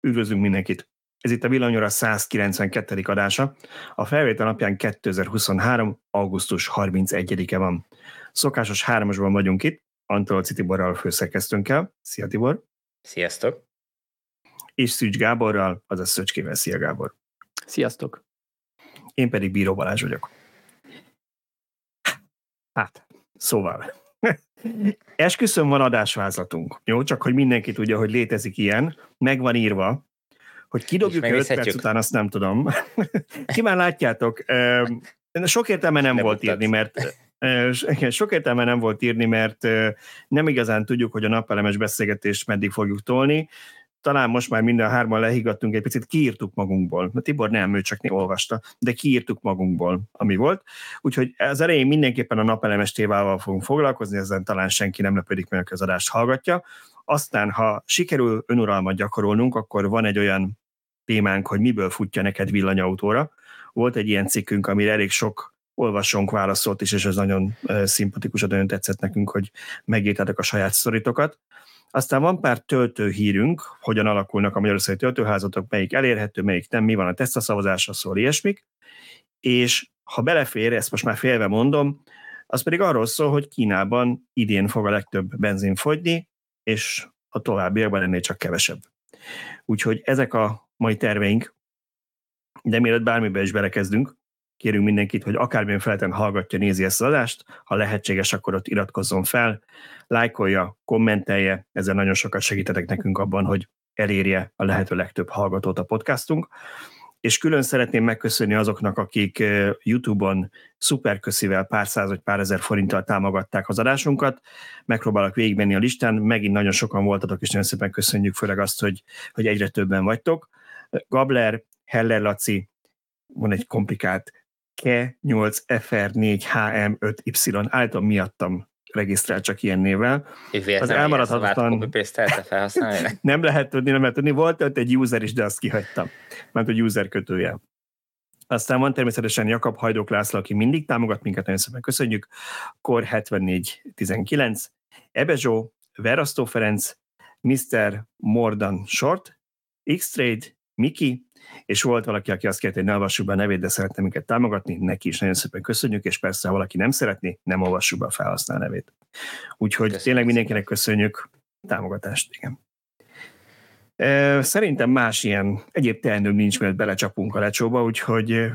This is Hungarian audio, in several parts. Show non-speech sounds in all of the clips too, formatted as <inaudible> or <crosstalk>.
Üdvözlünk mindenkit! Ez itt a Villanyora 192. adása. A felvétel napján 2023. augusztus 31-e van. Szokásos hármasban vagyunk itt, Antolci Tiborral főszerkesztőnkkel. Szia Tibor! Sziasztok! És Szűcs Gáborral, azaz Szöcskével. Szia Gábor! Sziasztok! Én pedig Bíró Balázs vagyok. Hát, szóval. <laughs> Esküszöm van adásvázlatunk. Jó, csak hogy mindenki tudja, hogy létezik ilyen. Meg van írva, hogy kidobjuk 5 perc után, azt nem tudom. <laughs> Ki már látjátok. Sok értelme nem, nem volt írni, mert sok értelme nem volt írni, mert nem igazán tudjuk, hogy a napelemes beszélgetést meddig fogjuk tolni talán most már minden hárman lehiggadtunk, egy picit kiírtuk magunkból. A Tibor nem, ő csak olvasta, de kiírtuk magunkból, ami volt. Úgyhogy az elején mindenképpen a napelemes tévával fogunk foglalkozni, ezen talán senki nem lepődik meg, az adást hallgatja. Aztán, ha sikerül önuralmat gyakorolnunk, akkor van egy olyan témánk, hogy miből futja neked villanyautóra. Volt egy ilyen cikkünk, amire elég sok olvasónk válaszolt is, és ez nagyon szimpatikus, nagyon tetszett nekünk, hogy megírtátok a saját szoritokat. Aztán van pár töltőhírünk, hogyan alakulnak a magyarországi töltőházatok, melyik elérhető, melyik nem, mi van a tesztaszavazásra, szól ilyesmik. És ha belefér, ezt most már félve mondom, az pedig arról szól, hogy Kínában idén fog a legtöbb benzin fogyni, és a továbbiakban ennél csak kevesebb. Úgyhogy ezek a mai terveink, de mielőtt bármibe is belekezdünk, kérünk mindenkit, hogy akármilyen feleten hallgatja, nézi ezt az adást, ha lehetséges, akkor ott iratkozzon fel, lájkolja, kommentelje, ezzel nagyon sokat segítetek nekünk abban, hogy elérje a lehető legtöbb hallgatót a podcastunk. És külön szeretném megköszönni azoknak, akik YouTube-on szuperköszivel pár száz vagy pár ezer forinttal támogatták az adásunkat. Megpróbálok végigmenni a listán, megint nagyon sokan voltatok, és nagyon szépen köszönjük főleg azt, hogy, hogy egyre többen vagytok. Gabler, Heller Laci, van egy komplikált K8FR4HM5Y, állítom miattam regisztrál csak ilyen névvel. Az elmaradhatatlan... <laughs> nem lehet tudni, nem lehet tudni. Volt ott egy user is, de azt kihagytam. Mert a user kötője. Aztán van természetesen Jakab Hajdók László, aki mindig támogat minket, nagyon szépen köszönjük. Kor 7419, Ebezsó, Verasztó Ferenc, Mr. Mordan Short, X-Trade, Miki, és volt valaki, aki azt kérte, hogy ne olvassuk be a nevét, de szeretne minket támogatni, neki is nagyon szépen köszönjük, és persze, ha valaki nem szeretné, nem olvassuk be a felhasznál nevét. Úgyhogy Köszönjük tényleg mindenkinek köszönjük a támogatást, igen. Szerintem más ilyen egyéb teendőm nincs, mert belecsapunk a lecsóba, úgyhogy,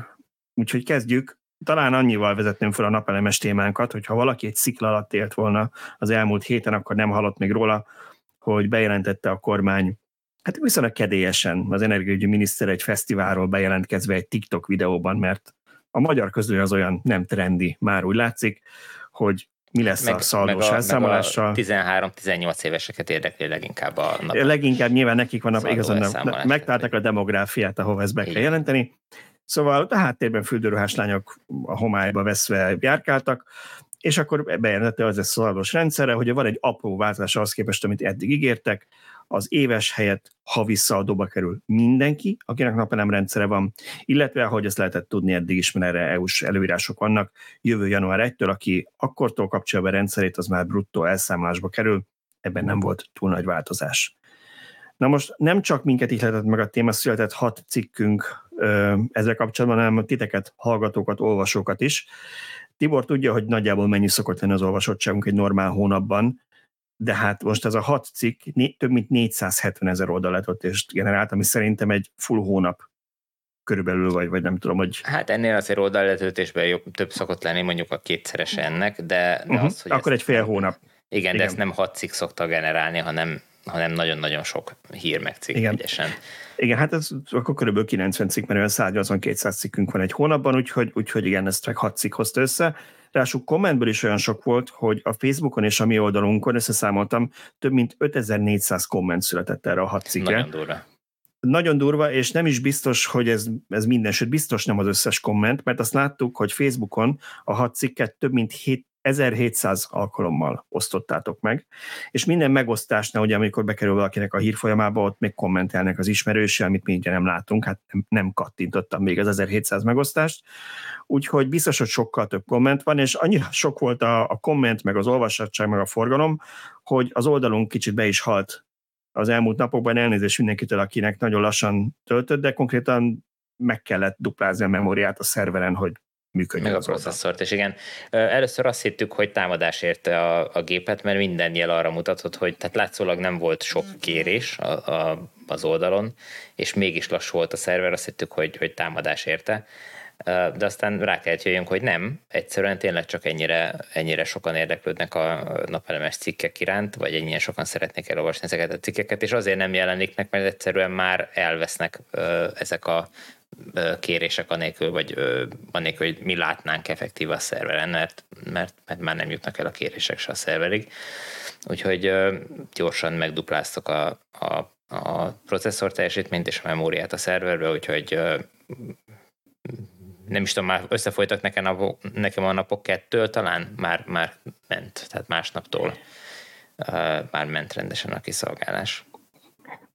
úgyhogy kezdjük. Talán annyival vezetném fel a napelemes témánkat, hogy ha valaki egy szikla alatt élt volna az elmúlt héten, akkor nem hallott még róla, hogy bejelentette a kormány hát viszonylag kedélyesen az energiaügyi miniszter egy fesztiválról bejelentkezve egy TikTok videóban, mert a magyar közül az olyan nem trendi, már úgy látszik, hogy mi lesz meg, a szaldós elszámolással. 13-18 éveseket érdekli leginkább a nap. Leginkább nyilván nekik van, a, igazán megtalálták a demográfiát, ahova ezt be kell jelenteni. Szóval a háttérben füldőruhás lányok a homályba veszve járkáltak, és akkor bejelentette az a szalados rendszerre, hogy van egy apró változás az képest, amit eddig ígértek, az éves helyett ha visszaadóba kerül mindenki, akinek napelem rendszere van, illetve, ahogy ezt lehetett tudni eddig is, mert erre EU-s előírások vannak, jövő január 1-től, aki akkortól kapcsolja be rendszerét, az már bruttó elszámolásba kerül, ebben nem volt túl nagy változás. Na most nem csak minket ihletett meg a téma, született hat cikkünk ö, ezzel kapcsolatban, hanem titeket, hallgatókat, olvasókat is. Tibor tudja, hogy nagyjából mennyi szokott lenni az olvasottságunk egy normál hónapban, de hát most ez a hat cikk több mint 470 ezer oldalatot és generált, ami szerintem egy full hónap körülbelül, vagy, vagy nem tudom, hogy... Hát ennél azért oldalletöltésben jobb, több szokott lenni mondjuk a kétszeres ennek, de, de uh-huh. az, hogy Akkor egy fél hónap. Igen, igen, de ezt nem hat cikk szokta generálni, hanem, hanem nagyon-nagyon sok hír meg cikk igen. ügyesen. Igen, hát ez akkor körülbelül 90 cikk, mert olyan 180-200 cikkünk van egy hónapban, úgyhogy, úgyhogy igen, ezt meg 6 cikk hozta össze. Ráadásul kommentből is olyan sok volt, hogy a Facebookon és a mi oldalunkon összeszámoltam, több mint 5400 komment született erre a hat cikkre. Nagyon durva. Nagyon durva, és nem is biztos, hogy ez, ez minden, sőt biztos nem az összes komment, mert azt láttuk, hogy Facebookon a hat cikket több mint 7, 1700 alkalommal osztottátok meg, és minden megosztásnál, ugye amikor bekerül valakinek a hírfolyamába, ott még kommentelnek az ismerőse, amit mi ugye nem látunk, hát nem, nem kattintottam még az 1700 megosztást, úgyhogy biztos, hogy sokkal több komment van, és annyira sok volt a, a komment, meg az olvasottság, meg a forgalom, hogy az oldalunk kicsit be is halt az elmúlt napokban, elnézést mindenkitől, akinek nagyon lassan töltött, de konkrétan meg kellett duplázni a memóriát a szerveren, hogy működjön. Meg a processzort, és igen. Először azt hittük, hogy támadás érte a, a gépet, mert minden jel arra mutatott, hogy tehát látszólag nem volt sok kérés a, a, az oldalon, és mégis lassú volt a szerver, azt hittük, hogy, hogy támadás érte de aztán rá kellett jöjjünk, hogy nem, egyszerűen tényleg csak ennyire, ennyire sokan érdeklődnek a napelemes cikkek iránt, vagy ennyien sokan szeretnék elolvasni ezeket a cikkeket, és azért nem jelenik meg, mert egyszerűen már elvesznek ezek a kérések anélkül, vagy anélkül, hogy mi látnánk effektív a szerveren, mert, mert, mert már nem jutnak el a kérések se a szerverig. Úgyhogy gyorsan megdupláztak a, a, a processzor teljesítményt és a memóriát a szerverbe, úgyhogy nem is tudom, már összefolytak nekem, napok, nekem a napok kettől, talán már, már ment, tehát másnaptól már ment rendesen a kiszolgálás.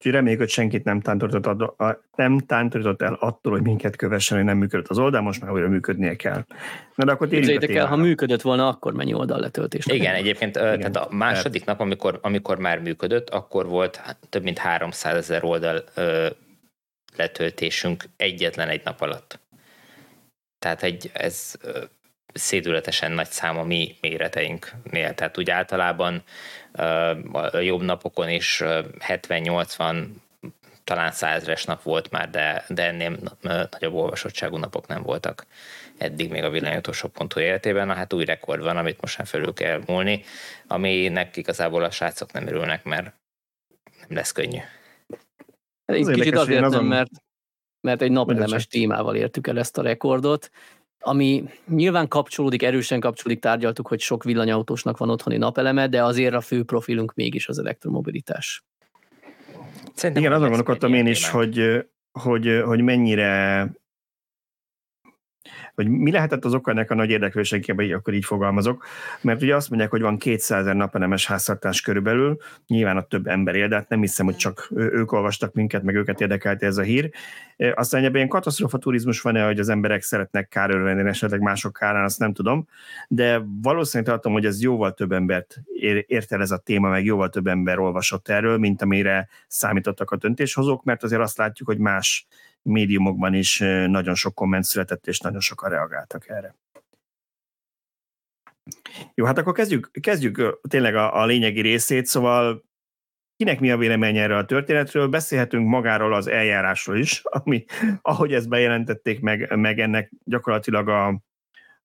Úgyhogy reméljük, hogy senkit nem tántorított, nem tántorított el attól, hogy minket kövessen, hogy nem működött az oldal, most már újra működnie kell. Na, de akkor Képzeljétek el, ha működött volna, akkor mennyi oldal letöltés? Igen, egyébként Igen, tehát a második nap, amikor, amikor már működött, akkor volt több mint 300 ezer oldal ö, letöltésünk egyetlen egy nap alatt. Tehát egy, ez szédületesen nagy szám a mi méreteinknél. Tehát úgy általában a jobb napokon is 70-80 talán százres nap volt már, de, de ennél nagyobb olvasottságú napok nem voltak eddig még a villanyutolsó.hu életében. Na hát új rekord van, amit most már felül kell múlni, aminek igazából a srácok nem örülnek, mert nem lesz könnyű. Egy kicsit azért nem, mert mert egy napelemes témával értük el ezt a rekordot, ami nyilván kapcsolódik, erősen kapcsolódik, tárgyaltuk, hogy sok villanyautósnak van otthoni napeleme, de azért a fő profilunk mégis az elektromobilitás. Szerintem Igen, azon gondolkodtam én is, hogy, hogy, hogy mennyire hogy mi lehetett az oka ennek a nagy érdeklőségében, akkor így fogalmazok, mert ugye azt mondják, hogy van 200 ezer napenemes háztartás körülbelül, nyilván a több ember él, de hát nem hiszem, hogy csak ők olvastak minket, meg őket érdekelte ez a hír. Aztán ebben ilyen katasztrofa turizmus van-e, hogy az emberek szeretnek kárörvenni, esetleg mások kárán, azt nem tudom, de valószínűleg tartom, hogy ez jóval több embert ért ez a téma, meg jóval több ember olvasott erről, mint amire számítottak a döntéshozók, mert azért azt látjuk, hogy más médiumokban is nagyon sok komment született, és nagyon sokan reagáltak erre. Jó, hát akkor kezdjük, kezdjük tényleg a, a lényegi részét, szóval kinek mi a vélemény erről a történetről, beszélhetünk magáról az eljárásról is, <laughs> ami, ahogy ezt bejelentették meg, meg ennek gyakorlatilag a,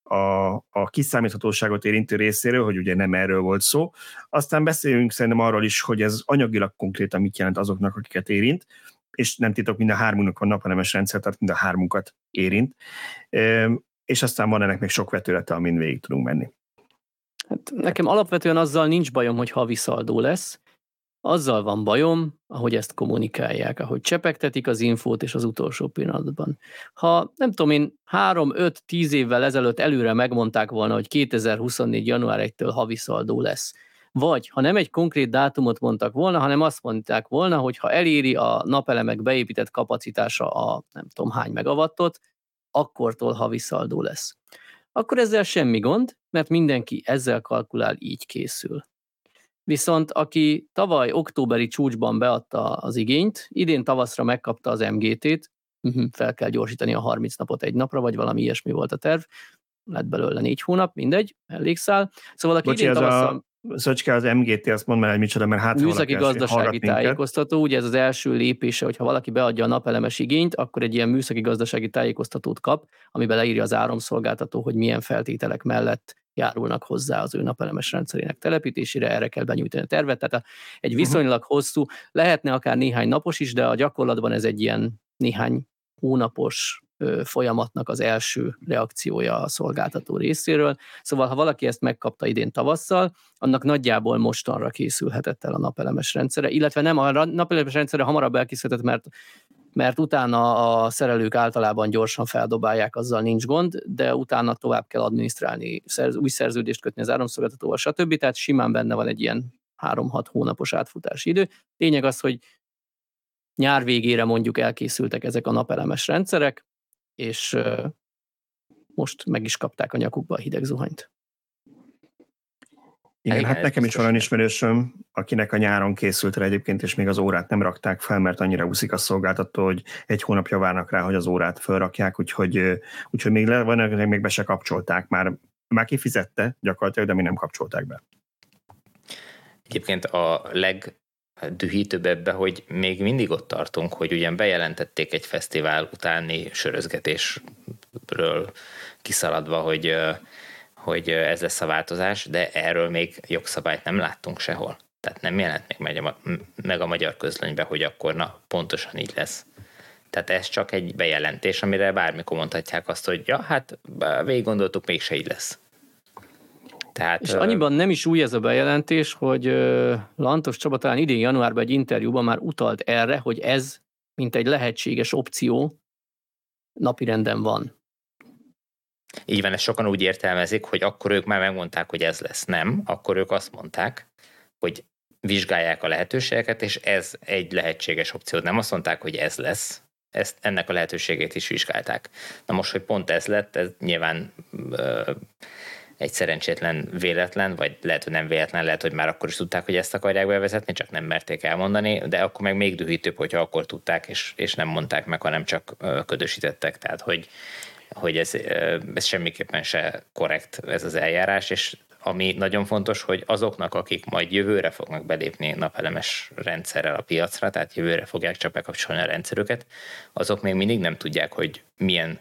a, a kiszámíthatóságot érintő részéről, hogy ugye nem erről volt szó. Aztán beszéljünk szerintem arról is, hogy ez anyagilag konkrétan mit jelent azoknak, akiket érint, és nem titok, mind a hármunknak van napenemes rendszer, tehát mind a hármunkat érint, és aztán van ennek még sok vetülete, amin végig tudunk menni. Hát nekem alapvetően azzal nincs bajom, hogy havi szaldó lesz, azzal van bajom, ahogy ezt kommunikálják, ahogy csepegtetik az infót és az utolsó pillanatban. Ha nem tudom én, három, öt, tíz évvel ezelőtt előre megmondták volna, hogy 2024. január 1-től havi szaldó lesz, vagy ha nem egy konkrét dátumot mondtak volna, hanem azt mondták volna, hogy ha eléri a napelemek beépített kapacitása a nem tudom hány megawattot, akkortól havi szaldó lesz. Akkor ezzel semmi gond, mert mindenki ezzel kalkulál, így készül. Viszont aki tavaly októberi csúcsban beadta az igényt, idén tavaszra megkapta az MGT-t, mhm, fel kell gyorsítani a 30 napot egy napra, vagy valami ilyesmi volt a terv, lett belőle négy hónap, mindegy, elégszál. Szóval aki Bocsi, idén tavasszal... Szöcske, az MGT, azt mondd már, hogy micsoda, mert hát Műszaki gazdasági tájékoztató, ugye ez az első lépése, hogyha valaki beadja a napelemes igényt, akkor egy ilyen műszaki gazdasági tájékoztatót kap, amiben leírja az áramszolgáltató, hogy milyen feltételek mellett járulnak hozzá az ő napelemes rendszerének telepítésére, erre kell benyújtani a tervet. Tehát egy mhm. viszonylag hosszú, lehetne akár néhány napos is, de a gyakorlatban ez egy ilyen néhány hónapos folyamatnak az első reakciója a szolgáltató részéről. Szóval, ha valaki ezt megkapta idén tavasszal, annak nagyjából mostanra készülhetett el a napelemes rendszere, illetve nem, a napelemes rendszere hamarabb elkészülhetett, mert mert utána a szerelők általában gyorsan feldobálják, azzal nincs gond, de utána tovább kell adminisztrálni, új szerződést kötni az áramszolgáltatóval, stb. Tehát simán benne van egy ilyen 3-6 hónapos átfutási idő. Lényeg az, hogy nyár végére mondjuk elkészültek ezek a napelemes rendszerek, és most meg is kapták a nyakukba a hideg zuhanyt. Igen, hát, hát nekem is van olyan ismerősöm, akinek a nyáron készült rá egyébként, és még az órát nem rakták fel, mert annyira úszik a szolgáltató, hogy egy hónapja várnak rá, hogy az órát felrakják, úgyhogy, úgyhogy még le, van, még be se kapcsolták, már, már kifizette gyakorlatilag, de mi nem kapcsolták be. Egyébként a legdühítőbb ebbe, hogy még mindig ott tartunk, hogy ugyan bejelentették egy fesztivál utáni sörözgetésről kiszaladva, hogy hogy ez lesz a változás, de erről még jogszabályt nem láttunk sehol. Tehát nem jelent meg meg a magyar közlönybe, hogy akkor na, pontosan így lesz. Tehát ez csak egy bejelentés, amire bármikor mondhatják azt, hogy ja, hát végig gondoltuk, mégse így lesz. Tehát, és annyiban nem is új ez a bejelentés, hogy Lantos Csaba talán idén januárban egy interjúban már utalt erre, hogy ez, mint egy lehetséges opció, napirenden van. Így van, ezt sokan úgy értelmezik, hogy akkor ők már megmondták, hogy ez lesz. Nem, akkor ők azt mondták, hogy vizsgálják a lehetőségeket, és ez egy lehetséges opció. Nem azt mondták, hogy ez lesz, ezt, ennek a lehetőségét is vizsgálták. Na most, hogy pont ez lett, ez nyilván ö, egy szerencsétlen véletlen, vagy lehet, hogy nem véletlen, lehet, hogy már akkor is tudták, hogy ezt akarják bevezetni, csak nem merték elmondani, de akkor meg még dühítőbb, hogyha akkor tudták, és, és nem mondták meg, hanem csak ködösítettek. Tehát, hogy hogy ez, ez semmiképpen se korrekt ez az eljárás, és ami nagyon fontos, hogy azoknak, akik majd jövőre fognak belépni napelemes rendszerrel a piacra, tehát jövőre fogják csak bekapcsolni a rendszerüket, azok még mindig nem tudják, hogy milyen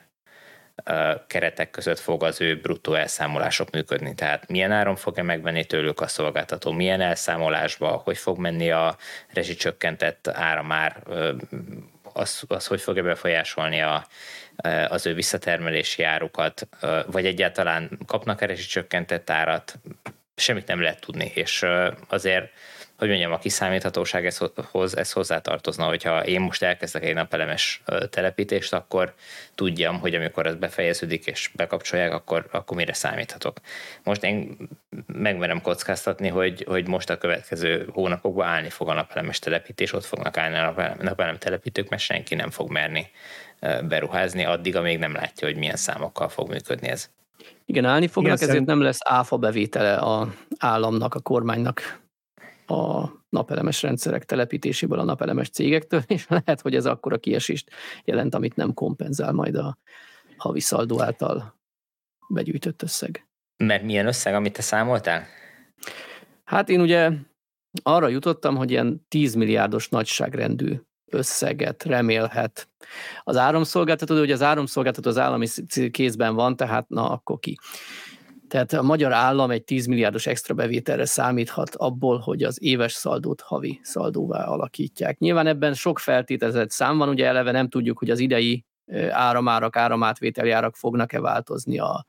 keretek között fog az ő bruttó elszámolások működni. Tehát milyen áron fogja megvenni tőlük a szolgáltató, milyen elszámolásba, hogy fog menni a rezsicsökkentett ára már, az, az hogy fogja befolyásolni a, az ő visszatermelési árukat, vagy egyáltalán kapnak-e csökkentett árat, semmit nem lehet tudni, és azért hogy mondjam, a kiszámíthatóság ez, hoz, ez hozzátartozna, hogyha én most elkezdek egy napelemes telepítést, akkor tudjam, hogy amikor ez befejeződik és bekapcsolják, akkor, akkor mire számíthatok. Most én megmerem kockáztatni, hogy, hogy most a következő hónapokban állni fog a napelemes telepítés, ott fognak állni a napelem telepítők, mert senki nem fog merni beruházni addig, amíg nem látja, hogy milyen számokkal fog működni ez. Igen, állni fognak, Igen, ezért szerint... nem lesz áfa bevétele a államnak, a kormánynak a napelemes rendszerek telepítéséből a napelemes cégektől, <laughs> és lehet, hogy ez akkor a kiesést jelent, amit nem kompenzál majd a havi szaldó által begyűjtött összeg. Mert milyen összeg, amit te számoltál? Hát én ugye arra jutottam, hogy ilyen 10 milliárdos nagyságrendű összeget remélhet. Az áramszolgáltató, hogy az áramszolgáltató az állami kézben van, tehát na, akkor ki. Tehát a magyar állam egy 10 milliárdos extra bevételre számíthat abból, hogy az éves szaldót havi szaldóvá alakítják. Nyilván ebben sok feltételezett szám van, ugye eleve nem tudjuk, hogy az idei áramárak, áramátvételi árak fognak-e változni a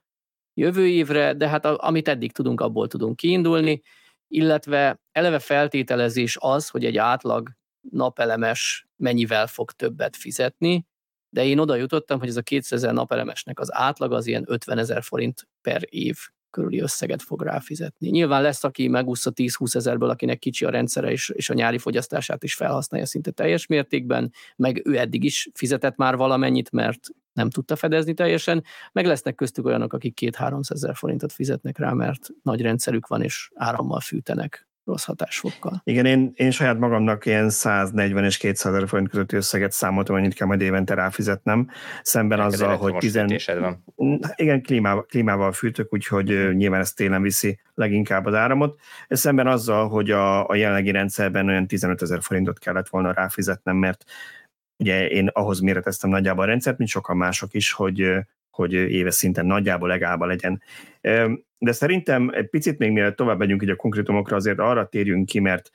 jövő évre, de hát amit eddig tudunk, abból tudunk kiindulni, illetve eleve feltételezés az, hogy egy átlag napelemes mennyivel fog többet fizetni, de én oda jutottam, hogy ez a 200 ezer napelemesnek az átlag az ilyen 50 ezer forint per év körüli összeget fog ráfizetni. Nyilván lesz, aki megúszza 10-20 ezerből, akinek kicsi a rendszere, és, és a nyári fogyasztását is felhasználja szinte teljes mértékben, meg ő eddig is fizetett már valamennyit, mert nem tudta fedezni teljesen, meg lesznek köztük olyanok, akik 2-300 ezer forintot fizetnek rá, mert nagy rendszerük van, és árammal fűtenek rossz hatásfokkal. Igen, én, én saját magamnak ilyen 140 és 200 ezer forint közötti összeget számoltam, annyit kell majd évente ráfizetnem, szemben hát azzal, hogy 10... Van. Igen, klímával, klímával fűtök, úgyhogy nyilván ez télen viszi leginkább az áramot. Szemben azzal, hogy a, a jelenlegi rendszerben olyan 15 ezer forintot kellett volna ráfizetnem, mert ugye én ahhoz méreteztem nagyjából a rendszert, mint sokan mások is, hogy hogy éves szinten nagyjából legalább legyen. De szerintem egy picit még mielőtt tovább megyünk így a konkrétumokra, azért arra térjünk ki, mert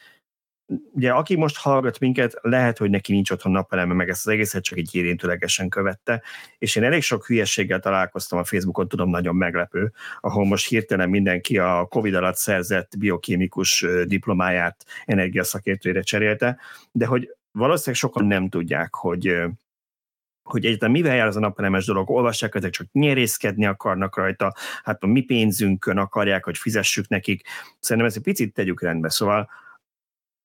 ugye aki most hallgat minket, lehet, hogy neki nincs otthon napeleme, meg ezt az egészet csak egy érintőlegesen követte, és én elég sok hülyességgel találkoztam a Facebookon, tudom, nagyon meglepő, ahol most hirtelen mindenki a Covid alatt szerzett biokémikus diplomáját energiaszakértőjére cserélte, de hogy valószínűleg sokan nem tudják, hogy hogy egyáltalán mivel jár az a napelemes dolog, olvassák, ezek csak nyerészkedni akarnak rajta, hát a mi pénzünkön akarják, hogy fizessük nekik. Szerintem ezt egy picit tegyük rendbe. Szóval,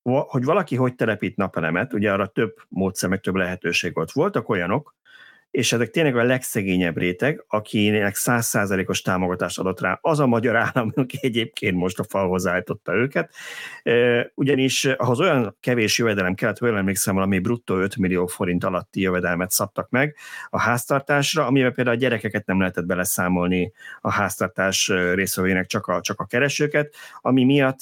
hogy valaki hogy telepít napelemet, ugye arra több módszer, meg több lehetőség volt. Voltak olyanok, és ezek tényleg a legszegényebb réteg, akinek százszázalékos támogatást adott rá. Az a magyar állam, <laughs> aki egyébként most a falhoz állította őket, ugyanis ahhoz olyan kevés jövedelem kellett, hogy emlékszem, ami bruttó 5 millió forint alatti jövedelmet szabtak meg a háztartásra, amivel például a gyerekeket nem lehetett beleszámolni a háztartás részvevőinek, csak a, csak a keresőket, ami miatt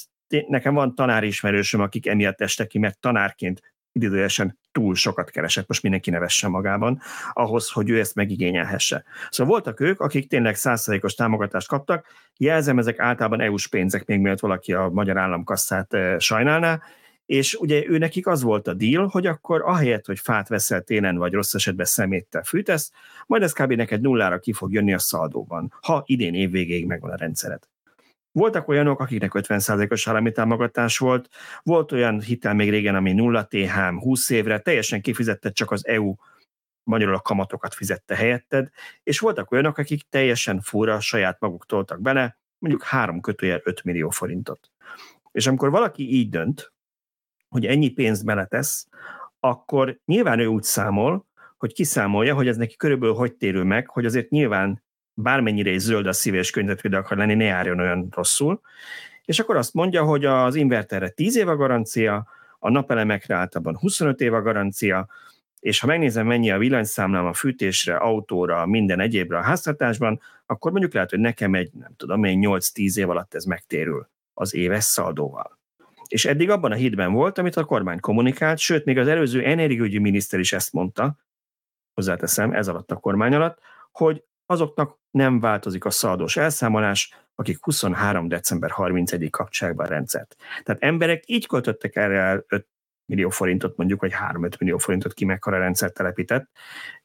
nekem van tanárismerősöm, akik emiatt estek ki, mert tanárként idézőjesen túl sokat keresett, most mindenki nevesse magában, ahhoz, hogy ő ezt megigényelhesse. Szóval voltak ők, akik tényleg százszerékos támogatást kaptak, jelzem, ezek általában EU-s pénzek, még mielőtt valaki a magyar államkasszát eh, sajnálná, és ugye ő nekik az volt a deal, hogy akkor ahelyett, hogy fát veszel télen, vagy rossz esetben szeméttel fűtesz, majd ez kb. neked nullára ki fog jönni a szaldóban, ha idén évvégéig megvan a rendszered. Voltak olyanok, akiknek 50%-os állami támogatás volt, volt olyan hitel még régen, ami 0 THM 20 évre, teljesen kifizette csak az EU magyarul a kamatokat fizette helyetted, és voltak olyanok, akik teljesen fura saját maguk toltak bele, mondjuk három kötőjel 5 millió forintot. És amikor valaki így dönt, hogy ennyi pénzt beletesz, akkor nyilván ő úgy számol, hogy kiszámolja, hogy ez neki körülbelül hogy térül meg, hogy azért nyilván bármennyire is zöld a szíve és környezetvédő akar lenni, ne járjon olyan rosszul. És akkor azt mondja, hogy az inverterre 10 év a garancia, a napelemekre általában 25 év a garancia, és ha megnézem, mennyi a villanyszámlám a fűtésre, autóra, minden egyébre a háztartásban, akkor mondjuk lehet, hogy nekem egy, nem tudom én, 8-10 év alatt ez megtérül az éves szaldóval. És eddig abban a hitben volt, amit a kormány kommunikált, sőt, még az előző energiaügyi miniszter is ezt mondta, hozzáteszem, ez alatt a kormány alatt, hogy azoknak nem változik a szaldós elszámolás, akik 23. december 31-ig kapcsolják rendszert. Tehát emberek így költöttek erre 5 millió forintot mondjuk, vagy 3-5 millió forintot ki mekkora rendszer telepített,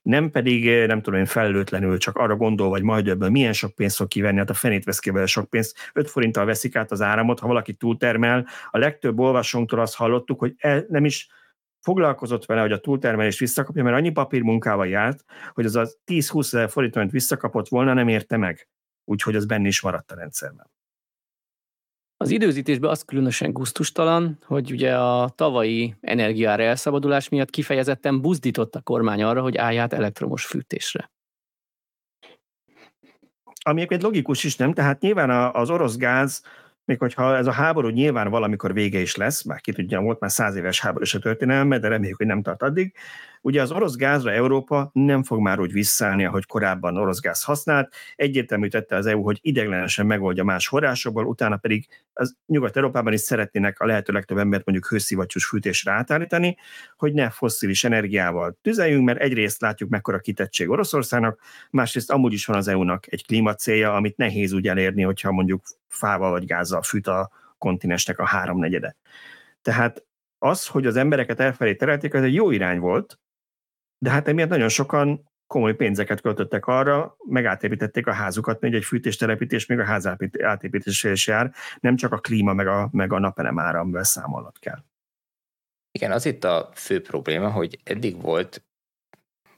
nem pedig, nem tudom én, felelőtlenül csak arra gondol, vagy majd ebből milyen sok pénzt fog kivenni, hát a fenét vesz ki sok pénzt, 5 forinttal veszik át az áramot, ha valaki túltermel. A legtöbb olvasónktól azt hallottuk, hogy el, nem is foglalkozott vele, hogy a túltermelést visszakapja, mert annyi papírmunkával járt, hogy az a 10-20 ezer forint, amit visszakapott volna, nem érte meg. Úgyhogy az benne is maradt a rendszerben. Az időzítésben az különösen guztustalan, hogy ugye a tavalyi energiára elszabadulás miatt kifejezetten buzdított a kormány arra, hogy állját elektromos fűtésre. Ami egy logikus is, nem? Tehát nyilván az orosz gáz még hogyha ez a háború nyilván valamikor vége is lesz, már ki tudja, volt már száz éves háború a történelme, de reméljük, hogy nem tart addig. Ugye az orosz gázra Európa nem fog már úgy visszaállni, ahogy korábban orosz gáz használt. Egyértelmű tette az EU, hogy ideglenesen megoldja más forrásokból, utána pedig az Nyugat-Európában is szeretnének a lehető legtöbb embert mondjuk hőszivattyús fűtésre átállítani, hogy ne fosszilis energiával tüzeljünk, mert egyrészt látjuk mekkora kitettség Oroszországnak, másrészt amúgy is van az EU-nak egy klímacélja, amit nehéz úgy elérni, hogyha mondjuk fával vagy gázzal fűt a kontinensnek a háromnegyede. Tehát az, hogy az embereket elfelé terelték, ez egy jó irány volt, de hát emiatt nagyon sokan komoly pénzeket költöttek arra, meg átépítették a házukat, még egy fűtéstelepítés, még a ház átépítése is jár, nem csak a klíma, meg a, meg a napelem ára, amivel számolnod kell. Igen, az itt a fő probléma, hogy eddig volt,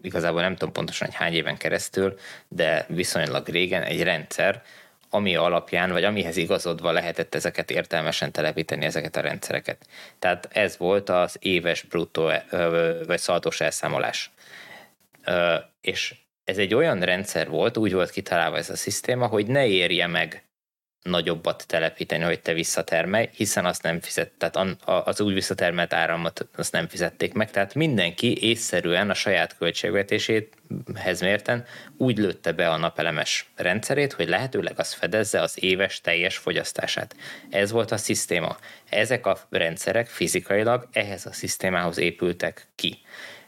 igazából nem tudom pontosan, hogy hány éven keresztül, de viszonylag régen egy rendszer, ami alapján, vagy amihez igazodva lehetett ezeket értelmesen telepíteni, ezeket a rendszereket. Tehát ez volt az éves bruttó vagy szaldós elszámolás. És ez egy olyan rendszer volt, úgy volt kitalálva ez a szisztéma, hogy ne érje meg nagyobbat telepíteni, hogy te visszatermelj, hiszen azt nem fizet, tehát az úgy visszatermelt áramot azt nem fizették meg, tehát mindenki észszerűen a saját költségvetéséhez mérten úgy lőtte be a napelemes rendszerét, hogy lehetőleg az fedezze az éves teljes fogyasztását. Ez volt a szisztéma. Ezek a rendszerek fizikailag ehhez a szisztémához épültek ki.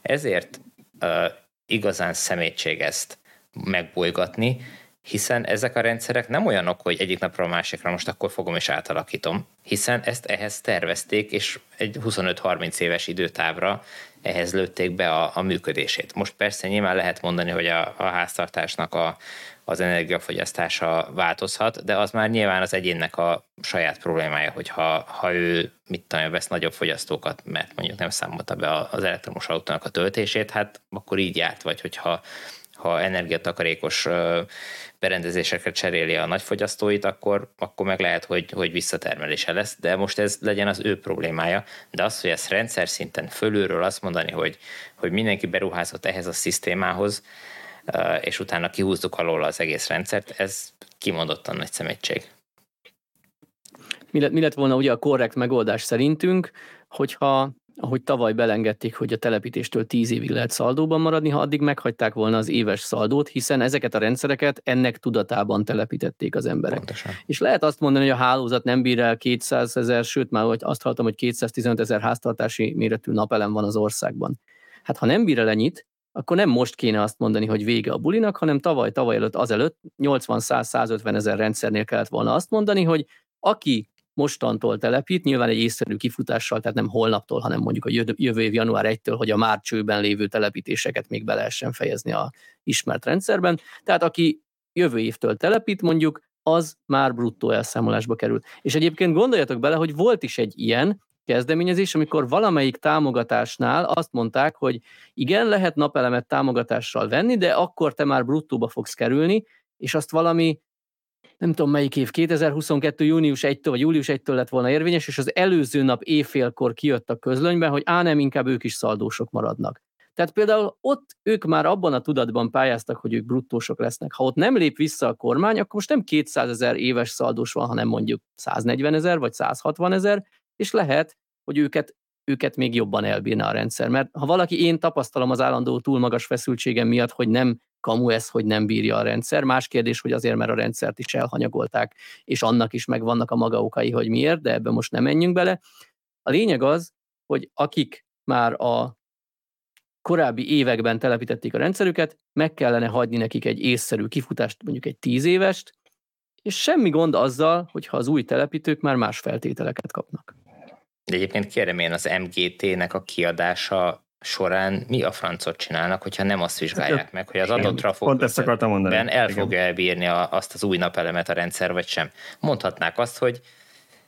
Ezért uh, igazán szemétség ezt megbolygatni, hiszen ezek a rendszerek nem olyanok, hogy egyik napról a másikra most akkor fogom és átalakítom, hiszen ezt ehhez tervezték, és egy 25-30 éves időtávra ehhez lőtték be a, a működését. Most persze nyilván lehet mondani, hogy a, a háztartásnak a, az energiafogyasztása változhat, de az már nyilván az egyénnek a saját problémája, hogy ha, ha ő mit tudom, vesz nagyobb fogyasztókat, mert mondjuk nem számolta be az elektromos autónak a töltését, hát akkor így járt, vagy hogyha ha energiatakarékos berendezésekre cseréli a nagyfogyasztóit, akkor, akkor meg lehet, hogy, hogy visszatermelése lesz, de most ez legyen az ő problémája. De az, hogy ezt rendszer szinten fölülről azt mondani, hogy, hogy mindenki beruházott ehhez a szisztémához, és utána kihúzzuk alól az egész rendszert, ez kimondottan nagy szemétség. Mi lett, mi lett volna ugye a korrekt megoldás szerintünk, hogyha ahogy tavaly belengedték, hogy a telepítéstől tíz évig lehet szaldóban maradni, ha addig meghagyták volna az éves szaldót, hiszen ezeket a rendszereket ennek tudatában telepítették az emberek. Pontosan. És lehet azt mondani, hogy a hálózat nem bír el 200 ezer, sőt már azt hallottam, hogy 215 ezer háztartási méretű napelem van az országban. Hát ha nem bír el ennyit, akkor nem most kéne azt mondani, hogy vége a bulinak, hanem tavaly, tavaly előtt, azelőtt 80-100-150 ezer rendszernél kellett volna azt mondani, hogy aki mostantól telepít, nyilván egy észszerű kifutással, tehát nem holnaptól, hanem mondjuk a jövő év január 1-től, hogy a már csőben lévő telepítéseket még be lehessen fejezni a ismert rendszerben. Tehát aki jövő évtől telepít, mondjuk, az már bruttó elszámolásba kerül. És egyébként gondoljatok bele, hogy volt is egy ilyen kezdeményezés, amikor valamelyik támogatásnál azt mondták, hogy igen, lehet napelemet támogatással venni, de akkor te már bruttóba fogsz kerülni, és azt valami nem tudom melyik év, 2022. június 1-től vagy július 1-től lett volna érvényes, és az előző nap éjfélkor kijött a közlönyben, hogy á, nem, inkább ők is szaldósok maradnak. Tehát például ott ők már abban a tudatban pályáztak, hogy ők bruttósok lesznek. Ha ott nem lép vissza a kormány, akkor most nem 200 ezer éves szaldós van, hanem mondjuk 140 ezer vagy 160 ezer, és lehet, hogy őket őket még jobban elbírna a rendszer. Mert ha valaki, én tapasztalom az állandó túl magas feszültségem miatt, hogy nem kamu ez, hogy nem bírja a rendszer. Más kérdés, hogy azért, mert a rendszert is elhanyagolták, és annak is megvannak a maga okai, hogy miért, de ebbe most nem menjünk bele. A lényeg az, hogy akik már a korábbi években telepítették a rendszerüket, meg kellene hagyni nekik egy észszerű kifutást, mondjuk egy tíz évest, és semmi gond azzal, hogyha az új telepítők már más feltételeket kapnak. De egyébként kérem én az MGT-nek a kiadása során mi a francot csinálnak, hogyha nem azt vizsgálják meg, hogy az adott trafók el fogja elbírni a, azt az új napelemet a rendszer, vagy sem. Mondhatnák azt, hogy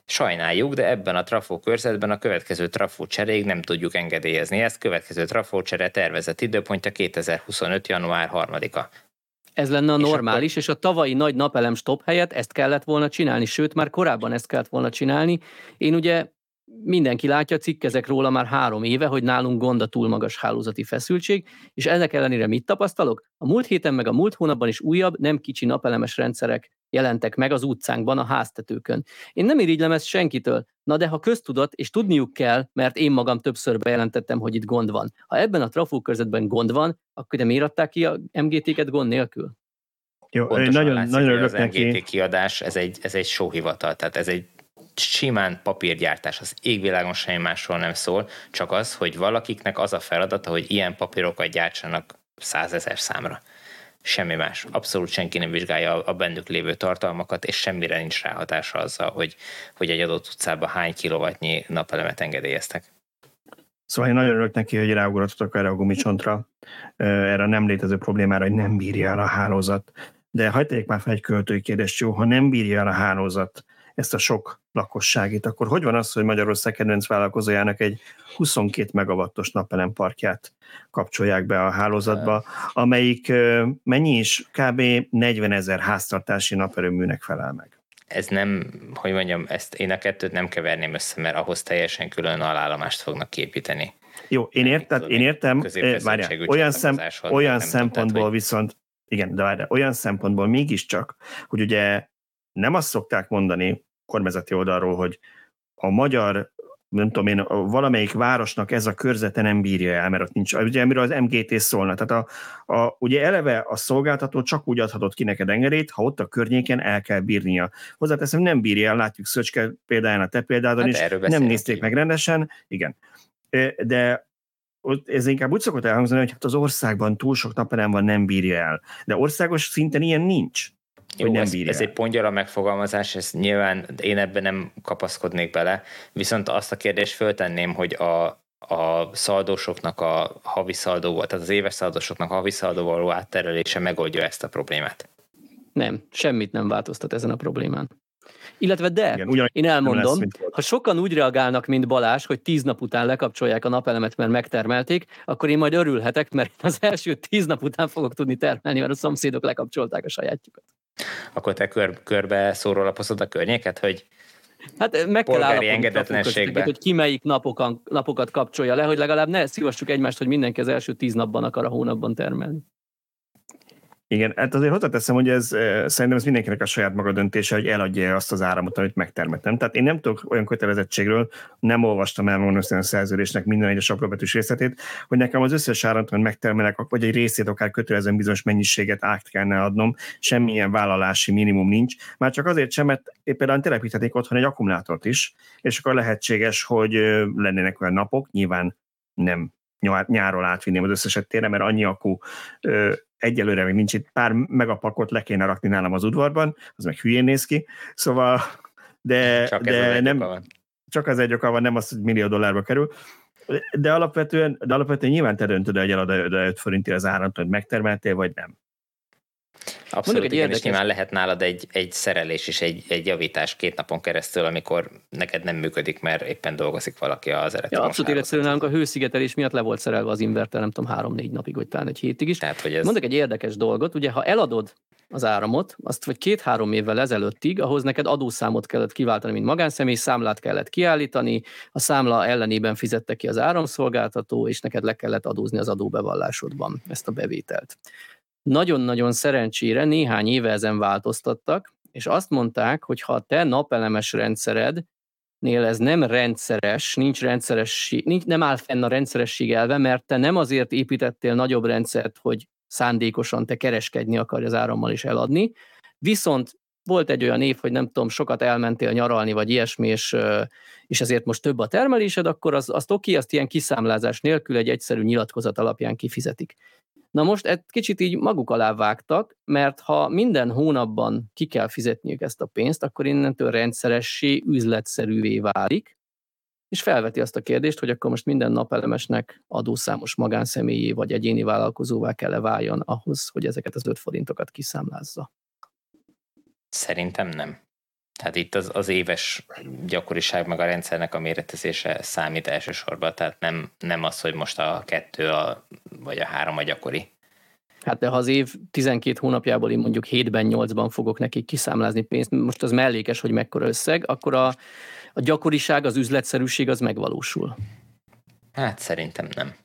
sajnáljuk, de ebben a trafó körzetben a következő trafó cseréig nem tudjuk engedélyezni ezt. Következő trafó csere tervezett időpontja 2025. január 3-a. Ez lenne a normális, és, akkor... és a tavalyi nagy napelem stop helyett ezt kellett volna csinálni, sőt, már korábban ezt kellett volna csinálni. Én ugye mindenki látja, cikkezek róla már három éve, hogy nálunk gond a túl magas hálózati feszültség, és ennek ellenére mit tapasztalok? A múlt héten meg a múlt hónapban is újabb, nem kicsi napelemes rendszerek jelentek meg az utcánkban, a háztetőkön. Én nem irigylem ezt senkitől, na de ha köztudat, és tudniuk kell, mert én magam többször bejelentettem, hogy itt gond van. Ha ebben a trafókörzetben gond van, akkor de miért adták ki a MGT-ket gond nélkül? Jó, Pontosan nagyon, látszik, nagyon örülök az neki. MGT kiadás, ez egy, ez egy sóhivatal, tehát ez egy simán papírgyártás, az égvilágon semmi másról nem szól, csak az, hogy valakiknek az a feladata, hogy ilyen papírokat gyártsanak százezer számra. Semmi más. Abszolút senki nem vizsgálja a bennük lévő tartalmakat, és semmire nincs ráhatása azzal, hogy, hogy egy adott utcában hány kilovatnyi napelemet engedélyeztek. Szóval én nagyon örülök neki, hogy ráugrottak erre a gumicsontra, erre a nem létező problémára, hogy nem bírja el a hálózat. De hagyd már fel egy költői kérdést, jó, ha nem bírja el a hálózat ezt a sok lakosságét, akkor hogy van az, hogy Magyarország kedvenc vállalkozójának egy 22 megawattos napelemparkját kapcsolják be a hálózatba, amelyik mennyi is kb. 40 ezer háztartási naperőműnek felel meg. Ez nem, hogy mondjam, ezt én a kettőt nem keverném össze, mert ahhoz teljesen külön alállomást fognak képíteni. Jó, én értem, én értem, várjál, olyan, szem, olyan szempontból hogy... viszont, igen, de várjál, olyan szempontból mégiscsak, hogy ugye nem azt szokták mondani, kormányzati oldalról, hogy a magyar nem tudom én, valamelyik városnak ez a körzete nem bírja el, mert ott nincs, ugye amiről az MGT szólna. Tehát a, a, ugye eleve a szolgáltató csak úgy adhatott ki neked engedélyt, ha ott a környéken el kell bírnia. Hozzáteszem, nem bírja el, látjuk Szöcske példáján, a te példádon hát is, nem nézték ki. meg rendesen, igen. De ez inkább úgy szokott elhangzani, hogy hát az országban túl sok napelem van, nem bírja el. De országos szinten ilyen nincs. Jó, nem ez, ez egy pongyala megfogalmazás, ez nyilván én ebben nem kapaszkodnék bele, viszont azt a kérdést föltenném, hogy a, a szaldósoknak a havi szaldóval, tehát az éves szaldósoknak a havi szaldóval való átterelése megoldja ezt a problémát. Nem, semmit nem változtat ezen a problémán. Illetve de, Igen, ugyan, én elmondom, lesz, ha sokan úgy reagálnak, mint Balás, hogy tíz nap után lekapcsolják a napelemet, mert megtermelték, akkor én majd örülhetek, mert az első tíz nap után fogok tudni termelni, mert a szomszédok lekapcsolták a sajátjukat. Akkor te kör, körbe szórólapozod a környéket, hogy Hát meg kell engedetlenségbe. hogy ki melyik napokan, napokat kapcsolja le, hogy legalább ne szívassuk egymást, hogy mindenki az első tíz napban akar a hónapban termelni. Igen, hát azért hozzáteszem, hogy ez szerintem ez mindenkinek a saját maga döntése, hogy eladja azt az áramot, amit megtermettem. Tehát én nem tudok olyan kötelezettségről, nem olvastam el a szerződésnek minden egyes apróbetűs részletét, hogy nekem az összes áramot, amit megtermelek, vagy egy részét akár kötelezően bizonyos mennyiséget át kellene adnom, semmilyen vállalási minimum nincs. Már csak azért sem, mert például telepíthetnék otthon egy akkumulátort is, és akkor lehetséges, hogy lennének olyan napok, nyilván nem nyáról átvinném az összeset tényleg, mert annyi akku ö, egyelőre még nincs itt, pár megapakot le kéne rakni nálam az udvarban, az meg hülyén néz ki, szóval de, csak de nem, van. csak az egy oka van, nem az, hogy millió dollárba kerül, de alapvetően, de alapvetően nyilván te döntöd, hogy eladod 5 forintért az árat, hogy megtermeltél, vagy nem. Abszolút, egy igen, érdekes... és nyilván lehet nálad egy, egy szerelés és egy, egy javítás két napon keresztül, amikor neked nem működik, mert éppen dolgozik valaki az elektromos ja, Abszolút életszerű nálunk a hőszigetelés miatt le volt szerelve az inverter, nem tudom, három-négy napig, vagy talán egy hétig is. Tehát, hogy ez... Mondok egy érdekes dolgot, ugye ha eladod az áramot, azt vagy két-három évvel ezelőttig, ahhoz neked adószámot kellett kiváltani, mint magánszemély, számlát kellett kiállítani, a számla ellenében fizette ki az áramszolgáltató, és neked le kellett adózni az adóbevallásodban ezt a bevételt. Nagyon-nagyon szerencsére néhány éve ezen változtattak, és azt mondták, hogy ha a te napelemes rendszered nél ez nem rendszeres, nincs rendszeresség, nincs, nem áll fenn a rendszeresség elve, mert te nem azért építettél nagyobb rendszert, hogy szándékosan te kereskedni akarj az árammal is eladni, viszont volt egy olyan év, hogy nem tudom, sokat elmentél nyaralni, vagy ilyesmi, és, és ezért most több a termelésed, akkor az, azt oké, azt ilyen kiszámlázás nélkül egy egyszerű nyilatkozat alapján kifizetik. Na most egy kicsit így maguk alá vágtak, mert ha minden hónapban ki kell fizetniük ezt a pénzt, akkor innentől rendszeressé, üzletszerűvé válik, és felveti azt a kérdést, hogy akkor most minden napelemesnek adószámos magánszemélyé vagy egyéni vállalkozóvá kell-e váljon ahhoz, hogy ezeket az 5 forintokat kiszámlázza. Szerintem nem. Tehát itt az, az éves gyakoriság meg a rendszernek a méretezése számít elsősorban, tehát nem, nem az, hogy most a kettő a, vagy a három a gyakori. Hát de ha az év 12 hónapjából én mondjuk 7-ben, 8-ban fogok nekik kiszámlázni pénzt, most az mellékes, hogy mekkora összeg, akkor a, a gyakoriság, az üzletszerűség az megvalósul. Hát szerintem nem.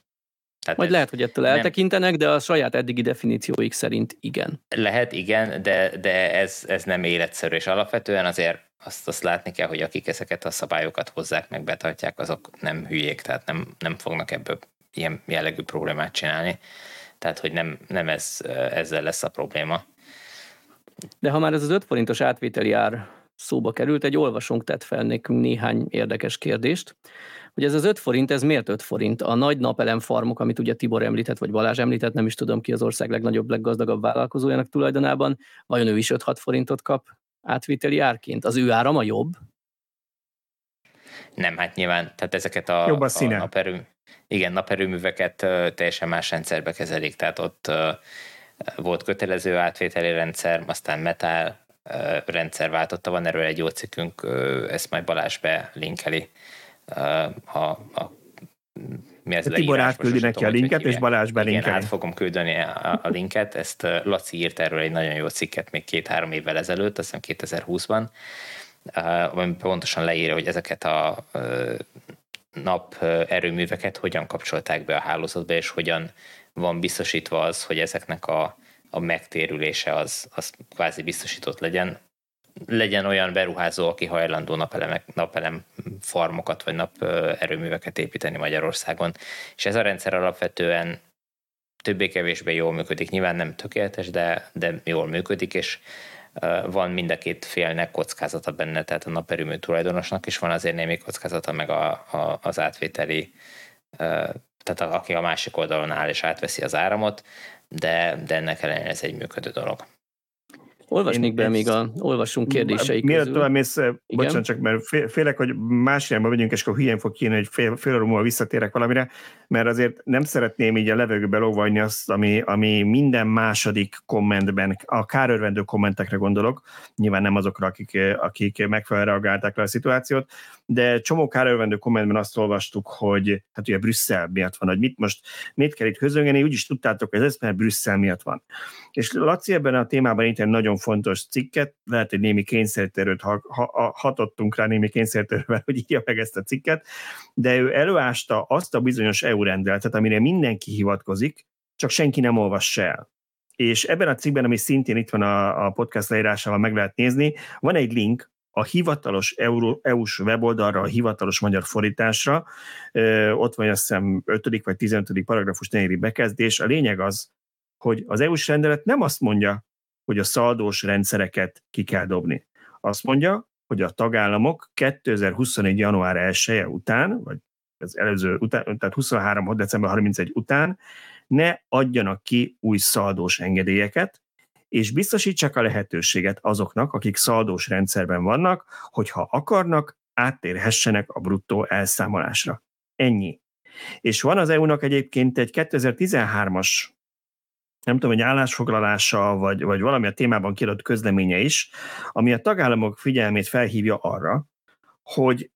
Tehát Majd lehet, hogy ettől nem. eltekintenek, de a saját eddigi definícióik szerint igen. Lehet, igen, de, de ez, ez nem életszerű, és alapvetően azért azt, azt látni kell, hogy akik ezeket a szabályokat hozzák, meg betartják, azok nem hülyék, tehát nem, nem fognak ebből ilyen jellegű problémát csinálni. Tehát, hogy nem, nem ez, ezzel lesz a probléma. De ha már ez az 5 forintos átvételi ár szóba került, egy olvasónk tett fel nekünk néhány érdekes kérdést hogy ez az 5 forint, ez miért 5 forint? A nagy napelem farmok, amit ugye Tibor említett, vagy Balázs említett, nem is tudom ki az ország legnagyobb, leggazdagabb vállalkozójának tulajdonában, vajon ő is 5-6 forintot kap átviteli árként? Az ő árama jobb? Nem, hát nyilván, tehát ezeket a, jobb a, a naperő, igen, naperőműveket teljesen más rendszerbe kezelik, tehát ott volt kötelező átvételi rendszer, aztán metál rendszer váltotta, van erről egy jó cikkünk, ezt majd Balázs belinkeli a, a mi ez Tibor átküldi neki a linket, és Balázs belinkeli. Igen, át fogom küldeni a, a linket, ezt Laci írt erről egy nagyon jó cikket még két-három évvel ezelőtt, azt hiszem 2020-ban, ami pontosan leírja, hogy ezeket a nap erőműveket hogyan kapcsolták be a hálózatba, és hogyan van biztosítva az, hogy ezeknek a, a megtérülése az, az kvázi biztosított legyen, legyen olyan beruházó, aki hajlandó napelemek, napelem farmokat vagy nap erőműveket építeni Magyarországon. És ez a rendszer alapvetően többé-kevésbé jól működik. Nyilván nem tökéletes, de, de jól működik, és van mind a két félnek kockázata benne, tehát a naperőmű tulajdonosnak is van azért némi kockázata, meg a, a, az átvételi, tehát a, aki a másik oldalon áll és átveszi az áramot, de, de ennek ellenére ez egy működő dolog. Olvasnék be még a olvasunk kérdéseik Miért tovább mész, bocsánat, csak mert félek, hogy más irányba megyünk, és akkor hülyén fog kínni, hogy fél, fél múlva visszatérek valamire, mert azért nem szeretném így a levegőbe lovagni azt, ami, ami minden második kommentben, a kárörvendő kommentekre gondolok, nyilván nem azokra, akik, akik megfelelően reagálták le a szituációt, de csomó kárörvendő kommentben azt olvastuk, hogy hát ugye Brüsszel miatt van, hogy mit most, mit kell itt közöngeni, úgyis tudtátok, hogy ez mert Brüsszel miatt van. És Laci ebben a témában itt nagyon fontos cikket, lehet, hogy némi kényszerítőt ha, ha, hatottunk rá némi kényszerítővel, hogy írja meg ezt a cikket, de ő előásta azt a bizonyos EU rendeletet, amire mindenki hivatkozik, csak senki nem olvassa el. és ebben a cikkben, ami szintén itt van a, a podcast leírásával meg lehet nézni, van egy link a hivatalos EU-s weboldalra, a hivatalos magyar fordításra, ott van azt hiszem 5. vagy 15. paragrafus negyedik bekezdés. A lényeg az, hogy az EU-s rendelet nem azt mondja, hogy a szaldós rendszereket ki kell dobni. Azt mondja, hogy a tagállamok 2021. január 1 -e után, vagy az előző után, tehát 23. december 31 után ne adjanak ki új szaldós engedélyeket, és biztosítsák a lehetőséget azoknak, akik szaldós rendszerben vannak, hogyha akarnak, áttérhessenek a bruttó elszámolásra. Ennyi. És van az EU-nak egyébként egy 2013-as nem tudom, hogy állásfoglalása, vagy, vagy valami a témában kiadott közleménye is, ami a tagállamok figyelmét felhívja arra, hogy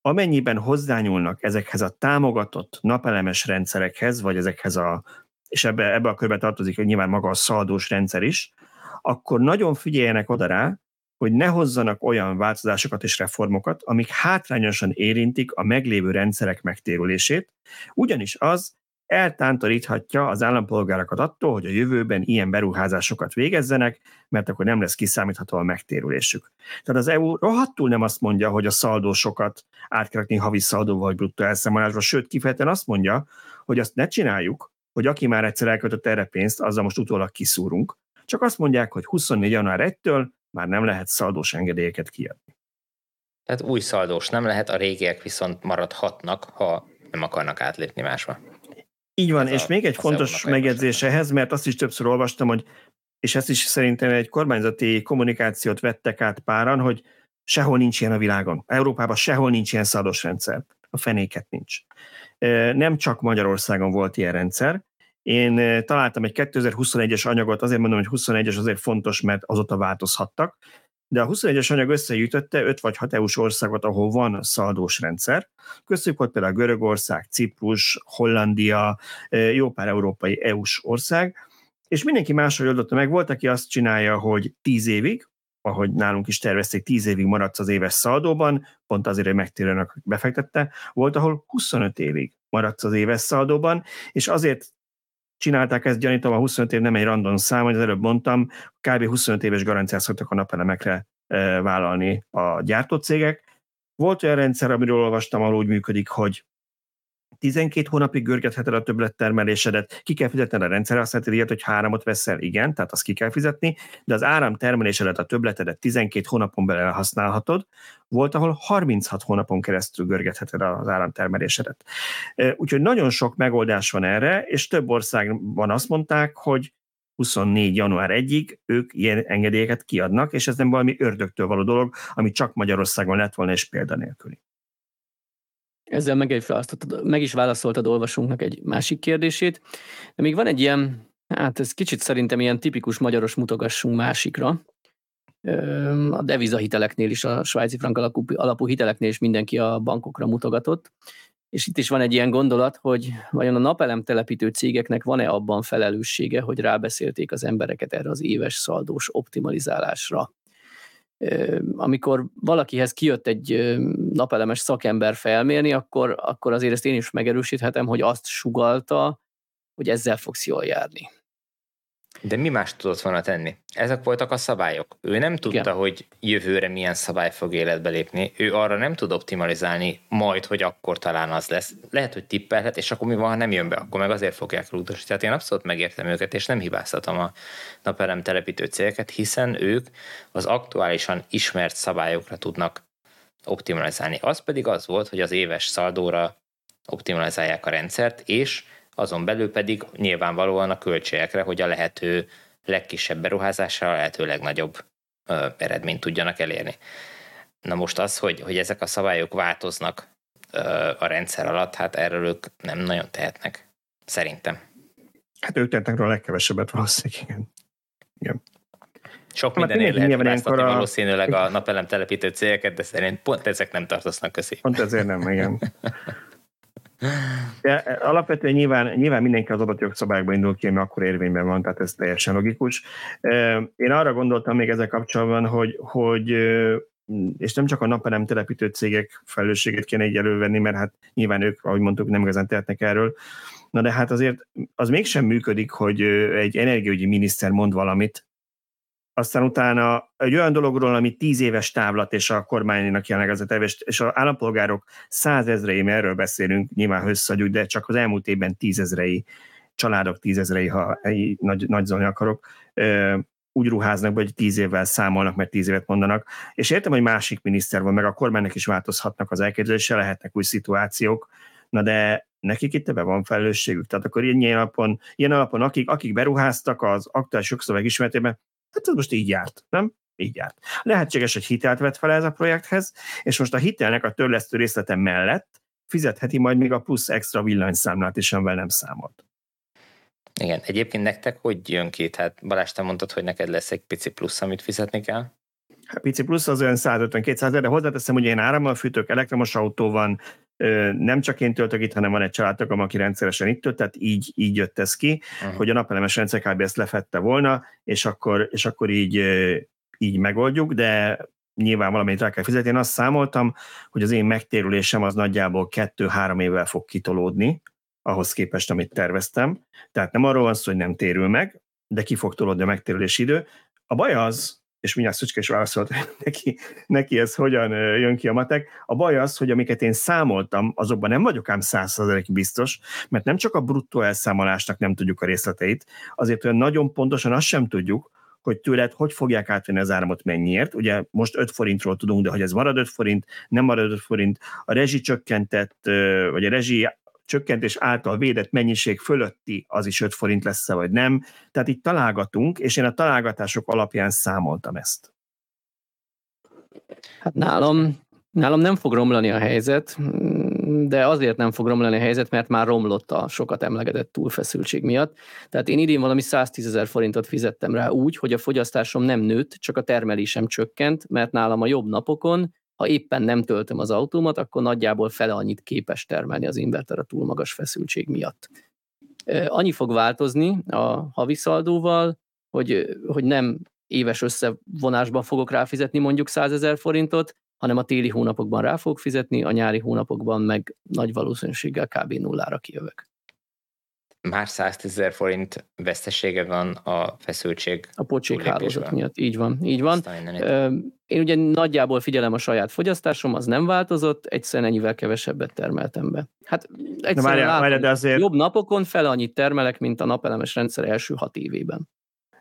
amennyiben hozzányúlnak ezekhez a támogatott napelemes rendszerekhez, vagy ezekhez a, és ebbe, ebbe a körbe tartozik, hogy nyilván maga a szaldós rendszer is, akkor nagyon figyeljenek oda rá, hogy ne hozzanak olyan változásokat és reformokat, amik hátrányosan érintik a meglévő rendszerek megtérülését, ugyanis az eltántoríthatja az állampolgárokat attól, hogy a jövőben ilyen beruházásokat végezzenek, mert akkor nem lesz kiszámítható a megtérülésük. Tehát az EU rohadtul nem azt mondja, hogy a szaldósokat át kell havi szaldóval vagy bruttó elszámolásra, sőt kifejezetten azt mondja, hogy azt ne csináljuk, hogy aki már egyszer elköltött erre pénzt, azzal most utólag kiszúrunk. Csak azt mondják, hogy 24. január 1-től már nem lehet szaldós engedélyeket kiadni. Tehát új szaldós nem lehet, a régiek viszont maradhatnak, ha nem akarnak átlépni másba. Így van, Ez és a, még egy fontos megjegyzés ehhez, mert azt is többször olvastam, hogy és ezt is szerintem egy kormányzati kommunikációt vettek át páran, hogy sehol nincs ilyen a világon. Európában sehol nincs ilyen szados rendszer. A fenéket nincs. Nem csak Magyarországon volt ilyen rendszer. Én találtam egy 2021-es anyagot, azért mondom, hogy 21-es azért fontos, mert azóta változhattak de a 21-es anyag összegyűjtötte 5 vagy 6 EU-s országot, ahol van szaldós rendszer. Köztük volt például Görögország, Ciprus, Hollandia, jó pár európai EU-s ország, és mindenki máshogy oldotta meg. Volt, aki azt csinálja, hogy 10 évig, ahogy nálunk is tervezték, 10 évig maradsz az éves szaldóban, pont azért, hogy megtérőnek befektette. Volt, ahol 25 évig maradsz az éves szaldóban, és azért csinálták ezt, gyanítom, a 25 év nem egy random szám, hogy az előbb mondtam, kb. 25 éves garanciát szoktak a napelemekre e, vállalni a gyártócégek. Volt olyan rendszer, amiről olvastam, ahol úgy működik, hogy 12 hónapig görgetheted a többlettermelésedet, ki kell fizetned a rendszerhasználati díjat, hogy háramot veszel, igen, tehát azt ki kell fizetni, de az áramtermelésedet, a többletedet 12 hónapon belül használhatod, volt, ahol 36 hónapon keresztül görgetheted az áramtermelésedet. Úgyhogy nagyon sok megoldás van erre, és több országban azt mondták, hogy 24. január 1-ig ők ilyen engedélyeket kiadnak, és ez nem valami ördögtől való dolog, ami csak Magyarországon lett volna, és példanélküli. Ezzel meg is, meg is válaszoltad olvasónknak egy másik kérdését. De még van egy ilyen, hát ez kicsit szerintem ilyen tipikus magyaros mutogassunk másikra. A devizahiteleknél is, a svájci frank alapú, alapú hiteleknél is mindenki a bankokra mutogatott. És itt is van egy ilyen gondolat, hogy vajon a napelem telepítő cégeknek van-e abban felelőssége, hogy rábeszélték az embereket erre az éves szaldós optimalizálásra amikor valakihez kijött egy napelemes szakember felmérni, akkor, akkor azért ezt én is megerősíthetem, hogy azt sugalta, hogy ezzel fogsz jól járni. De mi más tudott volna tenni? Ezek voltak a szabályok. Ő nem tudta, Igen. hogy jövőre milyen szabály fog életbe lépni. Ő arra nem tud optimalizálni, majd, hogy akkor talán az lesz. Lehet, hogy tippelhet, és akkor mi van, ha nem jön be, akkor meg azért fogják elutasítani. Tehát én abszolút megértem őket, és nem hibáztatom a napelem telepítő cégeket, hiszen ők az aktuálisan ismert szabályokra tudnak optimalizálni. Az pedig az volt, hogy az éves szaldóra optimalizálják a rendszert, és azon belül pedig nyilvánvalóan a költségekre, hogy a lehető legkisebb beruházással a lehető legnagyobb ö, eredményt tudjanak elérni. Na most az, hogy, hogy ezek a szabályok változnak ö, a rendszer alatt, hát erről ők nem nagyon tehetnek, szerintem. Hát ők tehetnek róla a legkevesebbet valószínűleg, igen. igen. Sok hát mindenért lehet hibáztatni a... valószínűleg a napelem telepítő cégeket, de szerint pont ezek nem tartoznak közé. Pont ezért nem, igen. <laughs> De alapvetően nyilván, nyilván mindenki az adott jogszabályokban indul ki, ami akkor érvényben van, tehát ez teljesen logikus. Én arra gondoltam még ezzel kapcsolatban, hogy, hogy és nem csak a napelem telepítő cégek felelősségét kéne így elővenni, mert hát nyilván ők, ahogy mondtuk, nem igazán tehetnek erről, Na de hát azért az mégsem működik, hogy egy energiaügyi miniszter mond valamit, aztán utána egy olyan dologról, ami tíz éves távlat, és a kormánynak jelenleg az a terves, és az állampolgárok százezrei, mert erről beszélünk, nyilván összagyújt, de csak az elmúlt évben tízezrei, családok tízezrei, ha egy nagy, nagy zoni akarok, úgy ruháznak, hogy tíz évvel számolnak, mert tíz évet mondanak. És értem, hogy másik miniszter van, meg a kormánynak is változhatnak az elképzelése, lehetnek új szituációk, na de nekik itt ebben van felelősségük. Tehát akkor ilyen alapon, ilyen alapon akik, akik beruháztak az aktuális jogszöveg ismeretében, hát ez most így járt, nem? Így járt. Lehetséges, hogy hitelt vett fel ez a projekthez, és most a hitelnek a törlesztő részlete mellett fizetheti majd még a plusz extra villanyszámlát is, amivel nem számolt. Igen, egyébként nektek hogy jön ki? Hát Balázs, te mondtad, hogy neked lesz egy pici plusz, amit fizetni kell? Pici plusz az olyan 150-200 de hozzáteszem, hogy én árammal fűtök, elektromos autó van, nem csak én töltök itt, hanem van egy családtagom, aki rendszeresen itt tölt, tehát így, így jött ez ki, uh-huh. hogy a napelemes rendszer kb. ezt lefette volna, és akkor, és akkor így, így megoldjuk, de nyilván valamit rá kell fizetni. Én azt számoltam, hogy az én megtérülésem az nagyjából kettő-három évvel fog kitolódni, ahhoz képest, amit terveztem. Tehát nem arról van szó, hogy nem térül meg, de ki fog tolódni a megtérülési idő. A baj az, és mindjárt Szücske is válaszolt neki, neki ez hogyan jön ki a matek. A baj az, hogy amiket én számoltam, azokban nem vagyok ám százszerzelékig biztos, mert nem csak a bruttó elszámolásnak nem tudjuk a részleteit, azért olyan nagyon pontosan azt sem tudjuk, hogy tőled hogy fogják átvenni az áramot mennyiért. Ugye most 5 forintról tudunk, de hogy ez marad 5 forint, nem marad 5 forint, a rezsi csökkentett, vagy a rezsi csökkentés által védett mennyiség fölötti az is 5 forint lesz vagy nem. Tehát itt találgatunk, és én a találgatások alapján számoltam ezt. Hát nálam, nálam nem fog romlani a helyzet, de azért nem fog romlani a helyzet, mert már romlott a sokat emlegetett túlfeszültség miatt. Tehát én idén valami 110 ezer forintot fizettem rá úgy, hogy a fogyasztásom nem nőtt, csak a termelésem csökkent, mert nálam a jobb napokon ha éppen nem töltöm az autómat, akkor nagyjából fele annyit képes termelni az inverter a túl magas feszültség miatt. Annyi fog változni a havi szaldóval, hogy, hogy nem éves összevonásban fogok ráfizetni mondjuk 100 ezer forintot, hanem a téli hónapokban rá fogok fizetni, a nyári hónapokban meg nagy valószínűséggel kb. nullára kijövök már 110 ezer forint vesztesége van a feszültség. A pocsék hálózat miatt, így van. Így van. Én ugye nagyjából figyelem a saját fogyasztásom, az nem változott, egyszerűen ennyivel kevesebbet termeltem be. Hát egyszerűen várjál, látom, várjál, de azért... jobb napokon fel annyit termelek, mint a napelemes rendszer első hat évében.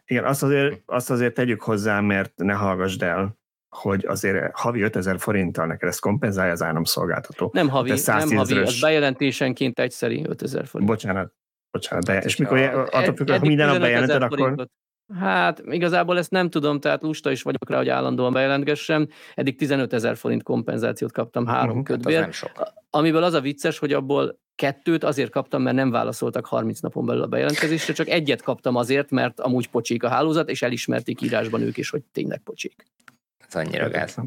Igen, azt azért, azt azért tegyük hozzá, mert ne hallgassd el, hogy azért havi 5000 forinttal neked ezt kompenzálja az áramszolgáltató. Nem havi, nem havi, az bejelentésenként egyszeri 5000 forint. Bocsánat, Bocsánat, de és mikor attól függ, hogy minden nap bejelented, akkor... Hát igazából ezt nem tudom, tehát lusta is vagyok rá, hogy állandóan bejelentgessem. Eddig 15 ezer forint kompenzációt kaptam három uh-huh, ködbér. Hát amiből az a vicces, hogy abból kettőt azért kaptam, mert nem válaszoltak 30 napon belül a bejelentkezésre, csak egyet kaptam azért, mert amúgy pocsik a hálózat, és elismerték írásban ők is, hogy tényleg pocsik. Ez annyira gáz.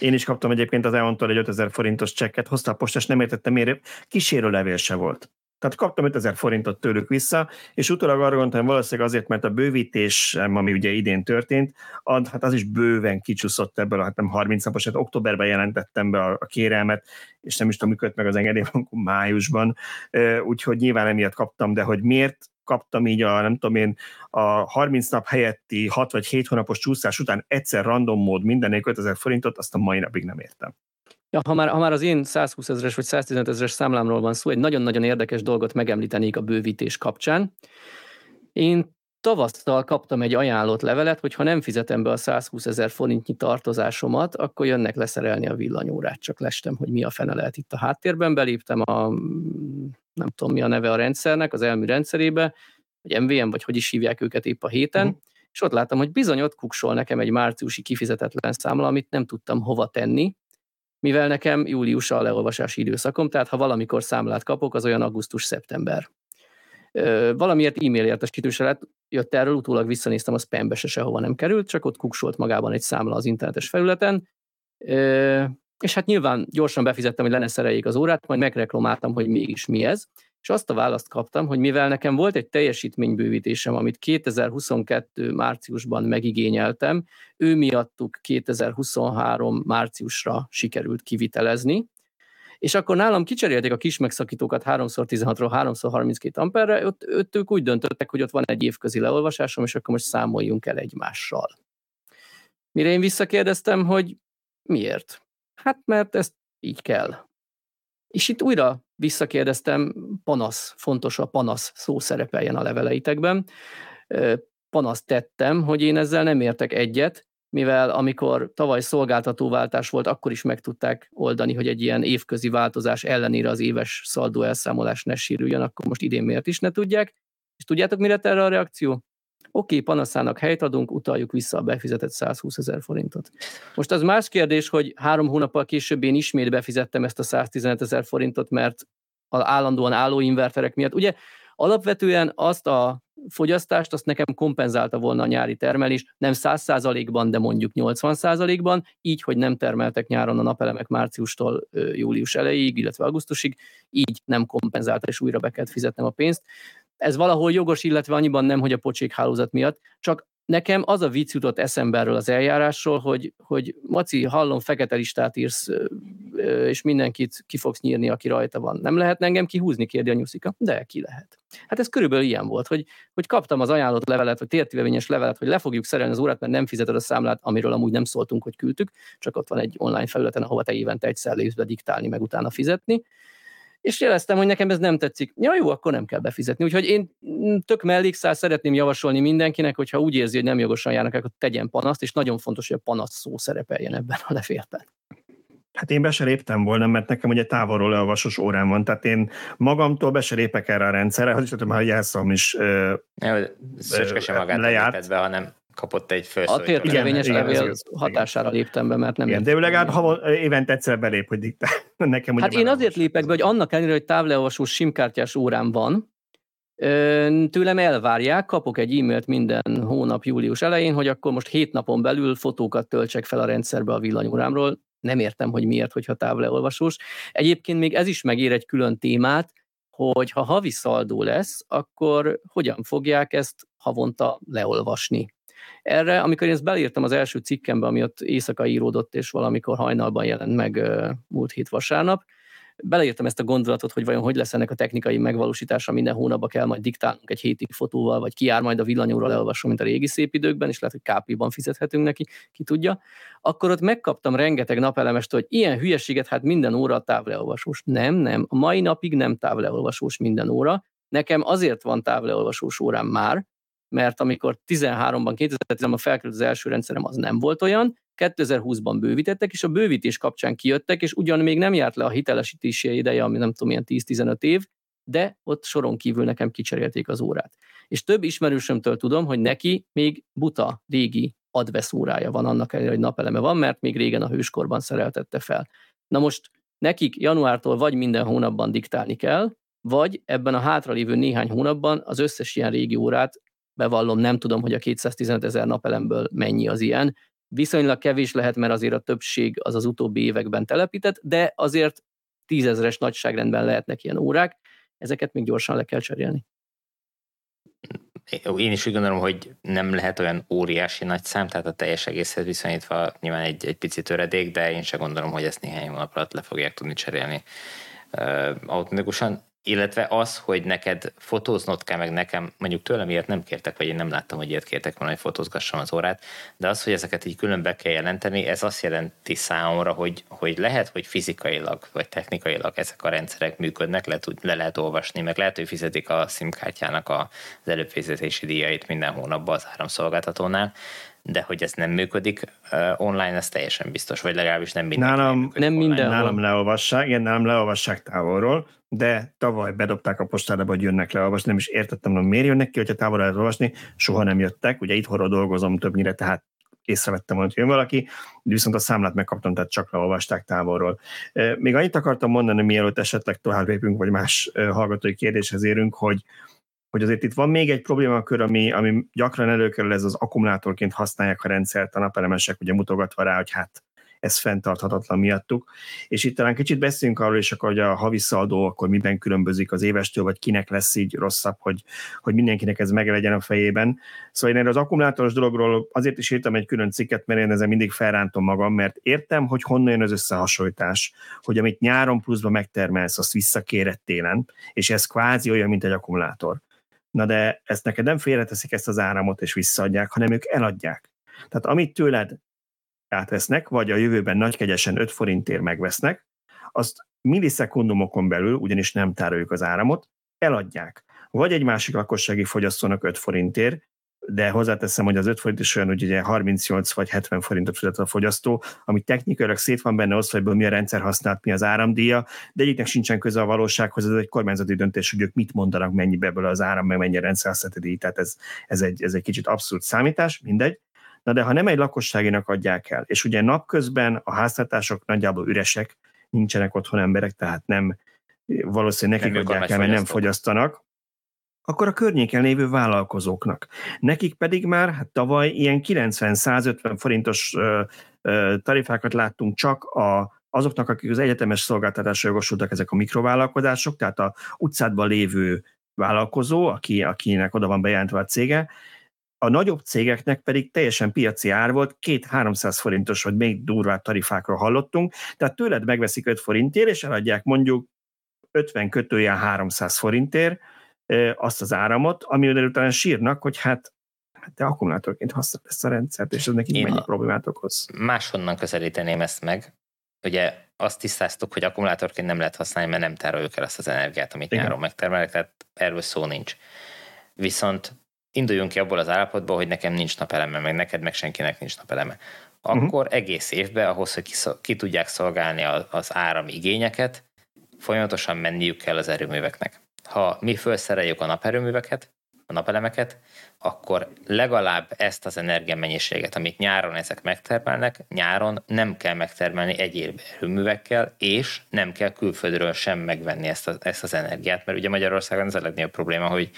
Én is kaptam egyébként az EON-tól egy 5000 forintos csekket, hozta a postás, nem értettem miért, kísérő levél se volt. Tehát kaptam 5000 forintot tőlük vissza, és utólag arra gondoltam, valószínűleg azért, mert a bővítés, ami ugye idén történt, ad, hát az is bőven kicsúszott ebből, hát nem 30 napos, hát októberben jelentettem be a, a kérelmet, és nem is tudom, működött meg az engedély májusban, úgyhogy nyilván emiatt kaptam, de hogy miért kaptam így a, nem tudom én, a 30 nap helyetti 6 vagy 7 hónapos csúszás után egyszer random mód mindennél 5000 forintot, azt a mai napig nem értem. Ja, ha, már, ha már az én 120 ezeres vagy 115 ezeres számlámról van szó, egy nagyon-nagyon érdekes dolgot megemlítenék a bővítés kapcsán. Én tavasszal kaptam egy ajánlott levelet, hogy ha nem fizetem be a 120 ezer forintnyi tartozásomat, akkor jönnek leszerelni a villanyórát. Csak lestem, hogy mi a fene lehet itt a háttérben. Beléptem a, nem tudom mi a neve a rendszernek, az elmű rendszerébe, vagy MVM, vagy hogy is hívják őket épp a héten, uh-huh. és ott láttam, hogy bizony ott kuksol nekem egy márciusi kifizetetlen számla, amit nem tudtam hova tenni, mivel nekem július a leolvasási időszakom, tehát ha valamikor számlát kapok, az olyan augusztus-szeptember. Valamiért e-mail értesítőse lett, jött erről, utólag visszanéztem, a spambe se sehova nem került, csak ott kuksolt magában egy számla az internetes felületen, és hát nyilván gyorsan befizettem, hogy lenne szereljék az órát, majd megreklamáltam, hogy mégis mi ez, és azt a választ kaptam, hogy mivel nekem volt egy teljesítménybővítésem, amit 2022 márciusban megigényeltem, ő miattuk 2023 márciusra sikerült kivitelezni, És akkor nálam kicserélték a kis megszakítókat 3x16-ról 3x32 amperre, ott, ott ők úgy döntöttek, hogy ott van egy évközi leolvasásom, és akkor most számoljunk el egymással. Mire én visszakérdeztem, hogy miért? Hát mert ezt így kell. És itt újra visszakérdeztem, panasz, fontos a panasz szó szerepeljen a leveleitekben. Panaszt tettem, hogy én ezzel nem értek egyet, mivel amikor tavaly szolgáltatóváltás volt, akkor is meg tudták oldani, hogy egy ilyen évközi változás ellenére az éves szaldó elszámolás ne sérüljön, akkor most idén miért is ne tudják. És tudjátok, mire erre a reakció? Oké, panaszának helyt adunk, utaljuk vissza a befizetett 120 ezer forintot. Most az más kérdés, hogy három hónappal később én ismét befizettem ezt a 115 ezer forintot, mert állandóan álló inverterek miatt. Ugye alapvetően azt a fogyasztást, azt nekem kompenzálta volna a nyári termelés, nem 100%-ban, de mondjuk 80%-ban, így, hogy nem termeltek nyáron a napelemek márciustól július elejéig, illetve augusztusig, így nem kompenzálta, és újra be kellett fizetnem a pénzt. Ez valahol jogos, illetve annyiban nem, hogy a pocsék hálózat miatt, csak nekem az a vicc jutott eszembe erről az eljárásról, hogy, hogy Maci, hallom, fekete listát írsz, és mindenkit ki fogsz nyírni, aki rajta van. Nem lehet engem kihúzni, kérdi a nyuszika? De ki lehet. Hát ez körülbelül ilyen volt, hogy, hogy kaptam az ajánlott levelet, vagy tértivevényes levelet, hogy le fogjuk szerelni az órát, mert nem fizeted a számlát, amiről amúgy nem szóltunk, hogy küldtük, csak ott van egy online felületen, ahova te évente egyszer be diktálni, meg utána fizetni és jeleztem, hogy nekem ez nem tetszik. Ja, jó, akkor nem kell befizetni. Úgyhogy én tök mellékszál szeretném javasolni mindenkinek, hogyha úgy érzi, hogy nem jogosan járnak, akkor tegyen panaszt, és nagyon fontos, hogy a panasz szó szerepeljen ebben a lefélben. Hát én be se léptem volna, mert nekem ugye távolról leolvasos órán van, tehát én magamtól be se lépek erre a rendszerre, hogy is tudom, hogy jelszom is ö, Szöcske sem magát lejárt. be, hanem kapott egy felszólító. A tértérvényes levél hatására léptem be, mert nem igen, De ő legalább havon, évente egyszer belép, hogy diktál. <laughs> Nekem hát én azért lépek be, hogy annak ellenére, hogy távleolvasós simkártyás órám van, tőlem elvárják, kapok egy e-mailt minden hónap július elején, hogy akkor most hét napon belül fotókat töltsek fel a rendszerbe a villanyórámról. Nem értem, hogy miért, hogyha távleolvasós. Egyébként még ez is megér egy külön témát, hogy ha havi szaldó lesz, akkor hogyan fogják ezt havonta leolvasni. Erre, amikor én ezt belírtam az első cikkembe, ami ott éjszaka íródott, és valamikor hajnalban jelent meg múlt hét vasárnap, beleírtam ezt a gondolatot, hogy vajon hogy lesz ennek a technikai megvalósítása, minden hónapban kell majd diktálnunk egy hétig fotóval, vagy ki jár majd a villanyóra leolvasom, mint a régi szép időkben, és lehet, hogy KP-ban fizethetünk neki, ki tudja. Akkor ott megkaptam rengeteg napelemest, hogy ilyen hülyeséget, hát minden óra távleolvasós. Nem, nem, a mai napig nem távleolvasós minden óra. Nekem azért van távleolvasós órám már, mert amikor 13-ban, 2010-ben felkerült az első rendszerem, az nem volt olyan, 2020-ban bővítettek, és a bővítés kapcsán kijöttek, és ugyan még nem járt le a hitelesítési ideje, ami nem tudom, ilyen 10-15 év, de ott soron kívül nekem kicserélték az órát. És több ismerősömtől tudom, hogy neki még buta, régi advesz órája van, annak ellenére, hogy napeleme van, mert még régen a hőskorban szereltette fel. Na most nekik januártól vagy minden hónapban diktálni kell, vagy ebben a hátralévő néhány hónapban az összes ilyen régi órát bevallom, nem tudom, hogy a 215 ezer napelemből mennyi az ilyen. Viszonylag kevés lehet, mert azért a többség az az utóbbi években telepített, de azért tízezeres nagyságrendben lehetnek ilyen órák, ezeket még gyorsan le kell cserélni. Én is úgy gondolom, hogy nem lehet olyan óriási nagy szám, tehát a teljes egészhez viszonyítva nyilván egy, egy pici töredék, de én sem gondolom, hogy ezt néhány hónap alatt le fogják tudni cserélni automatikusan illetve az, hogy neked fotóznod kell, meg nekem, mondjuk tőlem ilyet nem kértek, vagy én nem láttam, hogy ilyet kértek volna, hogy fotózgassam az órát, de az, hogy ezeket így külön kell jelenteni, ez azt jelenti számomra, hogy, hogy lehet, hogy fizikailag, vagy technikailag ezek a rendszerek működnek, le, tud, le lehet olvasni, meg lehet, hogy fizetik a SIM-kártyának az előfizetési díjait minden hónapban az áramszolgáltatónál, de hogy ez nem működik uh, online, ez teljesen biztos, vagy legalábbis nem minden. Nálam, nem minden. Nálam leolvassák, igen, nálam leolvassák távolról, de tavaly bedobták a postába, hogy jönnek leolvasni, nem is értettem, hogy miért jönnek ki, hogyha távolra lehet olvasni, soha nem jöttek, ugye itthonról dolgozom többnyire, tehát észrevettem, hogy jön valaki, viszont a számlát megkaptam, tehát csak leolvasták távolról. Még annyit akartam mondani, mielőtt esetleg tovább lépünk, vagy más hallgatói kérdéshez érünk, hogy hogy azért itt van még egy problémakör, ami, ami gyakran előkerül, ez az akkumulátorként használják a rendszert a napelemesek, ugye mutogatva rá, hogy hát ez fenntarthatatlan miattuk. És itt talán kicsit beszéljünk arról is, akkor, hogy a havi szaldó akkor miben különbözik az évestől, vagy kinek lesz így rosszabb, hogy, hogy mindenkinek ez meglegyen a fejében. Szóval én erről az akkumulátoros dologról azért is írtam egy külön cikket, mert én ezen mindig felrántom magam, mert értem, hogy honnan jön az összehasonlítás, hogy amit nyáron pluszban megtermelsz, azt visszakéred télen, és ez kvázi olyan, mint egy akkumulátor. Na de ezt neked nem félreteszik ezt az áramot és visszaadják, hanem ők eladják. Tehát amit tőled átvesznek, vagy a jövőben nagykegyesen 5 forintért megvesznek, azt millisekundumokon belül, ugyanis nem tároljuk az áramot, eladják. Vagy egy másik lakossági fogyasztónak 5 forintért, de hozzáteszem, hogy az 5 forint is olyan, hogy ugye 38 vagy 70 forintot fizet a fogyasztó, ami technikailag szét van benne osztva, hogy mi a rendszer használt, mi az áramdíja, de egyiknek sincsen köze a valósághoz, ez egy kormányzati döntés, hogy ők mit mondanak, mennyi ebből az áram, meg mennyi a rendszer használati díj, tehát ez, ez, egy, ez egy kicsit abszurd számítás, mindegy. Na de ha nem egy lakosságinak adják el, és ugye napközben a háztartások nagyjából üresek, nincsenek otthon emberek, tehát nem valószínűleg nekik nem adják el, mert nem fogyasztanak, akkor a környéken lévő vállalkozóknak. Nekik pedig már hát tavaly ilyen 90-150 forintos tarifákat láttunk csak a, azoknak, akik az egyetemes szolgáltatásra jogosultak, ezek a mikrovállalkozások, tehát a utcádban lévő vállalkozó, aki, akinek oda van bejelentve a cége, a nagyobb cégeknek pedig teljesen piaci ár volt, két-háromszáz forintos, vagy még durvább tarifákról hallottunk, tehát tőled megveszik 5 forintért, és eladják mondjuk 50 kötőjel 300 forintért azt az áramot, amivel utána sírnak, hogy hát hát te akkumulátorként használod ezt a rendszert, és ez nekik mennyi problémát okoz. Máshonnan közelíteném ezt meg. Ugye azt tisztáztuk, hogy akkumulátorként nem lehet használni, mert nem tároljuk el azt az energiát, amit Igen. nyáron megtermelek, tehát erről szó nincs. Viszont induljunk ki abból az állapotból, hogy nekem nincs napeleme, meg neked, meg senkinek nincs napeleme. Akkor uh-huh. egész évben ahhoz, hogy ki, ki tudják szolgálni az áram igényeket, folyamatosan menniük kell az erőműveknek. Ha mi felszereljük a naperőműveket, a napelemeket, akkor legalább ezt az energiamennyiséget, amit nyáron ezek megtermelnek, nyáron nem kell megtermelni egyéb erőművekkel, és nem kell külföldről sem megvenni ezt, a, ezt az energiát, mert ugye Magyarországon ez a legnagyobb probléma, hogy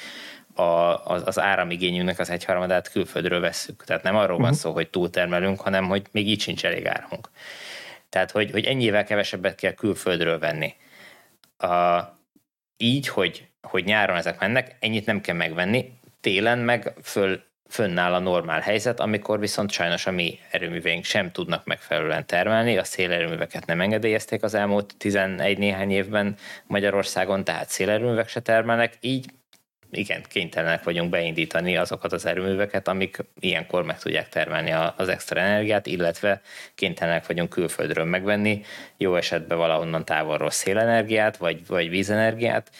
a, az, az áramigényünknek az egyharmadát külföldről vesszük. Tehát nem arról van mhm. szó, hogy túltermelünk, hanem hogy még így sincs elég áramunk. Tehát, hogy, hogy ennyivel kevesebbet kell külföldről venni. A, így, hogy, hogy nyáron ezek mennek, ennyit nem kell megvenni, télen meg föl, fönnáll a normál helyzet, amikor viszont sajnos a mi erőműveink sem tudnak megfelelően termelni, a szélerőműveket nem engedélyezték az elmúlt 11 néhány évben Magyarországon, tehát szélerőművek se termelnek, így igen, kénytelenek vagyunk beindítani azokat az erőműveket, amik ilyenkor meg tudják termelni az extra energiát, illetve kénytelenek vagyunk külföldről megvenni, jó esetben valahonnan távolról szélenergiát, vagy, vagy vízenergiát,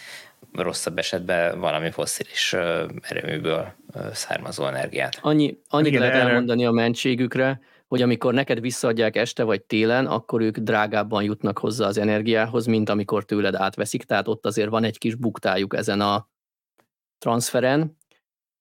rosszabb esetben valami fosszilis erőműből származó energiát. Annyi, annyit Igen, lehet erre... elmondani a mentségükre, hogy amikor neked visszaadják este vagy télen, akkor ők drágábban jutnak hozzá az energiához, mint amikor tőled átveszik, tehát ott azért van egy kis buktájuk ezen a transferen.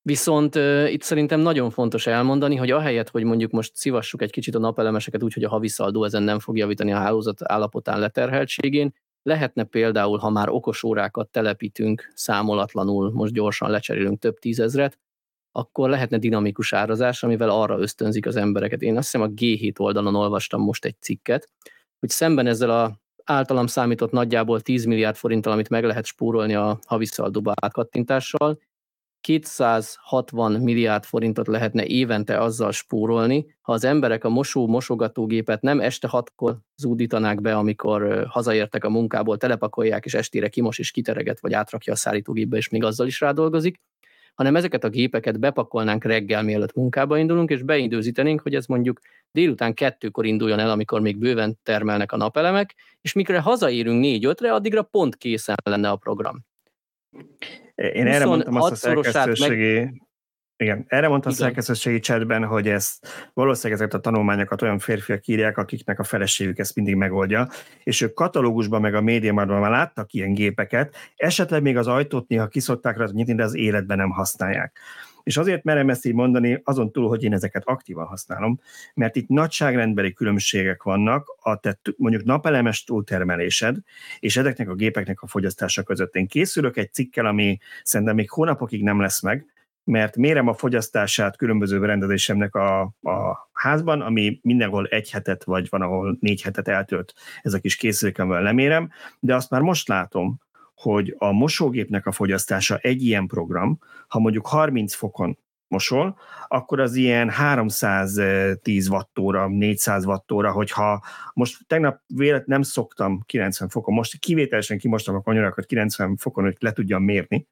Viszont uh, itt szerintem nagyon fontos elmondani, hogy ahelyett, hogy mondjuk most szivassuk egy kicsit a napelemeseket úgy, hogy a haviszaldó ezen nem fog javítani a hálózat állapotán leterheltségén, lehetne például, ha már okos órákat telepítünk számolatlanul, most gyorsan lecserélünk több tízezret, akkor lehetne dinamikus árazás, amivel arra ösztönzik az embereket. Én azt hiszem a G7 oldalon olvastam most egy cikket, hogy szemben ezzel a általam számított nagyjából 10 milliárd forinttal, amit meg lehet spórolni a haviszaldóba átkattintással, 260 milliárd forintot lehetne évente azzal spórolni, ha az emberek a mosó-mosogatógépet nem este hatkor zúdítanák be, amikor hazaértek a munkából, telepakolják, és estére kimos és kitereget, vagy átrakja a szállítógépbe, és még azzal is rádolgozik, hanem ezeket a gépeket bepakolnánk reggel, mielőtt munkába indulunk, és beindőzítenénk, hogy ez mondjuk délután kettőkor induljon el, amikor még bőven termelnek a napelemek, és mikor hazaérünk négy-ötre, addigra pont készen lenne a program. Én erre mondtam azt a szerkesztőségi... Meg... Igen, erre mondta Igen. a szerkesztőségi chatben, hogy ezt valószínűleg ezeket a tanulmányokat olyan férfiak írják, akiknek a feleségük ezt mindig megoldja, és ők katalógusban meg a médiumban már láttak ilyen gépeket, esetleg még az ajtót néha kiszokták rá nyitni, de az életben nem használják. És azért merem ezt így mondani, azon túl, hogy én ezeket aktívan használom, mert itt nagyságrendbeli különbségek vannak a te mondjuk napelemes túltermelésed, és ezeknek a gépeknek a fogyasztása között. Én készülök egy cikkel, ami szerintem még hónapokig nem lesz meg, mert mérem a fogyasztását különböző berendezésemnek a, a házban, ami mindenhol egy hetet, vagy van, ahol négy hetet eltölt. Ez a kis készülékemvel lemérem, de azt már most látom, hogy a mosógépnek a fogyasztása egy ilyen program, ha mondjuk 30 fokon mosol, akkor az ilyen 310 wattóra, 400 wattóra, hogyha most tegnap vélet nem szoktam 90 fokon, most kivételesen kimostam a konyarakat 90 fokon, hogy le tudjam mérni,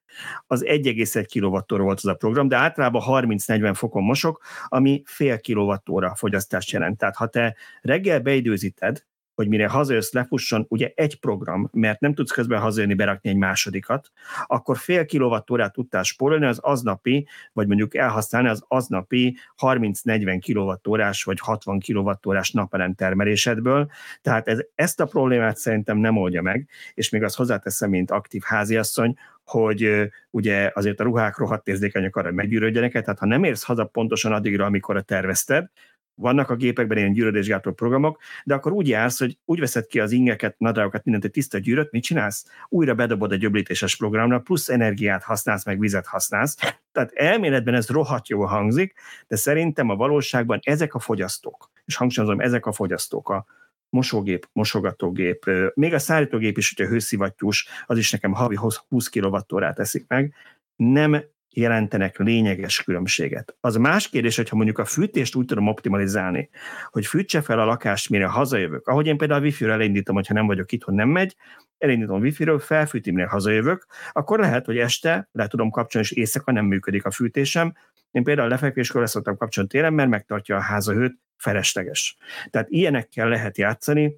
az 1,1 kWh volt az a program, de általában 30-40 fokon mosok, ami fél kWh fogyasztást jelent. Tehát ha te reggel beidőzíted, hogy mire hazajössz, lefusson ugye egy program, mert nem tudsz közben hazajönni, berakni egy másodikat, akkor fél kilovattórát tudtál spórolni az aznapi, vagy mondjuk elhasználni az aznapi 30-40 kilovattórás vagy 60 kilovattórás napelem termelésedből. Tehát ez, ezt a problémát szerintem nem oldja meg, és még azt hozzáteszem, mint aktív háziasszony, hogy ugye azért a ruhák rohadt érzékenyek arra, hogy meggyűrődjenek, tehát ha nem érsz haza pontosan addigra, amikor a tervezted, vannak a gépekben ilyen gyűrödésgátló programok, de akkor úgy jársz, hogy úgy veszed ki az ingeket, nadrágokat, mindent, egy tiszta gyűröt, mit csinálsz? Újra bedobod a gyöblítéses programra, plusz energiát használsz, meg vizet használsz. Tehát elméletben ez rohadt jól hangzik, de szerintem a valóságban ezek a fogyasztók, és hangsúlyozom, ezek a fogyasztók, a mosógép, mosogatógép, még a szállítógép is, hogyha hőszivattyús, az is nekem havi 20 kWh teszik meg, nem jelentenek lényeges különbséget. Az más kérdés, hogyha mondjuk a fűtést úgy tudom optimalizálni, hogy fűtse fel a lakást, mire hazajövök. Ahogy én például a wifi-ről elindítom, hogyha nem vagyok itthon, nem megy, elindítom a wifi-ről, felfűti, mire hazajövök, akkor lehet, hogy este le tudom kapcsolni, és éjszaka nem működik a fűtésem. Én például a lefekvéskor lesz szoktam kapcsolni télen, mert megtartja a házahőt, felesleges. Tehát ilyenekkel lehet játszani,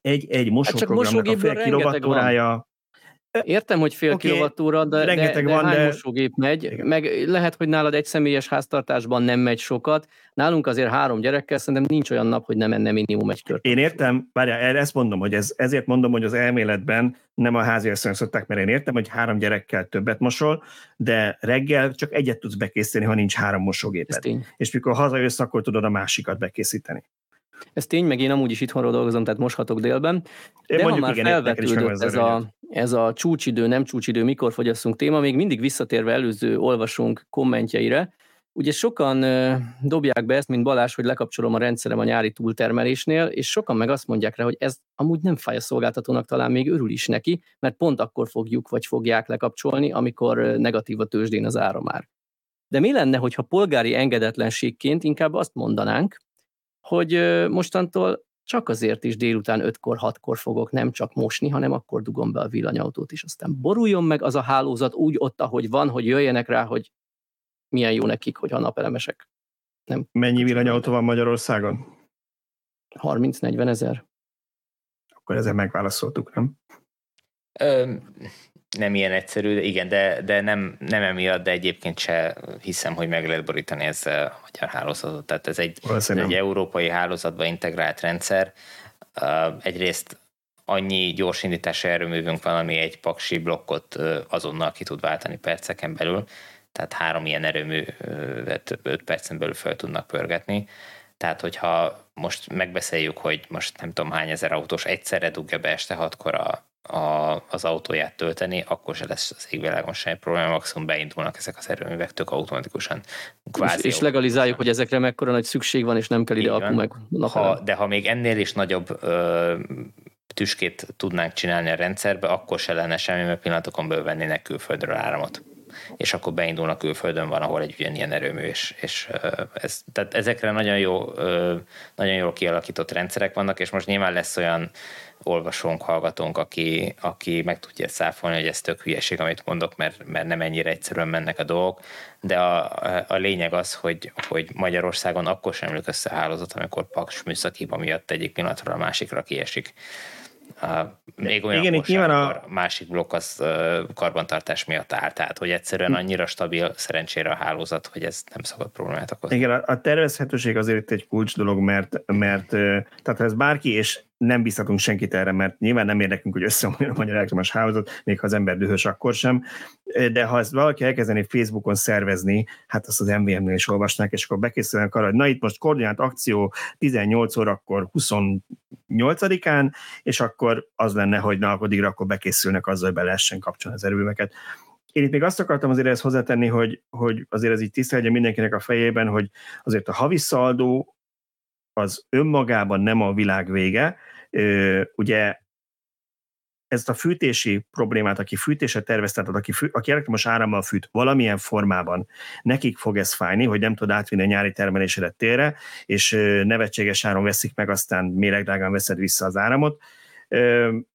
egy, egy mosóprogramnak hát a fél kilovattórája, Értem, hogy fél okay, kilovattóra, de, rengeteg de, de van, hány de... mosógép megy, Igen. meg lehet, hogy nálad egy személyes háztartásban nem megy sokat, nálunk azért három gyerekkel szerintem nincs olyan nap, hogy nem menne minimum egy kört. Én értem, várjál, ezt mondom, hogy ez, ezért mondom, hogy az elméletben nem a házi szokták, mert én értem, hogy három gyerekkel többet mosol, de reggel csak egyet tudsz bekészíteni, ha nincs három mosógéped. És mikor hazajössz, akkor tudod a másikat bekészíteni. Ez tény, meg én amúgy is itthonról dolgozom, tehát moshatok délben. Én de ha már igen, felvetődött ez a, ez a csúcsidő, nem csúcsidő, mikor fogyasszunk téma, még mindig visszatérve előző olvasónk kommentjeire, Ugye sokan dobják be ezt, mint Balás, hogy lekapcsolom a rendszerem a nyári túltermelésnél, és sokan meg azt mondják rá, hogy ez amúgy nem fáj a szolgáltatónak, talán még örül is neki, mert pont akkor fogjuk vagy fogják lekapcsolni, amikor negatív a tőzsdén az áramár. De mi lenne, hogyha polgári engedetlenségként inkább azt mondanánk, hogy mostantól csak azért is délután 5-kor, 6-kor fogok nem csak mosni, hanem akkor dugom be a villanyautót is. Aztán boruljon meg az a hálózat úgy ott, ahogy van, hogy jöjjenek rá, hogy milyen jó nekik, hogy a napelemesek. Nem. Mennyi villanyautó van Magyarországon? 30-40 ezer. Akkor ezzel megválaszoltuk, nem? Ö, nem ilyen egyszerű, de igen, de, de nem, nem emiatt, de egyébként se hiszem, hogy meg lehet borítani ezzel a magyar hálózatot. Tehát ez egy, egy európai hálózatba integrált rendszer. Egyrészt annyi gyorsindítási erőművünk van, ami egy paksi blokkot azonnal ki tud váltani perceken belül, tehát három ilyen erőművet 5 percen belül fel tudnak pörgetni. Tehát, hogyha most megbeszéljük, hogy most nem tudom hány ezer autós egyszerre dugja be este hatkor a, a, az autóját tölteni, akkor se lesz az égvilágon semmi probléma, maximum beindulnak ezek az erőművek tök automatikusan. Kvázi és, és legalizáljuk, hogy ezekre mekkora nagy szükség van, és nem kell ide apu meg ha, De ha még ennél is nagyobb ö, tüskét tudnánk csinálni a rendszerbe, akkor se lenne semmi, mert pillanatokon belül vennének külföldről áramot. És akkor beindulnak külföldön van, ahol egy ugyanilyen erőmű, és, és ez, tehát ezekre nagyon jó, nagyon jól kialakított rendszerek vannak, és most nyilván lesz olyan olvasónk, hallgatónk, aki, aki meg tudja száfolni, hogy ez tök hülyeség, amit mondok, mert, mert nem ennyire egyszerűen mennek a dolgok, de a, a lényeg az, hogy, hogy Magyarországon akkor sem ülök össze a hálózat, amikor paks műszakiba miatt egyik pillanatról a másikra kiesik. Még olyan Igen, itt nyilván a... másik blokk az uh, karbantartás miatt áll, tehát hogy egyszerűen hm. annyira stabil szerencsére a hálózat, hogy ez nem szokott problémát okozni. Igen, a, a tervezhetőség azért egy kulcs dolog, mert, mert tehát ha ez bárki, és nem biztatunk senkit erre, mert nyilván nem érdekünk, hogy összeomoljon a magyar elektromos hálózat, még ha az ember dühös, akkor sem. De ha ezt valaki elkezdeni Facebookon szervezni, hát azt az MVM-nél is olvasnák, és akkor bekészülnek arra, hogy na itt most koordinált akció 18 órakor 28-án, és akkor az lenne, hogy na, addigra akkor bekészülnek azzal, hogy be lehessen kapcsolni az erőműveket én itt még azt akartam azért ezt hozzátenni, hogy, hogy azért ez így tiszta legyen mindenkinek a fejében, hogy azért a havi szaldó az önmagában nem a világ vége. Ugye ezt a fűtési problémát, aki fűtése tervezte, tehát aki, fű, aki elektromos árammal fűt valamilyen formában, nekik fog ez fájni, hogy nem tud átvinni a nyári termelésedet térre, és nevetséges áron veszik meg, aztán méregdrágán veszed vissza az áramot.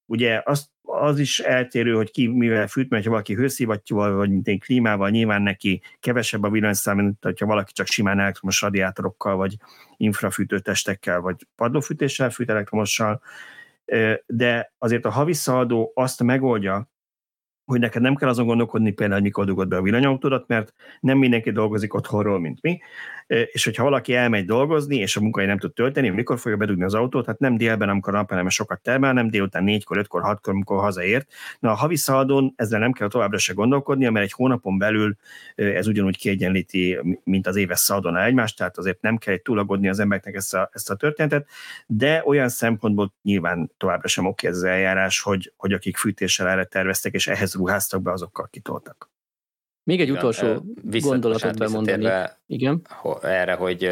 Ugye azt az is eltérő, hogy ki mivel fűt, mert ha valaki hőszivattyúval, vagy mint én klímával, nyilván neki kevesebb a villanyszám, mint ha valaki csak simán elektromos radiátorokkal, vagy infrafűtőtestekkel, vagy padlófűtéssel fűt elektromossal, de azért a havi azt megoldja, hogy neked nem kell azon gondolkodni például, hogy mikor dugod be a villanyautódat, mert nem mindenki dolgozik otthonról, mint mi, és hogyha valaki elmegy dolgozni, és a munkai nem tud tölteni, mikor fogja bedugni az autót, hát nem délben, amikor a napelemes sokat termel, nem délután négykor, ötkor, hatkor, amikor hazaért. Na a havi szaldón ezzel nem kell továbbra se gondolkodni, mert egy hónapon belül ez ugyanúgy kiegyenlíti, mint az éves szaldon egymást, tehát azért nem kell túlagodni az embereknek ezt a, ezt a történetet, de olyan szempontból nyilván továbbra sem oké ez az eljárás, hogy, hogy akik fűtéssel erre terveztek, és ehhez ruháztak be, azokkal kitoltak. Még egy Igen, utolsó gondolatot bemondani. Igen. Erre, hogy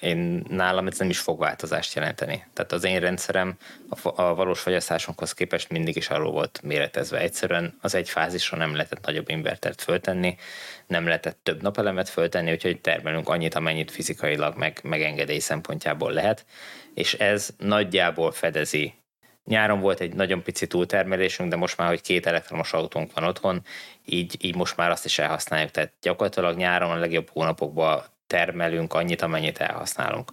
én nálam ez nem is fog változást jelenteni. Tehát az én rendszerem a, a valós fogyasztásunkhoz képest mindig is arról volt méretezve. Egyszerűen az egy fázisra nem lehetett nagyobb invertert föltenni, nem lehetett több napelemet föltenni, úgyhogy termelünk annyit, amennyit fizikailag meg, meg engedély szempontjából lehet, és ez nagyjából fedezi Nyáron volt egy nagyon pici túltermelésünk, de most már, hogy két elektromos autónk van otthon, így, így most már azt is elhasználjuk. Tehát gyakorlatilag nyáron a legjobb hónapokban termelünk annyit, amennyit elhasználunk.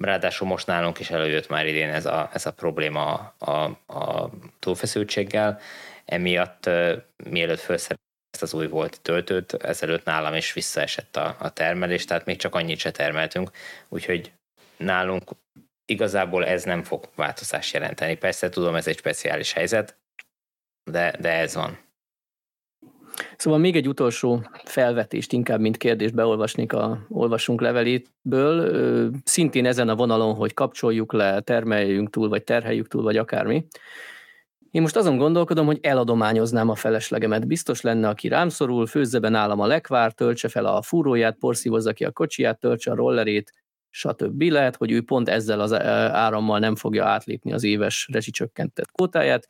Ráadásul most nálunk is előjött már idén ez a, ez a probléma a, a túlfeszültséggel, emiatt uh, mielőtt felszerelt ezt az új volt töltőt, ezelőtt nálam is visszaesett a, a termelés, tehát még csak annyit se termeltünk, úgyhogy nálunk igazából ez nem fog változást jelenteni. Persze tudom, ez egy speciális helyzet, de, de ez van. Szóval még egy utolsó felvetést, inkább mint kérdést beolvasnék a olvasunk leveléből. Szintén ezen a vonalon, hogy kapcsoljuk le, termeljünk túl, vagy terheljük túl, vagy akármi. Én most azon gondolkodom, hogy eladományoznám a feleslegemet. Biztos lenne, aki rám szorul, főzze be nálam a lekvár, töltse fel a fúróját, porszívozza ki a kocsiját, töltse a rollerét, stb. Lehet, hogy ő pont ezzel az árammal nem fogja átlépni az éves rezsicsökkentett kótáját,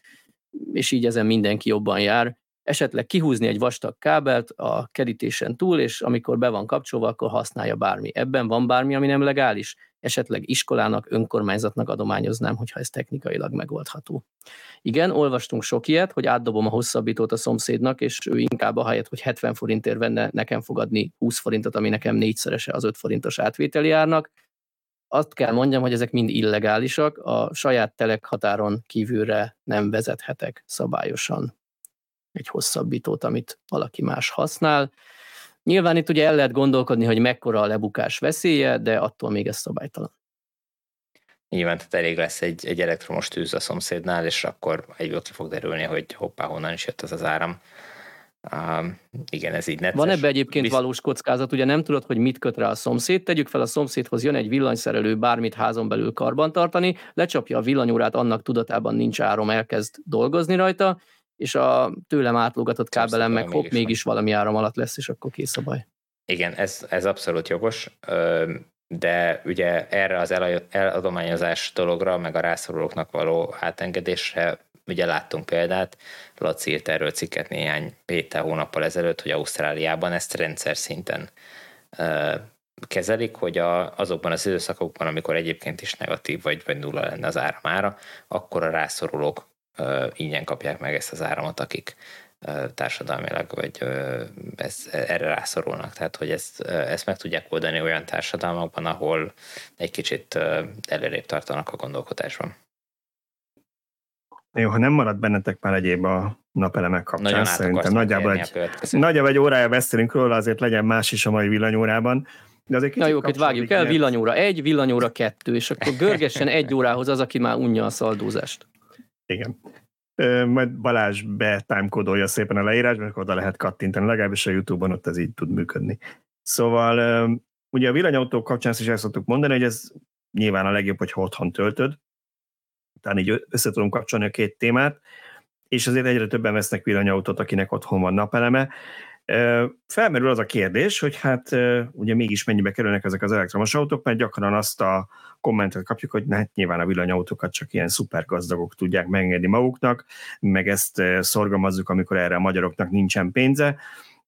és így ezen mindenki jobban jár. Esetleg kihúzni egy vastag kábelt a kerítésen túl, és amikor be van kapcsolva, akkor használja bármi. Ebben van bármi, ami nem legális? Esetleg iskolának, önkormányzatnak adományoznám, hogyha ez technikailag megoldható. Igen, olvastunk sok ilyet, hogy átdobom a hosszabbítót a szomszédnak, és ő inkább a helyet, hogy 70 forintért venne, nekem fogadni 20 forintot, ami nekem négyszerese az 5 forintos átvételi árnak. Azt kell mondjam, hogy ezek mind illegálisak, a saját telekhatáron kívülre nem vezethetek szabályosan egy hosszabbítót, amit valaki más használ. Nyilván itt ugye el lehet gondolkodni, hogy mekkora a lebukás veszélye, de attól még ez szabálytalan. Nyilván tehát elég lesz egy, egy elektromos tűz a szomszédnál, és akkor egyből ki fog derülni, hogy hoppá, honnan is jött az az áram. Uh, igen, ez így necces. Van ebbe egyébként Bizt... valós kockázat, ugye nem tudod, hogy mit köt rá a szomszéd, tegyük fel a szomszédhoz jön egy villanyszerelő bármit házon belül karbantartani, lecsapja a villanyórát, annak tudatában nincs áram, elkezd dolgozni rajta, és a tőlem átlogatott kábelem meg hopp, mégis valami áram alatt lesz, és akkor kész a baj. Igen, ez, ez abszolút jogos, de ugye erre az eladományozás dologra, meg a rászorulóknak való átengedésre ugye láttunk példát, Laci írt erről cikket néhány héttel, hónappal ezelőtt, hogy Ausztráliában ezt rendszer szinten kezelik, hogy a, azokban az időszakokban, amikor egyébként is negatív vagy, vagy nulla lenne az áramára, akkor a rászorulók ingyen kapják meg ezt az áramot, akik társadalmilag, vagy ez, erre rászorulnak. Tehát, hogy ezt, ezt meg tudják oldani olyan társadalmakban, ahol egy kicsit előrébb tartanak a gondolkodásban. Jó, ha nem marad bennetek már egyéb a napelemek kapcsán, Nagyon szerintem nagyjából egy, nagyjából egy órája beszélünk róla, azért legyen más is a mai villanyórában. De azért Na jó, vágjuk el, villanyóra egy, villanyóra kettő, és akkor görgessen egy órához az, aki már unja a szaldózást. Igen. Majd Balázs betimecodolja szépen a leírásba, akkor oda lehet kattintani, legalábbis a Youtube-on ott ez így tud működni. Szóval ugye a villanyautók kapcsán is el szoktuk mondani, hogy ez nyilván a legjobb, hogy otthon töltöd, tehát így össze tudom kapcsolni a két témát, és azért egyre többen vesznek villanyautót, akinek otthon van napeleme. Felmerül az a kérdés, hogy hát ugye mégis mennyibe kerülnek ezek az elektromos autók, mert gyakran azt a kommentet kapjuk, hogy hát nyilván a villanyautókat csak ilyen szupergazdagok tudják megengedni maguknak, meg ezt szorgalmazzuk, amikor erre a magyaroknak nincsen pénze.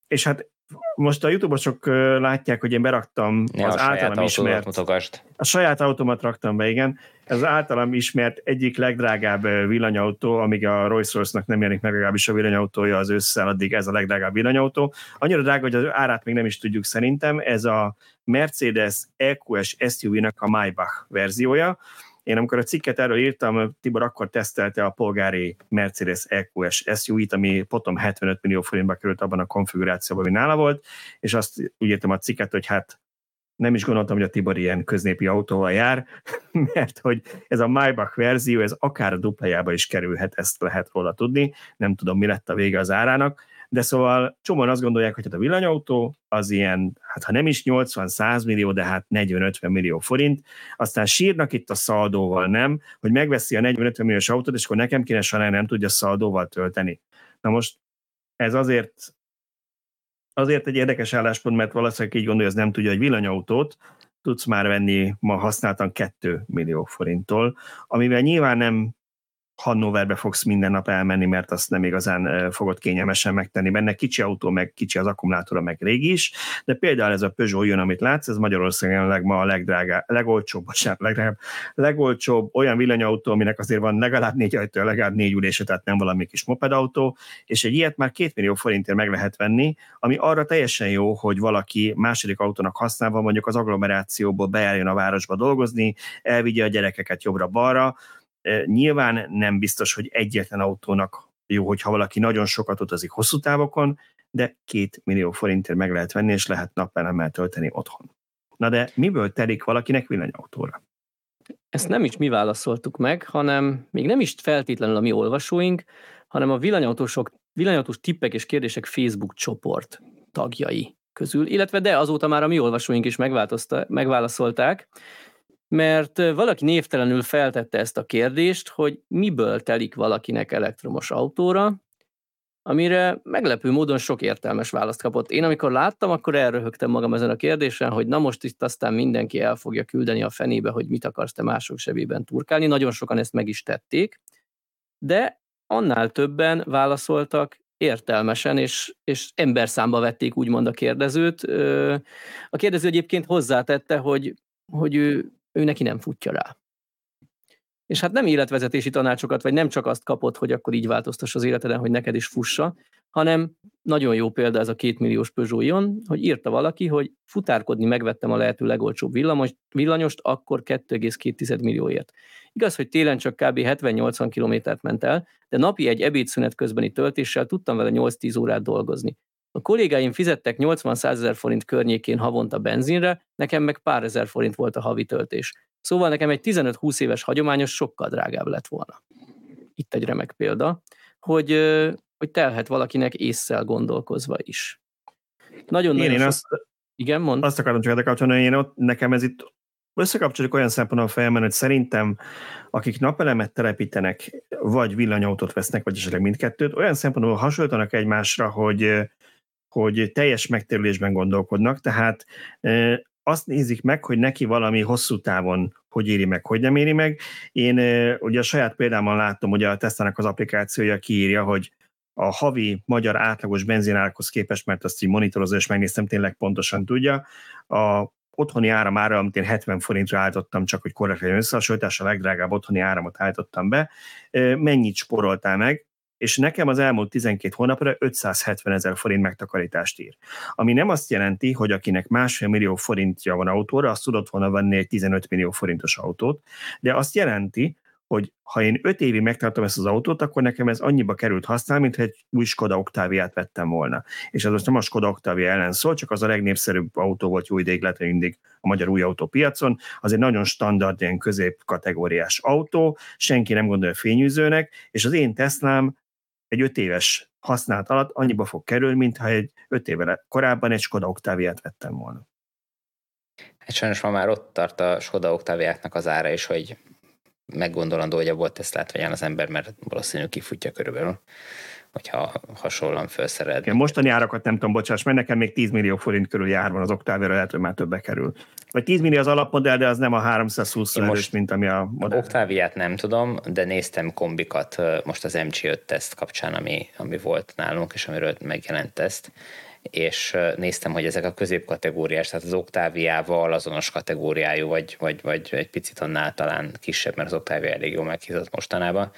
És hát most a YouTube-osok látják, hogy én beraktam ja, az általam ismert... Mutogasd. A saját automat raktam be, igen. Ez az általam ismert egyik legdrágább villanyautó, amíg a Rolls-Royce-nak nem jelenik meg legalábbis a villanyautója az ősszel, addig ez a legdrágább villanyautó. Annyira drága, hogy az árát még nem is tudjuk szerintem. Ez a Mercedes EQS SUV-nak a Maybach verziója én amikor a cikket erről írtam, Tibor akkor tesztelte a polgári Mercedes EQS SUV-t, ami potom 75 millió forintba került abban a konfigurációban, ami nála volt, és azt úgy írtam a cikket, hogy hát nem is gondoltam, hogy a Tibor ilyen köznépi autóval jár, <laughs> mert hogy ez a Maybach verzió, ez akár a duplájába is kerülhet, ezt lehet róla tudni, nem tudom, mi lett a vége az árának, de szóval csomóan azt gondolják, hogy hát a villanyautó az ilyen, hát ha nem is 80-100 millió, de hát 40-50 millió forint, aztán sírnak itt a szaldóval, nem, hogy megveszi a 40-50 milliós autót, és akkor nekem kéne sajnálni, nem tudja szaldóval tölteni. Na most ez azért azért egy érdekes álláspont, mert valószínűleg így gondolja, hogy nem tudja, hogy villanyautót tudsz már venni ma használtan 2 millió forinttól, amivel nyilván nem Hannoverbe fogsz minden nap elmenni, mert azt nem igazán fogod kényelmesen megtenni benne. Kicsi autó, meg kicsi az akkumulátora, meg régi is, de például ez a Peugeot jön, amit látsz, ez Magyarországon ma a legdrágább, legolcsóbb, bocsánat, legdrágább, legolcsóbb olyan villanyautó, aminek azért van legalább négy ajtó, legalább négy ülése, tehát nem valami kis mopedautó, és egy ilyet már két millió forintért meg lehet venni, ami arra teljesen jó, hogy valaki második autónak használva mondjuk az agglomerációból bejárjon a városba dolgozni, elvigye a gyerekeket jobbra-balra, Nyilván nem biztos, hogy egyetlen autónak jó, hogyha valaki nagyon sokat utazik hosszú távokon, de két millió forintért meg lehet venni, és lehet napelemmel tölteni otthon. Na de miből telik valakinek villanyautóra? Ezt nem is mi válaszoltuk meg, hanem még nem is feltétlenül a mi olvasóink, hanem a villanyautósok, villanyautós tippek és kérdések Facebook csoport tagjai közül, illetve de azóta már a mi olvasóink is megválaszolták, mert valaki névtelenül feltette ezt a kérdést, hogy miből telik valakinek elektromos autóra, amire meglepő módon sok értelmes választ kapott. Én amikor láttam, akkor elröhögtem magam ezen a kérdésen, hogy na most itt aztán mindenki el fogja küldeni a fenébe, hogy mit akarsz te mások sebében turkálni. Nagyon sokan ezt meg is tették, de annál többen válaszoltak értelmesen, és, és emberszámba vették úgymond a kérdezőt. A kérdező egyébként hozzátette, hogy, hogy ő ő neki nem futja rá. És hát nem életvezetési tanácsokat, vagy nem csak azt kapott, hogy akkor így változtass az életeden, hogy neked is fussa, hanem nagyon jó példa ez a két milliós Peugeot Ion, hogy írta valaki, hogy futárkodni megvettem a lehető legolcsóbb villamos, villanyost, akkor 2,2 millióért. Igaz, hogy télen csak kb. 70-80 kilométert ment el, de napi egy ebédszünet közbeni töltéssel tudtam vele 8-10 órát dolgozni. A kollégáim fizettek 80-100 ezer forint környékén havonta benzinre, nekem meg pár ezer forint volt a havi töltés. Szóval nekem egy 15-20 éves hagyományos sokkal drágább lett volna. Itt egy remek példa, hogy, hogy telhet valakinek észszel gondolkozva is. Nagyon, én, nagyon én sok... azt, igen, mond. Azt akarom csak kapcsolni, hogy én ott, nekem ez itt összekapcsoljuk olyan szempontból fejemben, hogy szerintem akik napelemet telepítenek, vagy villanyautót vesznek, vagy esetleg mindkettőt, olyan szempontból hasonlítanak egymásra, hogy hogy teljes megtérülésben gondolkodnak, tehát azt nézik meg, hogy neki valami hosszú távon hogy éri meg, hogy nem éri meg. Én ugye a saját példámmal láttam, hogy a Tesla-nak az applikációja kiírja, hogy a havi magyar átlagos benzinárakhoz képest, mert azt így monitorozza, és megnéztem, tényleg pontosan tudja, a otthoni áram ára, amit én 70 forintra állítottam, csak hogy korrekt legyen összehasonlítás, a legdrágább otthoni áramot állítottam be, mennyit sporoltál meg, és nekem az elmúlt 12 hónapra 570 ezer forint megtakarítást ír. Ami nem azt jelenti, hogy akinek másfél millió forintja van autóra, azt tudott volna venni egy 15 millió forintos autót, de azt jelenti, hogy ha én 5 évig megtartom ezt az autót, akkor nekem ez annyiba került használni, mint egy új Skoda Octaviát vettem volna. És ez most nem a Skoda Octavia ellen szól, csak az a legnépszerűbb autó volt jó ideig, lehet, mindig a magyar új autópiacon. Az egy nagyon standard, ilyen középkategóriás autó, senki nem gondolja fényűzőnek, és az én Teslám egy öt éves használat alatt annyiba fog kerülni, mintha egy öt évvel korábban egy Skoda Octaviát vettem volna. Hát sajnos ma már ott tart a Skoda Octaviáknak az ára is, hogy meggondolandó, hogy a volt Teslát vegyen az ember, mert valószínűleg kifutja körülbelül hogyha hasonlóan felszerelt. Igen, mostani árakat nem tudom, bocsáss, mert nekem még 10 millió forint körül jár van az Octavia, lehet, hogy már többe kerül. Vagy 10 millió az alapmodell, de az nem a 320 erős, most mint ami a modell. Octaviát nem tudom, de néztem kombikat most az MG5 teszt kapcsán, ami, ami volt nálunk, és amiről megjelent teszt és néztem, hogy ezek a középkategóriás, tehát az Octaviával azonos kategóriájú, vagy, vagy, vagy egy picit annál talán kisebb, mert az Octavia elég jól meghízott mostanában,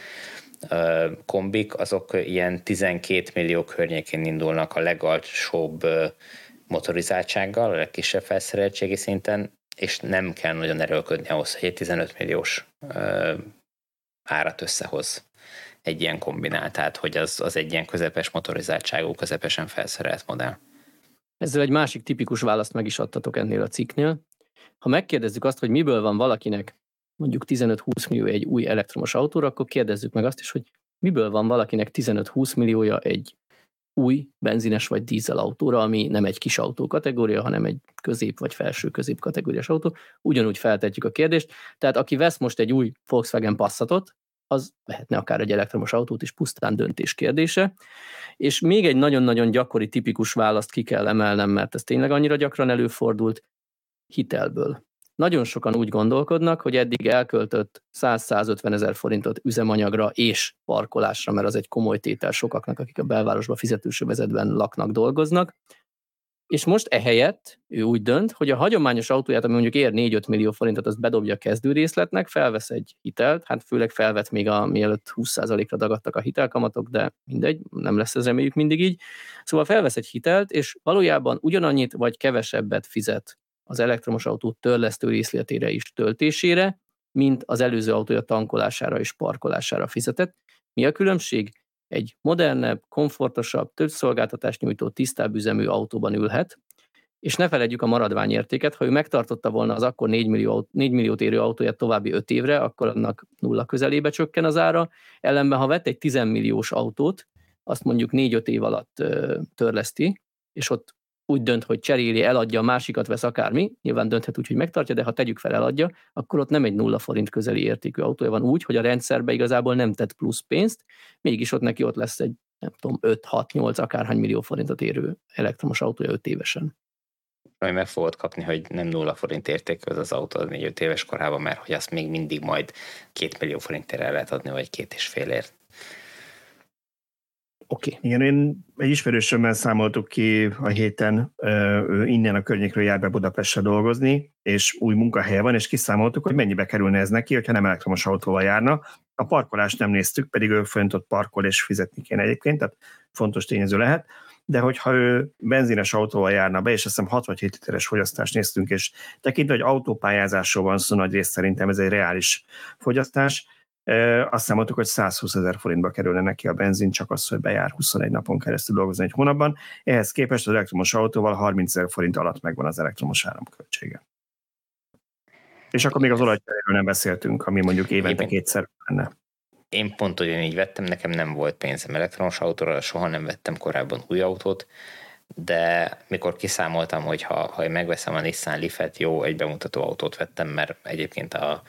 kombik, azok ilyen 12 millió környékén indulnak a legalsóbb motorizáltsággal, a legkisebb felszereltségi szinten, és nem kell nagyon erőlködni ahhoz, hogy egy 15 milliós árat összehoz egy ilyen kombinált, tehát hogy az, az egy ilyen közepes motorizáltságú, közepesen felszerelt modell. Ezzel egy másik tipikus választ meg is adtatok ennél a cikknél. Ha megkérdezzük azt, hogy miből van valakinek mondjuk 15-20 millió egy új elektromos autóra, akkor kérdezzük meg azt is, hogy miből van valakinek 15-20 milliója egy új benzines vagy dízel autóra, ami nem egy kis autó kategória, hanem egy közép vagy felső közép kategóriás autó. Ugyanúgy feltetjük a kérdést. Tehát aki vesz most egy új Volkswagen Passatot, az vehetne akár egy elektromos autót is, pusztán döntés kérdése. És még egy nagyon-nagyon gyakori, tipikus választ ki kell emelnem, mert ez tényleg annyira gyakran előfordult, hitelből. Nagyon sokan úgy gondolkodnak, hogy eddig elköltött 100-150 ezer forintot üzemanyagra és parkolásra, mert az egy komoly tétel sokaknak, akik a belvárosban fizetősövezetben laknak, dolgoznak, és most ehelyett ő úgy dönt, hogy a hagyományos autóját, ami mondjuk ér 4-5 millió forintot, azt bedobja a kezdőrészletnek, felvesz egy hitelt, hát főleg felvet még a mielőtt 20%-ra dagadtak a hitelkamatok, de mindegy, nem lesz ez reméljük mindig így. Szóval felvesz egy hitelt, és valójában ugyanannyit vagy kevesebbet fizet az elektromos autó törlesztő részletére is töltésére, mint az előző autója tankolására és parkolására fizetett. Mi a különbség? Egy modernebb, komfortosabb, több szolgáltatást nyújtó, tisztább üzemű autóban ülhet, és ne felejtjük a maradványértéket, ha ő megtartotta volna az akkor 4, millió, 4 milliót érő autóját további 5 évre, akkor annak nulla közelébe csökken az ára, ellenben ha vett egy 10 milliós autót, azt mondjuk 4-5 év alatt törleszti, és ott úgy dönt, hogy cseréli, eladja, a másikat vesz akármi, nyilván dönthet úgy, hogy megtartja, de ha tegyük fel, eladja, akkor ott nem egy nulla forint közeli értékű autója van úgy, hogy a rendszerbe igazából nem tett plusz pénzt, mégis ott neki ott lesz egy nem tudom, 5-6-8 akárhány millió forintot érő elektromos autója 5 évesen. Ami meg fogod kapni, hogy nem nulla forint értékű az az autó az 4 éves korában, mert hogy azt még mindig majd 2 millió forintért el lehet adni, vagy két és félért. Oké. Okay. Igen, én egy ismerősömmel számoltuk ki a héten, ő innen a környékről jár be Budapestre dolgozni, és új munkahelye van, és kiszámoltuk, hogy mennyibe kerülne ez neki, hogyha nem elektromos autóval járna. A parkolást nem néztük, pedig ő fönt ott parkol és fizetni kéne egyébként, tehát fontos tényező lehet de hogyha ő benzines autóval járna be, és azt hiszem 6 vagy 7 literes fogyasztást néztünk, és tekintve, hogy autópályázásról van szó nagy rész szerintem ez egy reális fogyasztás, azt számoltuk, hogy 120 ezer forintba kerülne neki a benzin, csak az, hogy bejár 21 napon keresztül dolgozni egy hónapban. Ehhez képest az elektromos autóval 30 ezer forint alatt megvan az elektromos áramköltsége. És akkor még az olajcseréről nem beszéltünk, ami mondjuk évente kétszer lenne. Én pont ugyanígy vettem, nekem nem volt pénzem elektromos autóra, soha nem vettem korábban új autót, de mikor kiszámoltam, hogy ha, ha én megveszem a Nissan Leaf-et, jó, egy bemutató autót vettem, mert egyébként a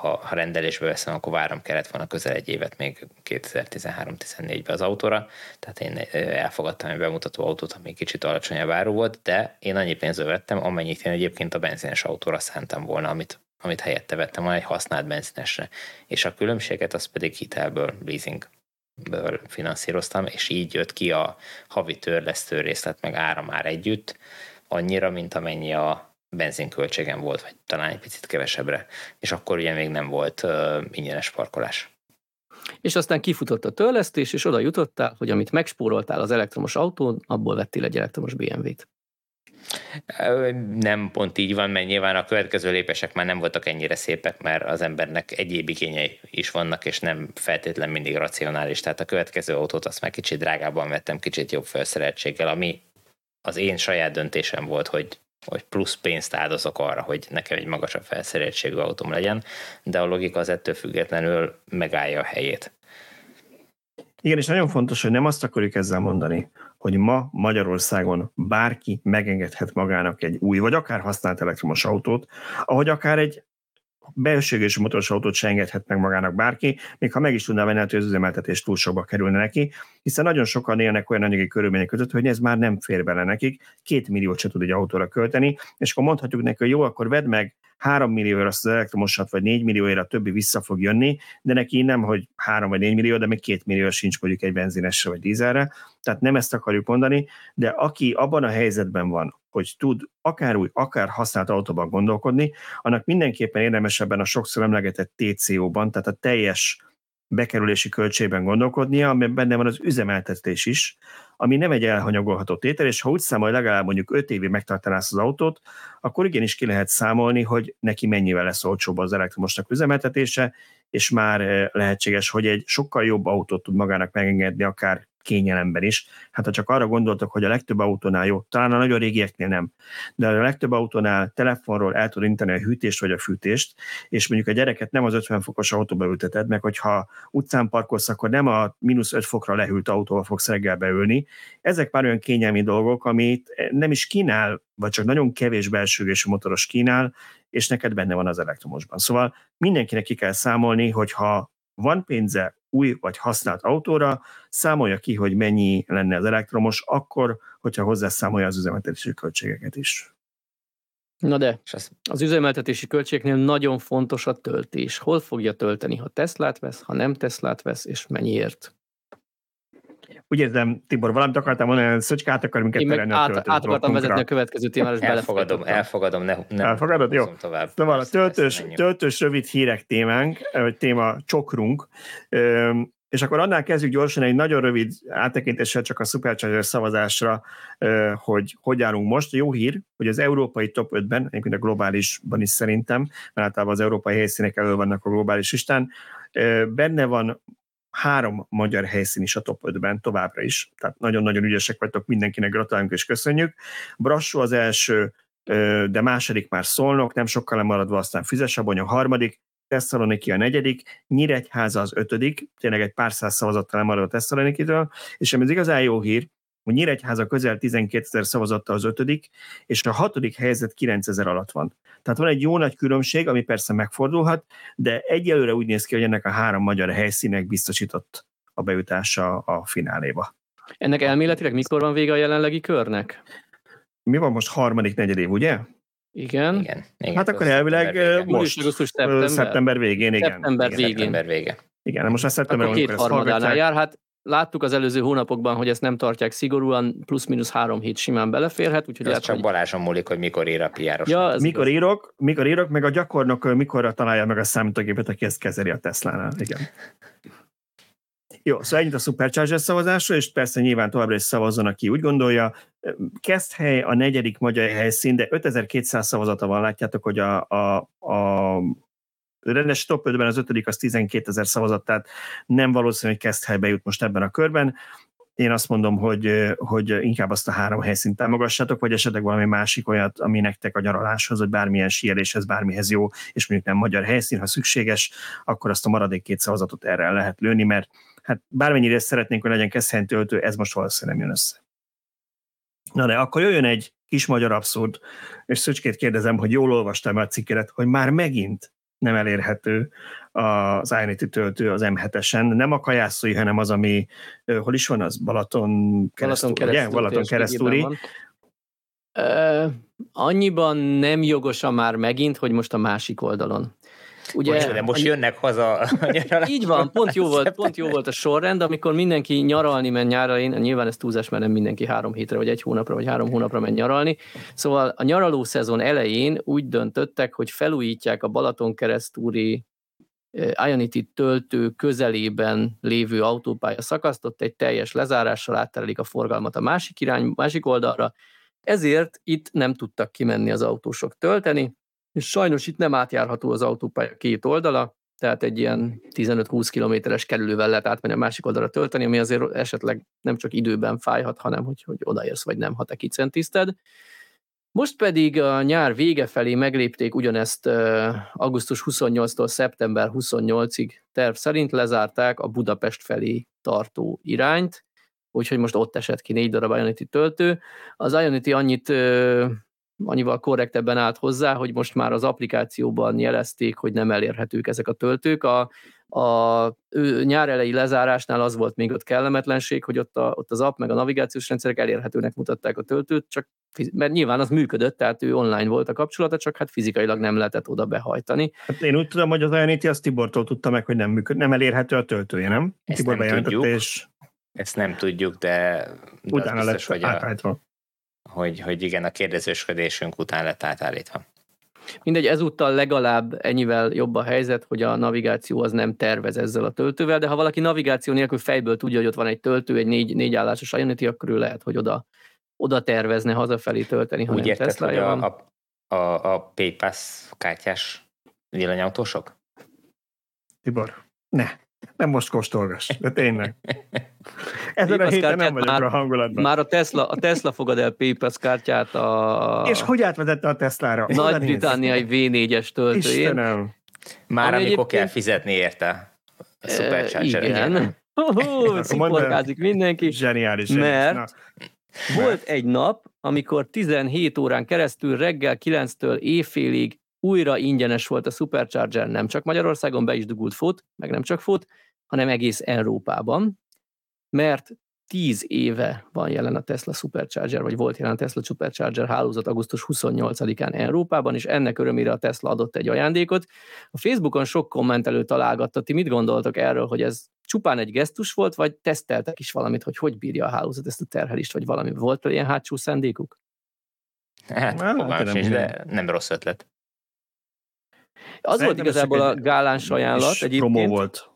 ha, ha rendelésbe veszem, akkor várom kellett volna közel egy évet még 2013-14-ben az autóra, tehát én elfogadtam egy bemutató autót, ami kicsit alacsonyabb áru volt, de én annyi pénzből vettem, amennyit én egyébként a benzines autóra szántam volna, amit, amit helyette vettem volna egy használt benzinesre. És a különbséget az pedig hitelből, leasingből finanszíroztam, és így jött ki a havi törlesztő részlet meg ára már együtt, annyira, mint amennyi a benzinköltségem volt, vagy talán egy picit kevesebbre, és akkor ugye még nem volt uh, ingyenes parkolás. És aztán kifutott a törlesztés, és oda jutottál, hogy amit megspóroltál az elektromos autón, abból vettél egy elektromos BMW-t. Nem pont így van, mert nyilván a következő lépések már nem voltak ennyire szépek, mert az embernek egyéb igényei is vannak, és nem feltétlen mindig racionális. Tehát a következő autót azt már kicsit drágábban vettem, kicsit jobb felszereltséggel, ami az én saját döntésem volt, hogy hogy plusz pénzt áldozok arra, hogy nekem egy magasabb felszereltségű autóm legyen, de a logika az ettől függetlenül megállja a helyét. Igen, és nagyon fontos, hogy nem azt akarjuk ezzel mondani, hogy ma Magyarországon bárki megengedhet magának egy új, vagy akár használt elektromos autót, ahogy akár egy és motoros autót se engedhet meg magának bárki, még ha meg is tudná venni, hogy az üzemeltetés túl sokba kerülne neki, hiszen nagyon sokan élnek olyan anyagi körülmények között, hogy ez már nem fér bele nekik, két milliót se tud egy autóra költeni, és akkor mondhatjuk neki, hogy jó, akkor vedd meg 3 millióért azt az elektromosat, vagy 4 millióért a többi vissza fog jönni, de neki nem, hogy 3 vagy 4 millió, de még 2 millió sincs mondjuk egy benzinesre vagy dízelre, tehát nem ezt akarjuk mondani, de aki abban a helyzetben van, hogy tud akár új, akár használt autóban gondolkodni, annak mindenképpen érdemes ebben a sokszor emlegetett TCO-ban, tehát a teljes bekerülési költségben gondolkodnia, amiben benne van az üzemeltetés is, ami nem egy elhanyagolható tétel, és ha úgy számol, legalább mondjuk 5 évig megtartanász az autót, akkor igenis ki lehet számolni, hogy neki mennyivel lesz olcsóbb az elektromosnak üzemeltetése, és már eh, lehetséges, hogy egy sokkal jobb autót tud magának megengedni, akár kényelemben is. Hát ha csak arra gondoltok, hogy a legtöbb autónál jó, talán a nagyon régieknél nem, de a legtöbb autónál telefonról el tud inteni a hűtést vagy a fűtést, és mondjuk a gyereket nem az 50 fokos autóba ülteted meg, hogyha utcán parkolsz, akkor nem a mínusz 5 fokra lehűlt autóval fogsz reggel beülni. Ezek már olyan kényelmi dolgok, amit nem is kínál, vagy csak nagyon kevés belsőgésű motoros kínál, és neked benne van az elektromosban. Szóval mindenkinek ki kell számolni, hogy ha van pénze új vagy használt autóra, számolja ki, hogy mennyi lenne az elektromos, akkor, hogyha hozzászámolja az üzemeltetési költségeket is. Na de, az üzemeltetési költségeknél nagyon fontos a töltés. Hol fogja tölteni, ha Teslát vesz, ha nem Teslát vesz, és mennyiért? Úgy érzem, Tibor, valamit akartam mondani, Szöcske át akar minket terelni át, a át akartam vezetni a következő témára, és elfogadom, elfogadom, ne, ne Elfogadod? Jó. Tovább. Szóval a töltős, töltős rövid hírek témánk, vagy téma csokrunk, és akkor annál kezdjük gyorsan egy nagyon rövid áttekintéssel csak a Supercharger szavazásra, hogy hogy állunk most. Jó hír, hogy az európai top 5-ben, egyébként a globálisban is szerintem, mert általában az európai helyszínek elő vannak a globális listán, benne van három magyar helyszín is a top 5-ben továbbra is, tehát nagyon-nagyon ügyesek vagytok, mindenkinek gratulálunk és köszönjük. Brassó az első, de második már szólnok, nem sokkal lemaradva, aztán Füzesabony a harmadik, Tesszaloniki a negyedik, Nyíregyháza az ötödik, tényleg egy pár száz szavazattal lemaradva Tesszalonikitől, és ami az igazán jó hír, hogy Nyíregyháza közel 12 ezer szavazattal az ötödik, és a hatodik helyzet 9 ezer alatt van. Tehát van egy jó nagy különbség, ami persze megfordulhat, de egyelőre úgy néz ki, hogy ennek a három magyar helyszínek biztosított a bejutása a fináléba. Ennek elméletileg mikor van vége a jelenlegi körnek? Mi van most harmadik negyedév, ugye? Igen. igen, igen hát akkor elvileg most, szeptember, szeptember végén, igen. Szeptember végén. Szeptember vége. Igen, most már szeptember Akkor két harmadánál jár, hát Láttuk az előző hónapokban, hogy ezt nem tartják szigorúan, plusz-minusz három hét simán beleférhet. Úgyhogy Ez csak hogy... Balázson múlik, hogy mikor ír a piáros. Ja, mikor igaz. írok, mikor írok, meg a gyakornok mikor találja meg a számítógépet, aki ezt kezeli a Tesla-nál. Igen. Jó, szóval ennyit a Supercharger szavazásra, és persze nyilván továbbra is szavazzon, aki úgy gondolja. hely a negyedik magyar helyszín, de 5200 szavazata van, látjátok, hogy a, a, a rendes top 5-ben az ötödik az 12 ezer szavazat, tehát nem valószínű, hogy kezd helybe jut most ebben a körben. Én azt mondom, hogy, hogy inkább azt a három helyszínt támogassátok, vagy esetleg valami másik olyat, ami nektek a nyaraláshoz, vagy bármilyen síeléshez, bármihez jó, és mondjuk nem magyar helyszín, ha szükséges, akkor azt a maradék két szavazatot erre lehet lőni, mert hát bármennyire szeretnénk, hogy legyen kezdhelyen töltő, ez most valószínűleg nem jön össze. Na de akkor jöjjön egy kis magyar abszurd, és Szöcskét kérdezem, hogy jól olvastam a cikket, hogy már megint nem elérhető az Ionity töltő az M7-esen. Nem a kajászói, hanem az, ami, hol is van az? Balaton keresztúri, Balaton keresztúri, Balaton keresztúri. Annyiban nem jogosan már megint, hogy most a másik oldalon. Ugye, most, de most jönnek haza <laughs> Így van, pont jó, volt, pont jó volt a sorrend, amikor mindenki nyaralni ment nyára, én, nyilván ez túlzás, mert nem mindenki három hétre, vagy egy hónapra, vagy három hónapra ment nyaralni. Szóval a nyaraló szezon elején úgy döntöttek, hogy felújítják a Balaton keresztúri eh, Ionity töltő közelében lévő autópálya szakaszt, ott egy teljes lezárással átterelik a forgalmat a másik irány, másik oldalra, ezért itt nem tudtak kimenni az autósok tölteni, és sajnos itt nem átjárható az autópálya két oldala, tehát egy ilyen 15-20 kilométeres kerülővel lehet átmenni a másik oldalra tölteni, ami azért esetleg nem csak időben fájhat, hanem hogy, hogy odaérsz vagy nem, ha te kicentiszted. Most pedig a nyár vége felé meglépték ugyanezt augusztus 28-tól szeptember 28-ig terv szerint lezárták a Budapest felé tartó irányt, úgyhogy most ott esett ki négy darab Ionity töltő. Az Ionity annyit annyival korrektebben állt hozzá, hogy most már az applikációban jelezték, hogy nem elérhetők ezek a töltők. A, a nyár elejé lezárásnál az volt még ott kellemetlenség, hogy ott, a, ott az app meg a navigációs rendszerek elérhetőnek mutatták a töltőt, csak mert nyilván az működött, tehát ő online volt a kapcsolata, csak hát fizikailag nem lehetett oda behajtani. Hát én úgy tudom, hogy az Ionity az Tibortól tudta meg, hogy nem működ, nem elérhető a töltője, nem? Ezt Tibor nem tudjuk. És... Ezt nem tudjuk, de, de utána biztos, lett hogy, a, hogy, hogy igen, a kérdezősködésünk után lett átállítva. Mindegy, ezúttal legalább ennyivel jobb a helyzet, hogy a navigáció az nem tervez ezzel a töltővel, de ha valaki navigáció nélkül fejből tudja, hogy ott van egy töltő, egy négy, négy állásos Ionity, akkor ő lehet, hogy oda, oda tervezne hazafelé tölteni, ha Úgy nem érted, hogy a, a, a, a PayPass kártyás villanyautósok? Tibor, ne. Nem most kóstolgass, de tényleg. Ezen a héten nem vagyok már, a hangulatban. Már a Tesla, a Tesla fogad el PayPass kártyát a... És hogy átvezette a Tesla-ra? Nagy-Britanniai V4-es töltőjén. Istenem. Már amikor egyébként... kell fizetni érte. A Supercharger Igen. <laughs> Sziporkázik mindenki. Zseniális. Mert Na. volt egy nap, amikor 17 órán keresztül reggel 9-től éjfélig újra ingyenes volt a Supercharger, nem csak Magyarországon be is dugult fut, meg nem csak fut, hanem egész Európában, mert tíz éve van jelen a Tesla Supercharger, vagy volt jelen a Tesla Supercharger hálózat augusztus 28-án Európában, és ennek örömére a Tesla adott egy ajándékot. A Facebookon sok kommentelő találgatta, ti mit gondoltok erről, hogy ez csupán egy gesztus volt, vagy teszteltek is valamit, hogy hogy bírja a hálózat ezt a terhelést, vagy valami. Volt ilyen hátsó szándékuk? Hát, hát fogalmam sincs, de nem rossz ötlet. Az Szerintem volt igazából a gáláns ajánlat egyébként. Promó volt.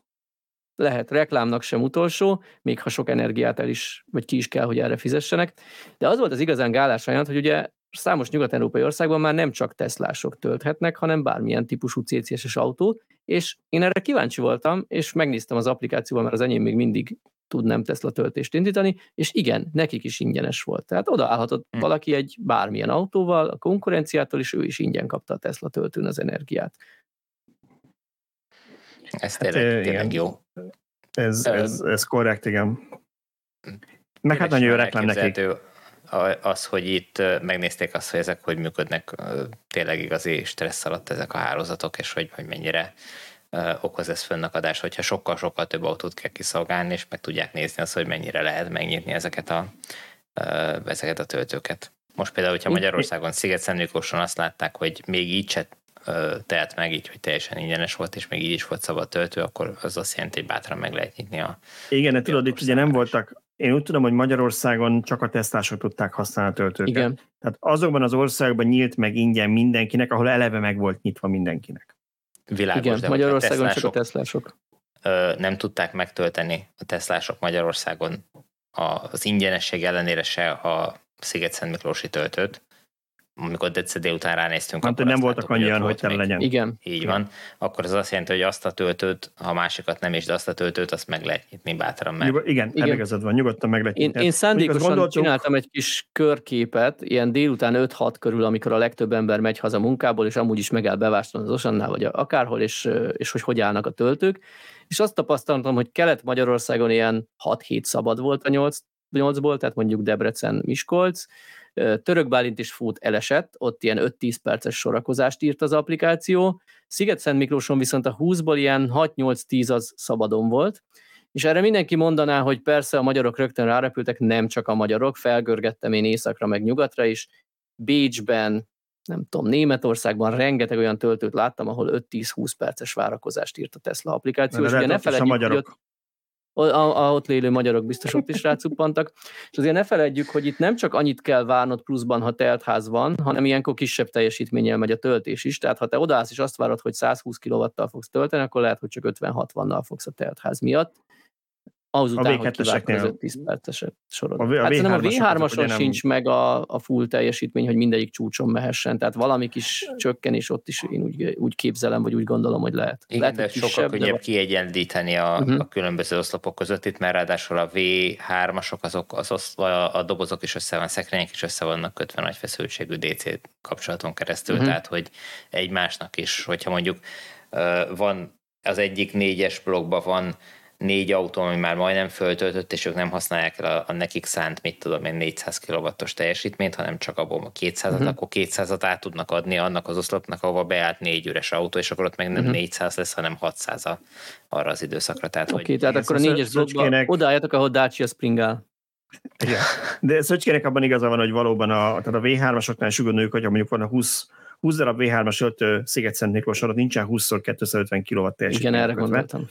Lehet, reklámnak sem utolsó, még ha sok energiát el is, vagy ki is kell, hogy erre fizessenek. De az volt az igazán gálás ajánlat, hogy ugye számos nyugat-európai országban már nem csak Teslások tölthetnek, hanem bármilyen típusú CCS-es autó, és én erre kíváncsi voltam, és megnéztem az applikációban, mert az enyém még mindig tud nem Tesla töltést indítani, és igen, nekik is ingyenes volt. Tehát odaállhatott hmm. valaki egy bármilyen autóval, a konkurenciától, és ő is ingyen kapta a Tesla töltőn az energiát. Ez hát, tényleg, tényleg jó. Ez, ez, ez korrekt, igen. Meg hát nagyon jó reklám nekik. Az, hogy itt megnézték azt, hogy ezek hogy működnek tényleg igazi stressz alatt ezek a hálózatok, és hogy, hogy mennyire okoz ez fönnakadás, hogyha sokkal-sokkal több autót kell kiszolgálni, és meg tudják nézni azt, hogy mennyire lehet megnyitni ezeket a, ezeket a töltőket. Most például, hogyha Magyarországon sziget azt látták, hogy még így se tehet meg így, hogy teljesen ingyenes volt, és még így is volt szabad töltő, akkor az azt jelenti, hogy bátran meg lehet nyitni a... Igen, de tudod, itt ugye nem voltak, én úgy tudom, hogy Magyarországon csak a tesztások tudták használni a töltőket. Igen. Tehát azokban az országokban nyílt meg ingyen mindenkinek, ahol eleve meg volt nyitva mindenkinek. Világos, Igen, de Magyarországon a csak a teszlások nem tudták megtölteni a teszlások Magyarországon az ingyenesség ellenére se a Sziget-Szent Miklósi töltőt, amikor december délután ránéztünk, hát, akkor nem voltak annyian, hogy tele legyen. Igen. Így Igen. van. Akkor az azt jelenti, hogy azt a töltőt, ha másikat nem is, de azt a töltőt, azt meg lehet nyitni bátran. Mert... Nyugod, igen, igen. elegezed van, nyugodtan meg lehet nyitni. Én, én szándékosan gondoltuk... csináltam egy kis körképet, ilyen délután 5-6 körül, amikor a legtöbb ember megy haza munkából, és amúgy is megáll beváston az Osannál, vagy akárhol, és, és hogy hogy állnak a töltők. És azt tapasztaltam, hogy Kelet-Magyarországon ilyen 6-7 szabad volt a 8 8-ból, tehát mondjuk Debrecen, Miskolc, Török Bálint is fut elesett, ott ilyen 5-10 perces sorakozást írt az applikáció, Sziget-Szent Miklóson viszont a 20-ból ilyen 6-8-10 az szabadon volt, és erre mindenki mondaná, hogy persze a magyarok rögtön rárepültek, nem csak a magyarok, felgörgettem én északra meg nyugatra is, Bécsben, nem tudom, Németországban rengeteg olyan töltőt láttam, ahol 5-10-20 perces várakozást írt a Tesla applikáció, és ugye ne felejtjük, hogy ott, a, a ott élő magyarok biztos ott is rácuppantak. És azért ne feledjük, hogy itt nem csak annyit kell várnod pluszban, ha teltház van, hanem ilyenkor kisebb teljesítménnyel megy a töltés is. Tehát ha te odaállsz és azt várod, hogy 120 kW-tal fogsz tölteni, akkor lehet, hogy csak 50-60-nal fogsz a teltház miatt azután, a V2-eseknél. hogy 10 perceset sorod. A, v- a hát a V3-ason nem... sincs meg a, a full teljesítmény, hogy mindegyik csúcson mehessen, tehát valami kis csökkenés ott is én úgy, úgy képzelem, vagy úgy gondolom, hogy lehet. Igen, lehet, de kisebb, sokkal könnyebb de... kiegyenlíteni a, uh-huh. a különböző oszlopok között itt, mert ráadásul a V3-asok, azok, az osz, a, a dobozok is össze van, szekrények is össze vannak kötve nagy feszültségű DC kapcsolaton keresztül, uh-huh. tehát hogy egymásnak is, hogyha mondjuk van az egyik négyes blogban van négy autó, ami már majdnem föltöltött, és ők nem használják el a, a nekik szánt, mit tudom én, 400 kW-os teljesítményt, hanem csak abból a 200-at, uh-huh. akkor 200-at át tudnak adni annak az oszlopnak, ahova beállt négy üres autó, és akkor ott meg nem uh-huh. 400 lesz, hanem 600 a, arra az időszakra. Oké, okay, hogy tehát akkor a négyes blokkban odaálljatok, ahol Dacia springál. Ja. De Szöcskének abban igaza van, hogy valóban a, tehát a V3-asoknál sugodnők, hogyha mondjuk van a 20 20 darab V3-as 5 Sziget-Szent Miklós alatt nincsen 20x250 kW teljesítmény. Igen, erre gondoltam.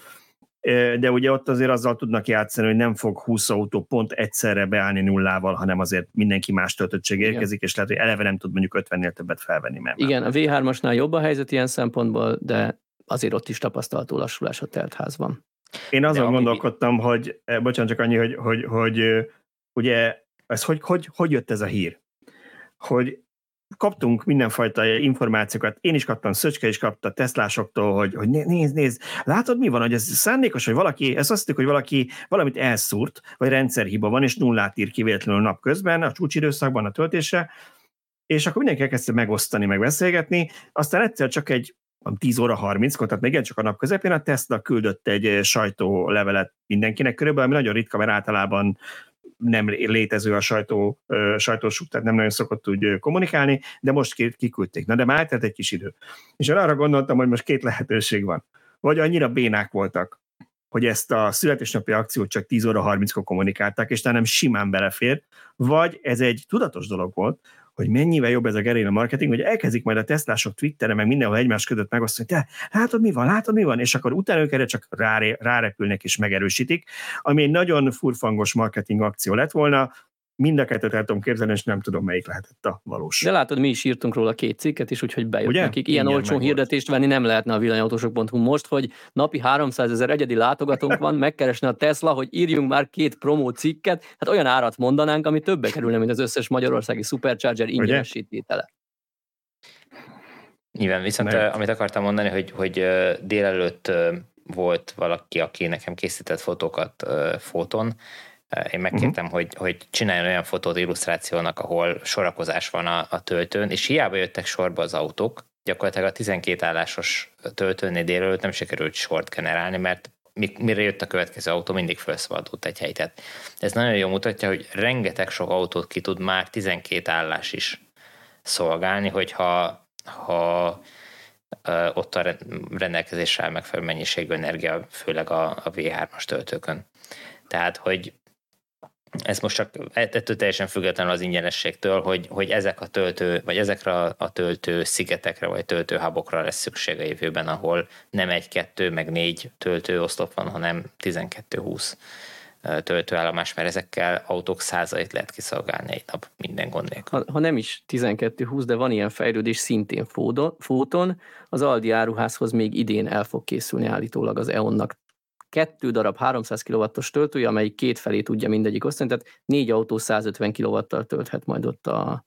De ugye ott azért azzal tudnak játszani, hogy nem fog 20 autó pont egyszerre beállni nullával, hanem azért mindenki más töltöttség érkezik, Igen. és lehet, hogy eleve nem tud mondjuk 50-nél többet felvenni. Mert Igen, a V3-asnál jobb a helyzet ilyen szempontból, de azért ott is tapasztalható lassulás a teltházban. Én azon gondolkodtam, hogy, bocsánat, csak annyi, hogy, hogy, hogy ugye ez hogy, hogy, hogy jött ez a hír? Hogy kaptunk mindenfajta információkat, én is kaptam, Szöcske is kapta Teslásoktól, hogy, hogy nézd, nézd, látod mi van, hogy ez szándékos, hogy valaki, ezt azt hiszük, hogy valaki valamit elszúrt, vagy rendszerhiba van, és nullát ír kivétlenül napközben, a csúcsidőszakban, a töltésre, és akkor mindenki elkezdte megosztani, meg beszélgetni, aztán egyszer csak egy 10 óra 30-kor, tehát még csak a nap közepén a Tesla küldött egy sajtólevelet mindenkinek körülbelül, ami nagyon ritka, mert általában nem létező a sajtó, sajtósuk, tehát nem nagyon szokott úgy kommunikálni, de most kiküldték. Na de már eltelt egy kis idő. És arra gondoltam, hogy most két lehetőség van. Vagy annyira bénák voltak, hogy ezt a születésnapi akciót csak 10 óra 30-kor kommunikálták, és nem simán belefér, vagy ez egy tudatos dolog volt, hogy mennyivel jobb ez a gerilla marketing, hogy elkezdik majd a tesztások Twitteren, meg mindenhol egymás között megosztani, te látod mi van, látod mi van, és akkor utána ők erre csak ráré, rárepülnek és megerősítik, ami egy nagyon furfangos marketing akció lett volna, Mind a kettőt el tudom képzelni, és nem tudom, melyik lehetett a valós. De látod, mi is írtunk róla két cikket is, úgyhogy bejött Ugye? nekik. Ilyen Igen, olcsó hirdetést venni nem lehetne a villanyautósok.hu most, hogy napi 300 ezer egyedi látogatónk van, megkeresne a Tesla, hogy írjunk már két promó cikket, hát olyan árat mondanánk, ami többe kerülne, mint az összes magyarországi Supercharger ingyenesítétele. Nyilván, viszont nem. amit akartam mondani, hogy, hogy délelőtt volt valaki, aki nekem készített fotókat foton, én megkértem, uh-huh. hogy, hogy csináljon olyan fotót illusztrációnak, ahol sorakozás van a, a töltőn, és hiába jöttek sorba az autók, gyakorlatilag a 12 állásos töltőnél délelőtt nem sikerült sort generálni, mert mire jött a következő autó, mindig felszabadult egy hely. Tehát ez nagyon jól mutatja, hogy rengeteg sok autót ki tud már 12 állás is szolgálni, hogyha ha ott a rendelkezésre áll megfelelő mennyiségű energia, főleg a, a V3-as töltőkön. Tehát, hogy ez most csak ettől teljesen függetlenül az ingyenességtől, hogy, hogy ezek a töltő, vagy ezekre a töltő szigetekre, vagy töltőhábokra lesz szükség a jövőben, ahol nem egy-kettő, meg négy töltőoszlop van, hanem 12-20 töltőállomás, mert ezekkel autók százait lehet kiszolgálni egy nap minden gond nélkül. Ha, ha nem is 12-20, de van ilyen fejlődés szintén fóton, az Aldi áruházhoz még idén el fog készülni állítólag az EON-nak kettő darab 300 kW-os töltője, amelyik két felé tudja mindegyik osztani, tehát négy autó 150 kW-tal tölthet majd ott a,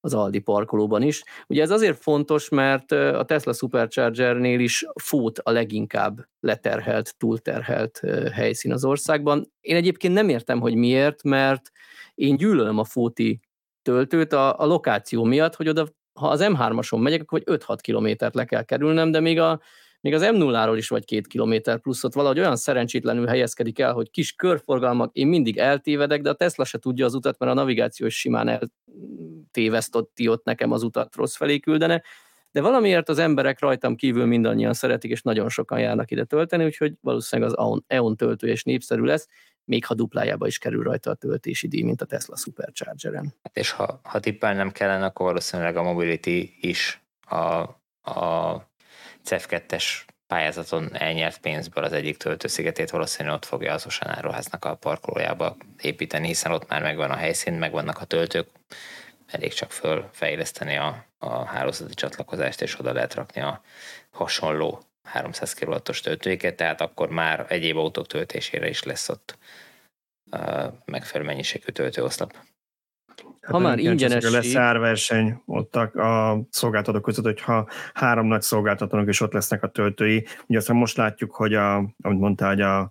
az Aldi parkolóban is. Ugye ez azért fontos, mert a Tesla Superchargernél is fót a leginkább leterhelt, túlterhelt helyszín az országban. Én egyébként nem értem, hogy miért, mert én gyűlölöm a fóti töltőt a, a lokáció miatt, hogy oda, ha az M3-ason megyek, akkor 5-6 kilométert le kell kerülnem, de még a még az M0-ról is vagy két kilométer pluszot valahogy olyan szerencsétlenül helyezkedik el, hogy kis körforgalmak, én mindig eltévedek, de a Tesla se tudja az utat, mert a navigáció is simán eltévesztotti ott nekem az utat rossz felé küldene, de valamiért az emberek rajtam kívül mindannyian szeretik, és nagyon sokan járnak ide tölteni, úgyhogy valószínűleg az EON töltő és népszerű lesz, még ha duplájába is kerül rajta a töltési díj, mint a Tesla Superchargeren. Hát és ha, ha tippelnem kellene, akkor valószínűleg a Mobility is a, a CEF2-es pályázaton elnyert pénzből az egyik töltőszigetét valószínűleg ott fogja az Osan áruháznak a parkolójába építeni, hiszen ott már megvan a helyszín, megvannak a töltők, elég csak fölfejleszteni a, a hálózati csatlakozást, és oda lehet rakni a hasonló 300 kW-os töltőiket, tehát akkor már egyéb autók töltésére is lesz ott megfelelő mennyiségű töltőoszlop. Hát ha már ingyenes. lesz árverseny ott a, szolgáltatók között, hogyha három nagy szolgáltatónak is ott lesznek a töltői. Ugye aztán most látjuk, hogy a, amit mondtál, hogy a,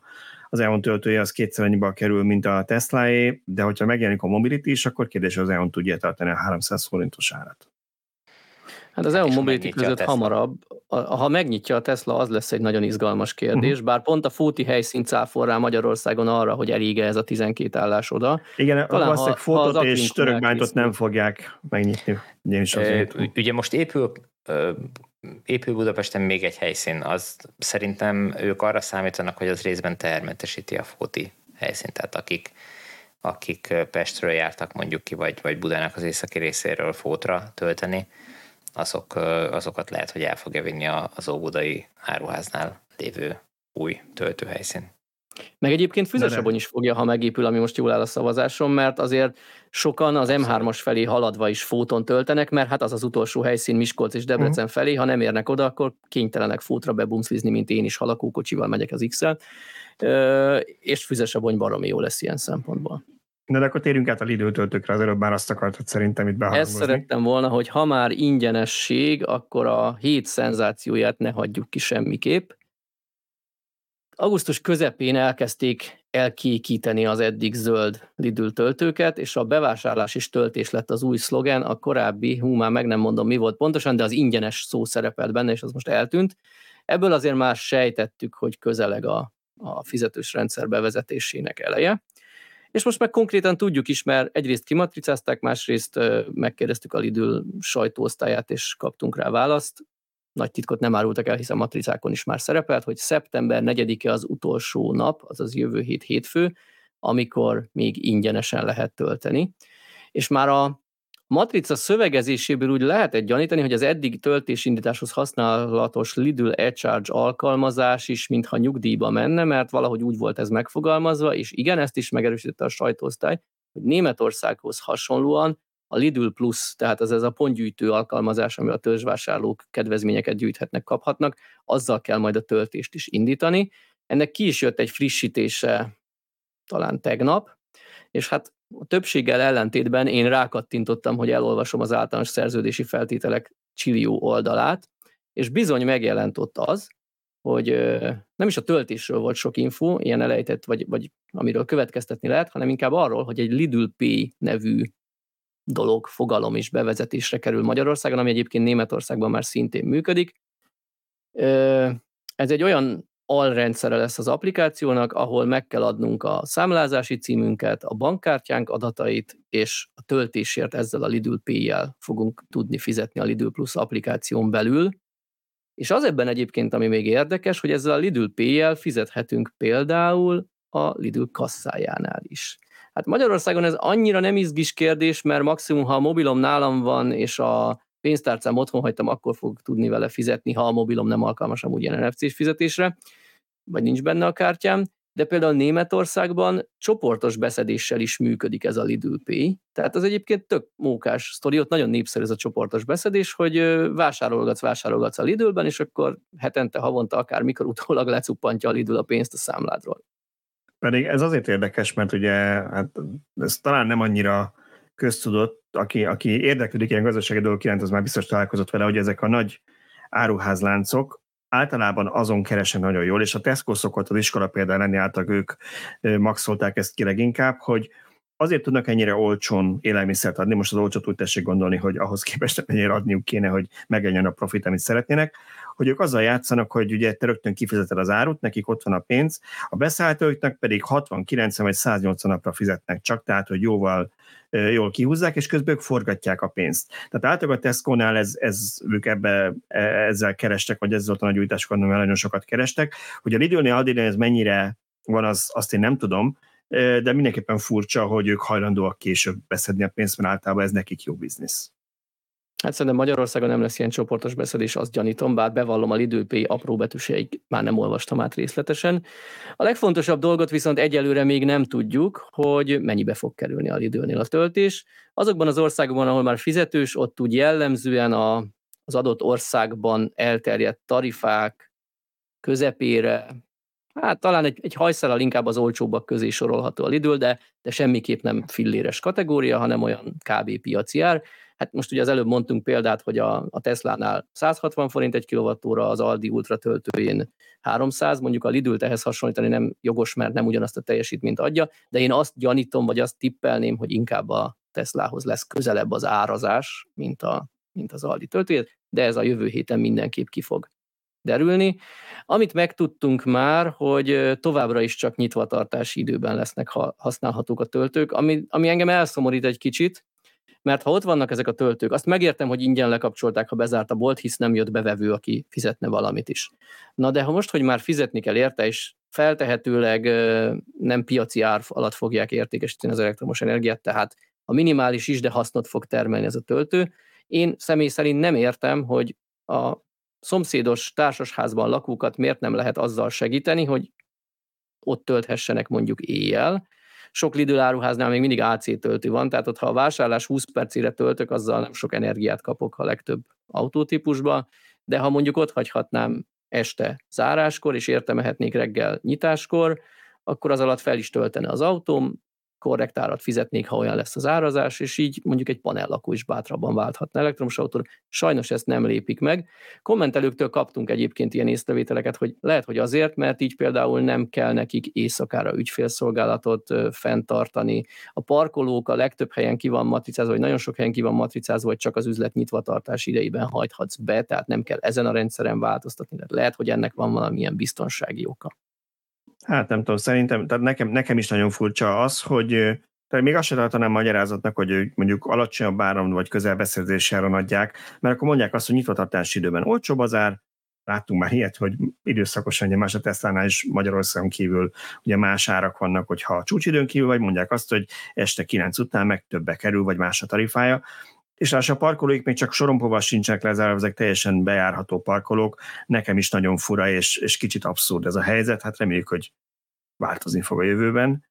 az EON töltője az kétszer annyiba kerül, mint a Teslaé, de hogyha megjelenik a Mobility is, akkor kérdés, az EON tudja tartani a 300 forintos árat. Hát az EU Mobility között hamarabb, ha megnyitja a Tesla, az lesz egy nagyon izgalmas kérdés, uh-huh. bár pont a Fóti helyszín cáfol rá Magyarországon arra, hogy elég ez a 12 állás oda. Igen, Talán, valószínűleg Fótot és Törökbántot nem fogják megnyitni. E, ugye most épül épül Budapesten még egy helyszín, az szerintem ők arra számítanak, hogy az részben termentesíti a Fóti helyszínt, tehát akik, akik Pestről jártak mondjuk ki, vagy, vagy Budának az északi részéről Fótra tölteni, azok, azokat lehet, hogy el fogja vinni az Óbudai áruháznál lévő új töltőhelyszín. Meg egyébként Füzesabony is fogja, ha megépül, ami most jól áll a szavazáson, mert azért sokan az M3-as felé haladva is fóton töltenek, mert hát az az utolsó helyszín Miskolc és Debrecen uh-huh. felé, ha nem érnek oda, akkor kénytelenek fótra bebumszlizni, mint én is halakókocsival megyek az X-el, és Füzesabony baromi jó lesz ilyen szempontból. Na de akkor térjünk át a Lidl töltőkre, az előbb már azt akartad szerintem itt behangozni. Ezt szerettem volna, hogy ha már ingyenesség, akkor a hét szenzációját ne hagyjuk ki semmiképp. Augusztus közepén elkezdték elkékíteni az eddig zöld Lidl töltőket, és a bevásárlás és töltés lett az új szlogen, a korábbi, hú, már meg nem mondom mi volt pontosan, de az ingyenes szó szerepelt benne, és az most eltűnt. Ebből azért már sejtettük, hogy közeleg a, a fizetős rendszer bevezetésének eleje. És most meg konkrétan tudjuk is, mert egyrészt kimatricázták, másrészt megkérdeztük a Lidl sajtóosztályát, és kaptunk rá választ. Nagy titkot nem árultak el, hiszen matricákon is már szerepelt, hogy szeptember 4-e az utolsó nap, azaz jövő hét hétfő, amikor még ingyenesen lehet tölteni. És már a matrica szövegezéséből úgy lehetett gyanítani, hogy az eddig töltésindításhoz használatos Lidl e-charge alkalmazás is mintha nyugdíjba menne, mert valahogy úgy volt ez megfogalmazva, és igen, ezt is megerősítette a sajtóosztály, hogy Németországhoz hasonlóan a Lidl Plus, tehát az ez a pontgyűjtő alkalmazás, amivel a törzsvásárlók kedvezményeket gyűjthetnek, kaphatnak, azzal kell majd a töltést is indítani. Ennek ki is jött egy frissítése talán tegnap, és hát a többséggel ellentétben én rákattintottam, hogy elolvasom az általános szerződési feltételek Csilió oldalát, és bizony megjelent ott az, hogy nem is a töltésről volt sok info, ilyen elejtett, vagy, vagy amiről következtetni lehet, hanem inkább arról, hogy egy Lidl Pay nevű dolog, fogalom is bevezetésre kerül Magyarországon, ami egyébként Németországban már szintén működik. Ez egy olyan alrendszere lesz az applikációnak, ahol meg kell adnunk a számlázási címünket, a bankkártyánk adatait, és a töltésért ezzel a Lidl Pay-jel fogunk tudni fizetni a Lidl Plus applikáción belül. És az ebben egyébként, ami még érdekes, hogy ezzel a Lidl Pay-jel fizethetünk például a Lidl kasszájánál is. Hát Magyarországon ez annyira nem izgis kérdés, mert maximum, ha a mobilom nálam van, és a pénztárcám otthon hagytam, akkor fog tudni vele fizetni, ha a mobilom nem alkalmas amúgy ilyen NFC-s fizetésre, vagy nincs benne a kártyám, de például Németországban csoportos beszedéssel is működik ez a Lidl Pay. Tehát az egyébként tök mókás sztori, ott nagyon népszerű ez a csoportos beszedés, hogy vásárolgatsz, vásárolgatsz a Lidlben, és akkor hetente, havonta, akár mikor utólag lecuppantja a Lidl a pénzt a számládról. Pedig ez azért érdekes, mert ugye hát ez talán nem annyira köztudott, aki, aki érdeklődik ilyen gazdasági dolgok iránt, az már biztos találkozott vele, hogy ezek a nagy áruházláncok általában azon keresnek nagyon jól, és a Tesco szokott az iskola például lenni által ők maxolták ezt ki leginkább, hogy azért tudnak ennyire olcsón élelmiszert adni, most az olcsót úgy tessék gondolni, hogy ahhoz képest ennyire adniuk kéne, hogy megegyen a profit, amit szeretnének, hogy ők azzal játszanak, hogy ugye te rögtön kifizeted az árut, nekik ott van a pénz, a beszállítóiknak pedig 60, 90 vagy 180 napra fizetnek csak, tehát hogy jóval jól kihúzzák, és közben ők forgatják a pénzt. Tehát általában a Tesco-nál ez, ez, ők ebbe, e, ezzel kerestek, vagy ezzel a nagy újításokon nagyon sokat kerestek. Hogy a Lidl-nél, Aldi-nél ez mennyire van, az, azt én nem tudom, de mindenképpen furcsa, hogy ők hajlandóak később beszedni a pénzt, mert általában ez nekik jó biznisz. Hát szerintem Magyarországon nem lesz ilyen csoportos beszedés, azt gyanítom, bár bevallom a Pay apró betűseig már nem olvastam át részletesen. A legfontosabb dolgot viszont egyelőre még nem tudjuk, hogy mennyibe fog kerülni a Lidl-nél a töltés. Azokban az országokban, ahol már fizetős, ott úgy jellemzően a, az adott országban elterjedt tarifák közepére, hát talán egy, egy hajszálal inkább az olcsóbbak közé sorolható a Lidl, de, de semmiképp nem filléres kategória, hanem olyan kb. piaci ár Hát most ugye az előbb mondtunk példát, hogy a, a Tesla-nál 160 forint egy kilovattóra, az Aldi Ultra töltőjén 300, mondjuk a Lidl ehhez hasonlítani nem jogos, mert nem ugyanazt a teljesítményt adja, de én azt gyanítom, vagy azt tippelném, hogy inkább a Teslahoz lesz közelebb az árazás, mint a, mint az Aldi töltőjét, de ez a jövő héten mindenképp ki fog derülni. Amit megtudtunk már, hogy továbbra is csak nyitvatartási időben lesznek használhatók a töltők, ami, ami engem elszomorít egy kicsit, mert ha ott vannak ezek a töltők, azt megértem, hogy ingyen lekapcsolták, ha bezárt a bolt, hisz nem jött bevevő, aki fizetne valamit is. Na de ha most, hogy már fizetni kell érte, és feltehetőleg nem piaci ár alatt fogják értékesíteni az elektromos energiát, tehát a minimális is, de hasznot fog termelni ez a töltő. Én személy szerint nem értem, hogy a szomszédos társasházban lakókat miért nem lehet azzal segíteni, hogy ott tölthessenek mondjuk éjjel, sok Lidl áruháznál még mindig AC töltő van, tehát ott ha a vásárlás 20 percére töltök, azzal nem sok energiát kapok a legtöbb autótípusba, de ha mondjuk ott hagyhatnám este záráskor, és értemehetnék reggel nyitáskor, akkor az alatt fel is töltene az autóm, korrekt árat fizetnék, ha olyan lesz az árazás, és így mondjuk egy panellakó is bátrabban válthatna elektromos autóra. Sajnos ezt nem lépik meg. Kommentelőktől kaptunk egyébként ilyen észrevételeket, hogy lehet, hogy azért, mert így például nem kell nekik éjszakára ügyfélszolgálatot fenntartani. A parkolók a legtöbb helyen ki van matricázva, vagy nagyon sok helyen ki van matricázva, hogy csak az üzlet nyitvatartás idejében hajthatsz be, tehát nem kell ezen a rendszeren változtatni. Lehet, hogy ennek van valamilyen biztonsági oka. Hát nem tudom, szerintem, tehát nekem, nekem is nagyon furcsa az, hogy tehát még azt sem tartanám magyarázatnak, hogy mondjuk alacsonyabb áram vagy közelbeszerzési áron adják, mert akkor mondják azt, hogy nyitvatartási időben olcsóbb az ár, láttunk már ilyet, hogy időszakosan, ugye más a Tesla-nál is Magyarországon kívül ugye más árak vannak, hogyha a csúcsidőn kívül vagy, mondják azt, hogy este 9 után meg többe kerül, vagy más a tarifája, és a parkolóik még csak sorompóval sincsenek lezárva, ezek teljesen bejárható parkolók. Nekem is nagyon fura, és, és kicsit abszurd ez a helyzet, hát reméljük, hogy változni fog a jövőben.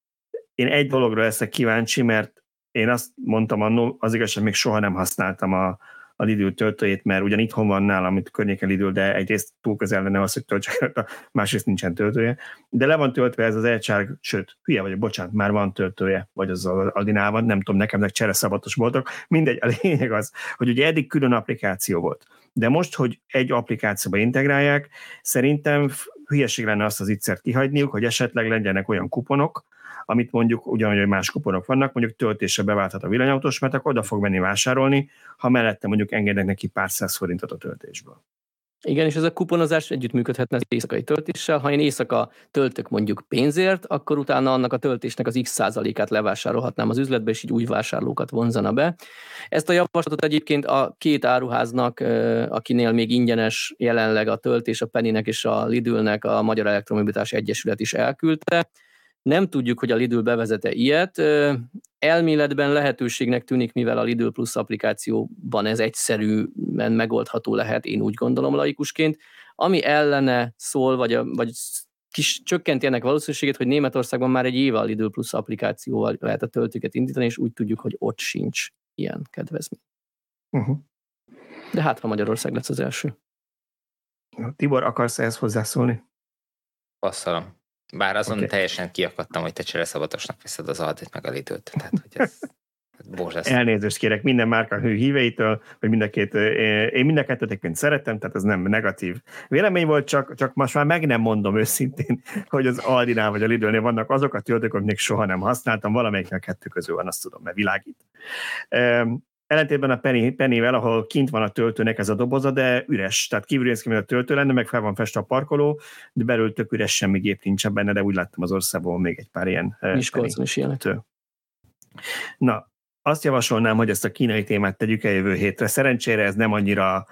Én egy dologra leszek kíváncsi, mert én azt mondtam annó, az igazság még soha nem használtam a, a Lidl töltőjét, mert ugyan itthon van nálam, amit környéken Lidl, de egyrészt túl közel lenne az, hogy töltsek, másrészt nincsen töltője. De le van töltve ez az elcsárg, sőt, hülye vagyok, bocsánat, már van töltője, vagy az Aldinál van, nem tudom, nekem csere szabatos voltak. Mindegy, a lényeg az, hogy ugye eddig külön applikáció volt. De most, hogy egy applikációba integrálják, szerintem hülyeség lenne azt az ittszert kihagyniuk, hogy esetleg legyenek olyan kuponok, amit mondjuk ugyanúgy, hogy más kuponok vannak, mondjuk töltésre beválthat a villanyautós, mert akkor oda fog menni vásárolni, ha mellette mondjuk engednek neki pár száz forintot a töltésből. Igen, és ez a kuponozás együttműködhetne az éjszakai töltéssel. Ha én éjszaka töltök mondjuk pénzért, akkor utána annak a töltésnek az x százalékát levásárolhatnám az üzletbe, és így új vásárlókat vonzana be. Ezt a javaslatot egyébként a két áruháznak, akinél még ingyenes jelenleg a töltés, a Pennynek és a Lidülnek a Magyar Elektromobilitás Egyesület is elküldte. Nem tudjuk, hogy a Lidl bevezete ilyet. Elméletben lehetőségnek tűnik, mivel a Lidl Plus applikációban ez egyszerűen megoldható lehet, én úgy gondolom laikusként. Ami ellene szól, vagy, a, vagy kis csökkenti ennek valószínűségét, hogy Németországban már egy éve a Lidl Plus applikációval lehet a töltőket indítani, és úgy tudjuk, hogy ott sincs ilyen kedvezmény. Uh-huh. De hát, ha Magyarország lesz az első. Tibor, akarsz ehhez hozzászólni? Passzalom. Bár azon okay. teljesen kiakadtam, hogy te csereszabatosnak veszed az aldit meg a lidőt. Tehát, hogy <laughs> ez, Borzasztó. Elnézést kérek minden márka hű híveitől, hogy mind a két, én mind a kettőt szeretem, tehát ez nem negatív vélemény volt, csak, csak most már meg nem mondom őszintén, <laughs> hogy az Aldinál vagy a Lidlnél vannak azok a töltők, amik még soha nem használtam, valamelyiknek kettő közül van, azt tudom, mert világít. Ellentétben a Penny, Pennyvel, ahol kint van a töltőnek ez a doboza, de üres. Tehát kívül ki, mint a töltő lenne, meg fel van fest a parkoló, de belül tök üres, semmi gép nincsen benne, de úgy láttam az országból még egy pár ilyen Miskolcon is ilyen. Na, azt javasolnám, hogy ezt a kínai témát tegyük el jövő hétre. Szerencsére ez nem annyira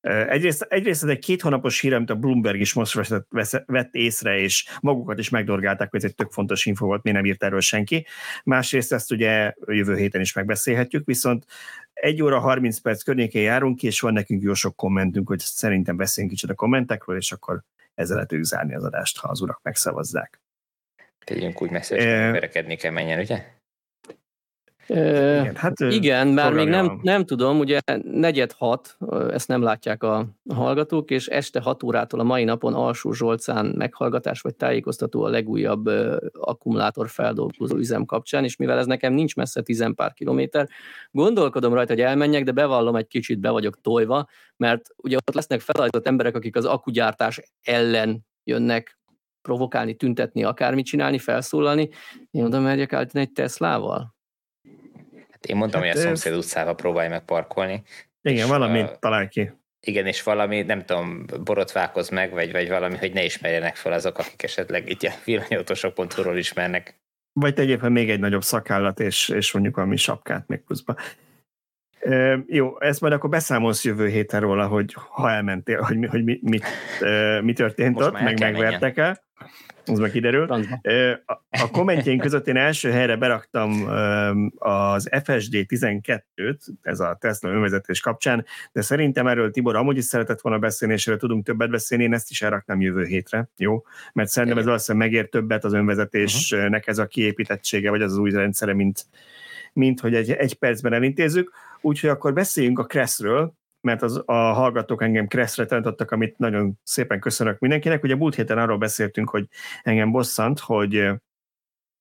Egyrészt, egyrészt ez egy két hónapos hír, amit a Bloomberg is most vett, vett észre, és magukat is megdorgálták, hogy ez egy tök fontos info volt, mi nem írt erről senki. Másrészt ezt ugye jövő héten is megbeszélhetjük, viszont egy óra 30 perc környékén járunk ki, és van nekünk jó sok kommentünk, hogy szerintem beszéljünk kicsit a kommentekről, és akkor ezzel lehet zárni az adást, ha az urak megszavazzák. Tegyünk úgy messze, hogy e... verekedni kell menjen, ugye? Igen, hát, igen bár még nem, nem tudom, ugye negyed hat, ezt nem látják a hallgatók, és este hat órától a mai napon Alsó Zsolcán meghallgatás vagy tájékoztató a legújabb akkumulátor feldolgozó üzem kapcsán, és mivel ez nekem nincs messze tizen pár kilométer, gondolkodom rajta, hogy elmenjek, de bevallom, egy kicsit be vagyok tojva, mert ugye ott lesznek felállított emberek, akik az akugyártás ellen jönnek provokálni, tüntetni, akármit csinálni, felszólalni. Én oda megyek állítani egy Teslával? Hát én mondtam, hát hogy a szomszéd utcába próbálj meg parkolni, Igen, valamit uh, talál ki. Igen, és valami, nem tudom, borotválkoz meg, vagy, vagy valami, hogy ne ismerjenek fel azok, akik esetleg itt a villanyautósok.hu-ról ismernek. Vagy tegyél fel még egy nagyobb szakállat, és, és mondjuk valami sapkát még pluszba. E, jó, ezt majd akkor beszámolsz jövő héten róla, hogy ha elmentél, hogy mi, hogy mi, mit, e, mi történt Most ott, meg megvertek el az meg kiderül. A kommentjeink között én első helyre beraktam az FSD 12-t, ez a Tesla önvezetés kapcsán, de szerintem erről Tibor amúgy is szeretett volna beszélni, és erről tudunk többet beszélni, én ezt is elraknám jövő hétre, jó? Mert szerintem ez valószínűleg megér többet az önvezetésnek ez a kiépítettsége, vagy az, az új rendszere, mint, mint hogy egy, egy percben elintézzük. Úgyhogy akkor beszéljünk a Cressről, mert az, a hallgatók engem kresszre tanítottak, amit nagyon szépen köszönök mindenkinek. Ugye múlt héten arról beszéltünk, hogy engem bosszant, hogy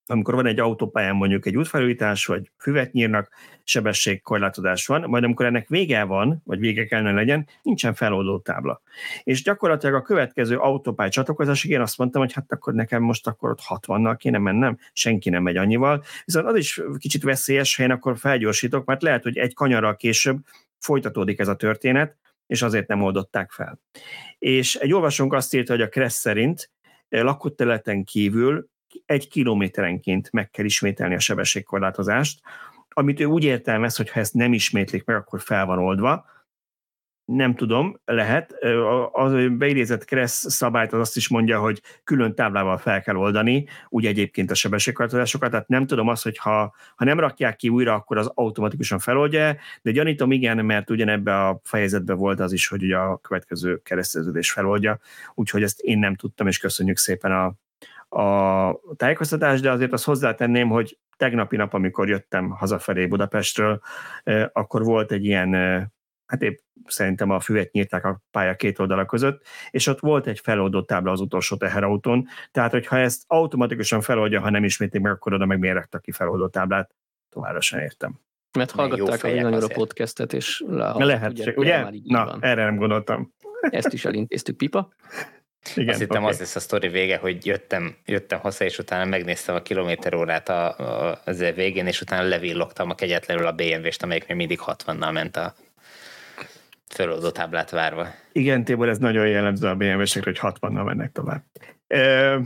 amikor van egy autópályán mondjuk egy útfelújítás, vagy füvet nyírnak, sebességkorlátozás van, majd amikor ennek vége van, vagy vége kellene legyen, nincsen feloldó tábla. És gyakorlatilag a következő autópály csatlakozásig én azt mondtam, hogy hát akkor nekem most akkor ott 60-nal kéne mennem, senki nem megy annyival. Viszont az is kicsit veszélyes, ha én akkor felgyorsítok, mert lehet, hogy egy kanyarral később folytatódik ez a történet, és azért nem oldották fel. És egy olvasónk azt írta, hogy a Kressz szerint eh, lakott területen kívül egy kilométerenként meg kell ismételni a sebességkorlátozást, amit ő úgy értelmez, hogy ha ezt nem ismétlik meg, akkor fel van oldva, nem tudom, lehet. Az beidézett Kressz szabályt az azt is mondja, hogy külön táblával fel kell oldani, úgy egyébként a sebességkorlátozásokat, tehát nem tudom azt, hogy ha, ha nem rakják ki újra, akkor az automatikusan feloldja, de gyanítom igen, mert ugyanebbe a fejezetben volt az is, hogy ugye a következő kereszteződés feloldja, úgyhogy ezt én nem tudtam, és köszönjük szépen a, a tájékoztatást, de azért azt hozzátenném, hogy tegnapi nap, amikor jöttem hazafelé Budapestről, akkor volt egy ilyen hát épp szerintem a füvet nyírták a pálya két oldala között, és ott volt egy feloldó tábla az utolsó teherautón, tehát hogyha ezt automatikusan feloldja, ha nem ismétlik meg, akkor oda meg miért raktak ki feloldó táblát, továbbra sem értem. Mert hallgatták a Villanyóra podcastet, és Lehet, ugye? ugye? Na, van. erre nem gondoltam. Ezt is elintéztük, Pipa. Igen, Azt hittem okay. az lesz a sztori vége, hogy jöttem, jöttem haza, és utána megnéztem a kilométer órát a, a, az végén, és utána levillogtam a kegyetlenül a BMW-st, amelyik még mindig 60-nal ment a feloldó táblát várva. Igen, Tibor, ez nagyon jellemző a BMW-sekre, hogy 60-nal mennek tovább. E,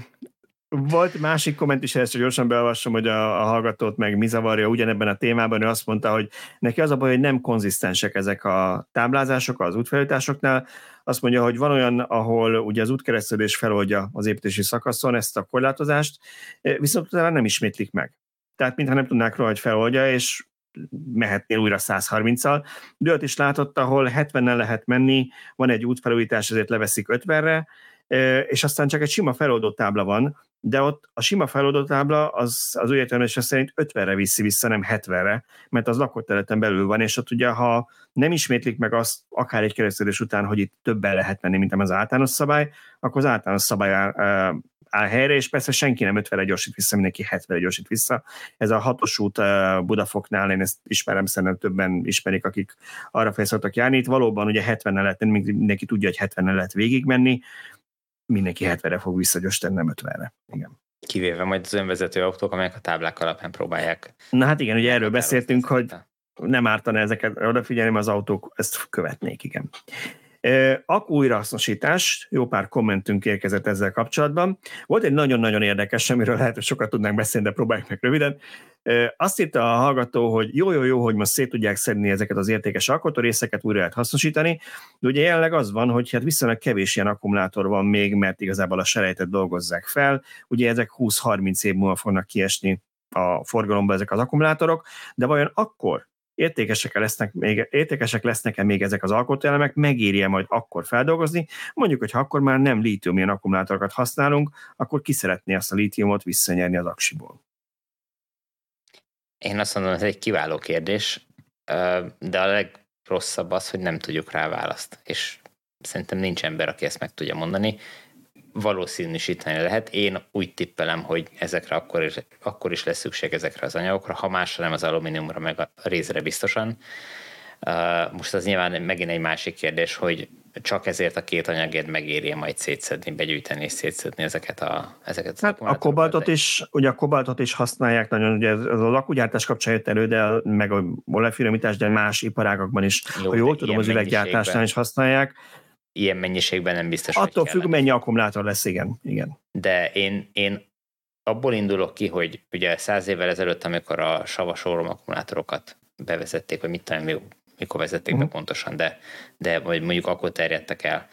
volt másik komment is, ezt gyorsan beolvasom, hogy a, a hallgatót meg mi zavarja ugyanebben a témában, ő azt mondta, hogy neki az a baj, hogy nem konzisztensek ezek a táblázások az útfelújításoknál. Azt mondja, hogy van olyan, ahol ugye az útkeresztődés feloldja az építési szakaszon ezt a korlátozást, viszont utána nem ismétlik meg. Tehát mintha nem tudnák róla, hogy feloldja, és mehetnél újra 130-al. De ott is látott, ahol 70-nel lehet menni, van egy útfelújítás, ezért leveszik 50-re, és aztán csak egy sima feloldó tábla van, de ott a sima feloldó tábla az, az új értelmezése szerint 50-re viszi vissza, nem 70-re, mert az lakott területen belül van, és ott ugye, ha nem ismétlik meg azt akár egy keresztülés után, hogy itt többen lehet menni, mint az általános szabály, akkor az általános szabály áll helyre, és persze senki nem 50-re gyorsít vissza, mindenki 70-re gyorsít vissza. Ez a hatos út Budafoknál, én ezt ismerem, szerintem többen ismerik, akik arra fel szoktak járni. Itt valóban ugye 70 lehet mindenki tudja, hogy 70 lehet végigmenni, mindenki 70-re fog visszagyorsítani, nem 50-re. Igen. Kivéve majd az önvezető autók, amelyek a táblák alapján próbálják. Na hát igen, ugye erről beszéltünk, hogy nem ártana ezeket odafigyelni, az autók ezt követnék, igen. Akku újrahasznosítás, jó pár kommentünk érkezett ezzel kapcsolatban. Volt egy nagyon-nagyon érdekes, amiről lehet, hogy sokat tudnánk beszélni, de próbáljuk meg röviden. Azt írta a hallgató, hogy jó, jó, jó, hogy most szét tudják szedni ezeket az értékes alkotórészeket, újra lehet hasznosítani, de ugye jelenleg az van, hogy hát viszonylag kevés ilyen akkumulátor van még, mert igazából a selejtet dolgozzák fel. Ugye ezek 20-30 év múlva fognak kiesni a forgalomba ezek az akkumulátorok, de vajon akkor értékesek lesznek még, értékesek lesznek-e még ezek az alkotóelemek, megírja majd akkor feldolgozni, mondjuk, hogy ha akkor már nem lítium akkumulátorokat használunk, akkor ki szeretné azt a lítiumot visszanyerni az aksiból? Én azt mondom, ez egy kiváló kérdés, de a legrosszabb az, hogy nem tudjuk rá választ, és szerintem nincs ember, aki ezt meg tudja mondani valószínűsíteni lehet. Én úgy tippelem, hogy ezekre akkor is, akkor is lesz szükség ezekre az anyagokra, ha másra nem az alumíniumra, meg a rézre biztosan. Most az nyilván megint egy másik kérdés, hogy csak ezért a két anyagért megéri majd szétszedni, begyűjteni és szétszedni ezeket a ezeket hát a kobaltot is, ugye a kobaltot is használják nagyon, ugye ez, ez a lakugyártás kapcsán jött elő, de meg a olajfinomítás, de más iparágakban is, Jó, ha jól tudom, az üveggyártásnál is használják. Ilyen mennyiségben nem biztos, Attól függ, mennyi akkumulátor lesz, igen. igen. De én, én abból indulok ki, hogy ugye száz évvel ezelőtt, amikor a savas akkumulátorokat bevezették, vagy mit tudom, mikor vezették uh-huh. be mhm. pontosan, de, de vagy mondjuk akkor terjedtek el.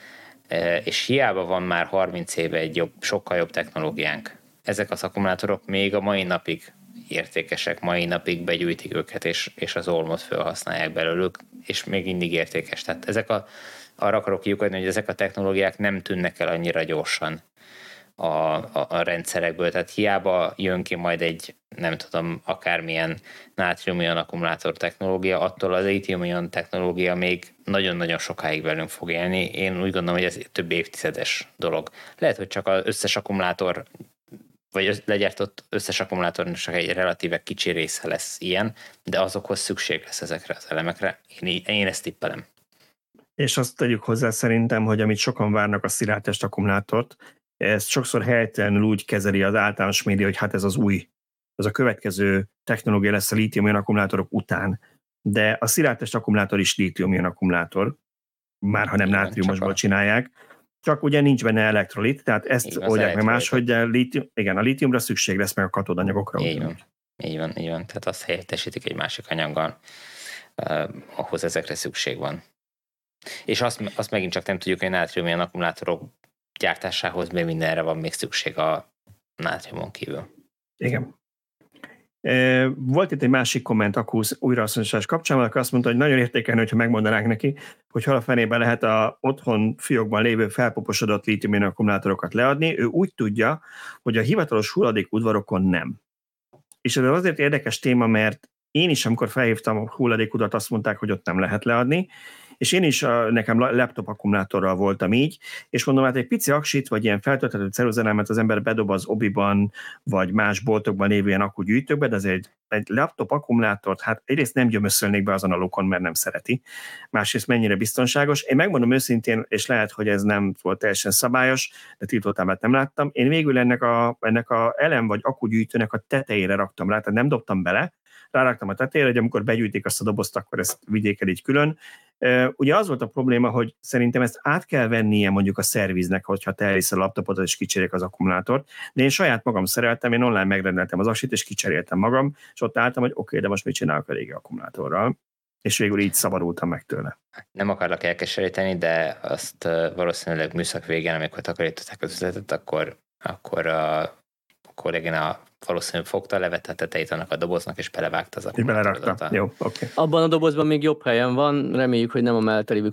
E, és hiába van már 30 éve egy jobb, sokkal jobb technológiánk. Ezek az akkumulátorok még a mai napig értékesek, mai napig begyűjtik őket, és, és az olmot felhasználják belőlük, és még mindig értékes. Tehát ezek a, arra akarok kiukadni, hogy ezek a technológiák nem tűnnek el annyira gyorsan a, a, a rendszerekből, tehát hiába jön ki majd egy, nem tudom, akármilyen nátriumion akkumulátor technológia, attól az litium technológia még nagyon-nagyon sokáig velünk fog élni. Én úgy gondolom, hogy ez több évtizedes dolog. Lehet, hogy csak az összes akkumulátor vagy legyártott összes akkumulátornak csak egy relatíve kicsi része lesz ilyen, de azokhoz szükség lesz ezekre az elemekre. Én, én ezt tippelem. És azt tegyük hozzá szerintem, hogy amit sokan várnak a szilárdtest akkumulátort, ezt sokszor helytelenül úgy kezeli az általános média, hogy hát ez az új, az a következő technológia lesz a lítium akkumulátorok után. De a szilárdtest akkumulátor is lítium akkumulátor, már ha nem nátriumosból csinálják, csak ugye nincs benne elektrolit, tehát ezt igen, oldják meg máshogy, de lítium, igen, a lítiumra szükség lesz meg a katódanyagokra. Így van. Így van, így van. Tehát azt helyettesítik egy másik anyaggal, uh, ahhoz ezekre szükség van. És azt, azt megint csak nem tudjuk, hogy nátrium akkumulátorok gyártásához még mindenre van még szükség a nátriumon kívül. Igen. Volt itt egy másik komment Akusz újrahasznosítás kapcsán, aki azt mondta, hogy nagyon értékelne, hogyha megmondanák neki, hogy hol a fenébe lehet a otthon fiókban lévő felpoposodott lítium akkumulátorokat leadni. Ő úgy tudja, hogy a hivatalos hulladék udvarokon nem. És ez azért érdekes téma, mert én is, amikor felhívtam a hulladékudat, azt mondták, hogy ott nem lehet leadni, és én is a, nekem laptop akkumulátorral voltam így, és mondom, hát egy pici aksit, vagy ilyen feltölthető ceruzellemet az ember bedob az obiban, vagy más boltokban lévő ilyen akkugyűjtőkbe, de ez egy, laptop akkumulátort, hát egyrészt nem gyömöszölnék be azon a lukon, mert nem szereti, másrészt mennyire biztonságos. Én megmondom őszintén, és lehet, hogy ez nem volt teljesen szabályos, de tiltótámát nem láttam. Én végül ennek a, ennek a elem vagy akkugyűjtőnek a tetejére raktam rá, tehát nem dobtam bele, ráraktam a tetejére, hogy amikor begyűjtik azt a dobozt, akkor ezt vigyék el így külön. Ugye az volt a probléma, hogy szerintem ezt át kell vennie mondjuk a szerviznek, hogyha te elvisz a laptopot és kicserélik az akkumulátort, de én saját magam szereltem, én online megrendeltem az aksit, és kicseréltem magam, és ott álltam, hogy oké, okay, de most mit csinálok a régi akkumulátorral és végül így szabadultam meg tőle. Nem akarlak elkeseríteni, de azt valószínűleg műszak végén, amikor takarították az üzletet, akkor, akkor a kollégina valószínűleg fogta, levette a tetejét annak a doboznak, és belevágta az akkumulátorot. Jó, oké. Okay. Abban a dobozban még jobb helyen van, reméljük, hogy nem a mellette lévő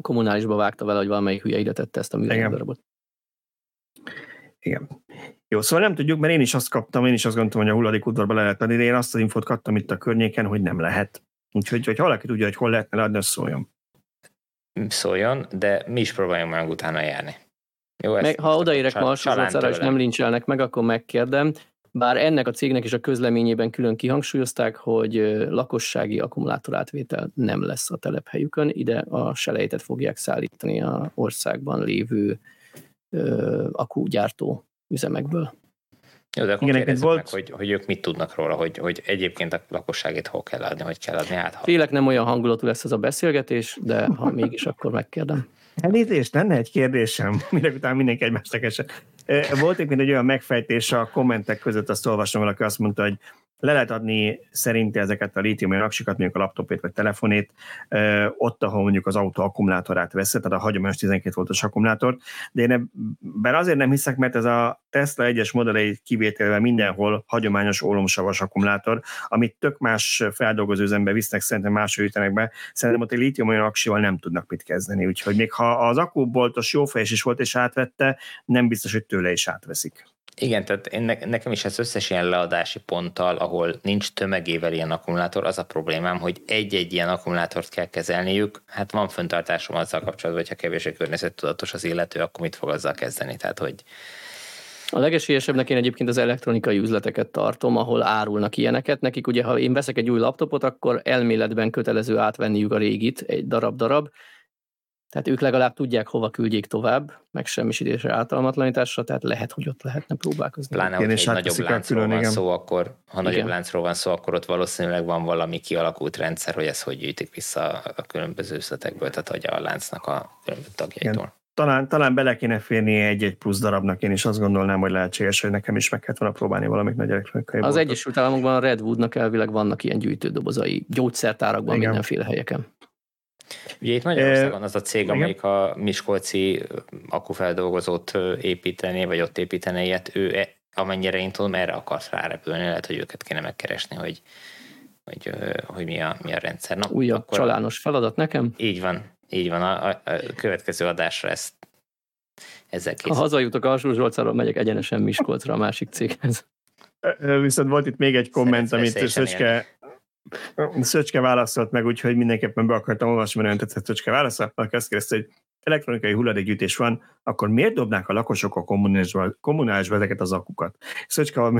kommunálisba vágta vele, hogy valamelyik hülye ide tette ezt a műanyag darabot. Igen. Jó, szóval nem tudjuk, mert én is azt kaptam, én is azt gondoltam, hogy a hulladékudvarba le lehet adni, de én azt az infot kaptam itt a környéken, hogy nem lehet. Úgyhogy, hogy valaki tudja, hogy hol lehetne leadni, az szóljon. Szóljon, de mi is próbáljunk meg utána járni. Jó, meg, ha odaérek ma és nem lincselnek meg, akkor megkérdem. Bár ennek a cégnek is a közleményében külön kihangsúlyozták, hogy lakossági akkumulátorátvétel nem lesz a telephelyükön, ide a selejtet fogják szállítani a országban lévő ö, akkugyártó üzemekből. Jó, de akkor Igen, volt... meg, hogy, hogy ők mit tudnak róla, hogy, hogy egyébként a lakosságét hol kell adni, hogy kell adni át. Félek nem olyan hangulatú lesz ez a beszélgetés, de ha mégis, akkor megkérdem. Elnézést, lenne egy kérdésem, <laughs> minek után mindenki egymást esett. Volt egy olyan megfejtés a kommentek között, azt olvasom, valaki azt mondta, hogy le lehet adni szerinte ezeket a lítium aksikat, mondjuk a laptopét vagy telefonét, ott, ahol mondjuk az autó akkumulátorát veszed, tehát a hagyományos 12 voltos akkumulátort, de én ebben azért nem hiszek, mert ez a Tesla egyes modellei kivételével mindenhol hagyományos ólomsavas akkumulátor, amit tök más feldolgozó üzembe visznek, szerintem máshogy ütenek be, szerintem ott egy lítium aksival nem tudnak mit kezdeni, úgyhogy még ha az akkuboltos jó fejes is volt és átvette, nem biztos, hogy tőle is átveszik. Igen, tehát én, nekem is az összes ilyen leadási ponttal, ahol nincs tömegével ilyen akkumulátor, az a problémám, hogy egy-egy ilyen akkumulátort kell kezelniük. Hát van föntartásom azzal kapcsolatban, hogyha kevésbé környezettudatos az illető, akkor mit fog azzal kezdeni? Tehát, hogy a legesélyesebbnek én egyébként az elektronikai üzleteket tartom, ahol árulnak ilyeneket. Nekik ugye, ha én veszek egy új laptopot, akkor elméletben kötelező átvenniük a régit, egy darab-darab, Tehát ők legalább tudják, hova küldjék tovább, meg semmisítésre, általmatlanításra, tehát lehet, hogy ott lehetne próbálkozni. Pláne, hogy egy nagyobb láncról van szó, akkor, ha nagyobb láncról van szó, akkor ott valószínűleg van valami kialakult rendszer, hogy ez hogy gyűjtik vissza a különböző üzletekből, tehát hogy a láncnak a különböző tagjaitól. Igen. Talán, talán bele kéne férni egy-egy plusz darabnak, én is azt gondolnám, hogy lehetséges, hogy nekem is meg kellett volna próbálni valamit nagy elektronikai Az boltot. Egyesült Államokban a Redwoodnak elvileg vannak ilyen gyűjtődobozai, gyógyszertárakban, Igen. mindenféle helyeken. Ugye itt Magyarországon az a cég, Igen. amelyik a Miskolci akkufeldolgozót építené, vagy ott építené ilyet, ő e, amennyire én tudom, erre akarsz rárepülni, lehet, hogy őket kéne megkeresni, hogy, hogy, hogy mi, a, mi a rendszer. Na, Újabb akkor, csalános feladat nekem? Így van, így van. A, a, a következő adásra ezt ezzel készül. Ha hazajutok Alsó Zsolcáról, megyek egyenesen Miskolcra a másik céghez. Viszont volt itt még egy komment, amit Szöcske, Szöcske válaszolt meg, úgyhogy mindenképpen be akartam olvasni, mert olyan tetszett Szöcske válaszolt, aki azt kérdezte, hogy elektronikai hulladékgyűjtés van, akkor miért dobnák a lakosok a kommunálisba, ezeket az akukat? Szöcske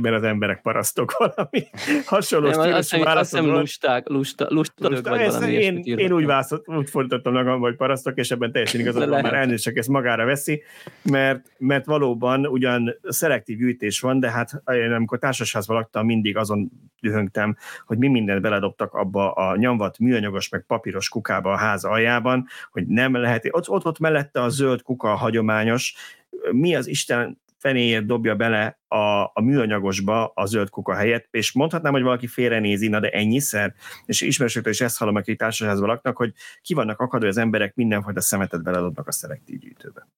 mert az emberek parasztok valami. Hasonló azt, hiszem, azt hiszem lusták, lusta, lusta, lusta vagy valami én, én úgy, válaszolt, úgy fordítottam magam, hogy parasztok, és ebben teljesen <laughs> igazad van, már elnézést, csak ezt magára veszi, mert, mert valóban ugyan szelektív gyűjtés van, de hát én amikor társasházban laktam, mindig azon dühöngtem, hogy mi mindent beledobtak abba a nyomvat műanyagos meg papíros kukába a ház aljában, hogy nem lehet lehet, ott, ott, ott mellette a zöld kuka hagyományos, mi az Isten fenéért dobja bele a, a műanyagosba a zöld kuka helyett, és mondhatnám, hogy valaki félrenézi, na de ennyiszer, és ismerősöktől is ezt hallom, akik társaságban laknak, hogy ki vannak akadva, az emberek mindenfajta szemetet beledobnak a szelektív gyűjtőbe.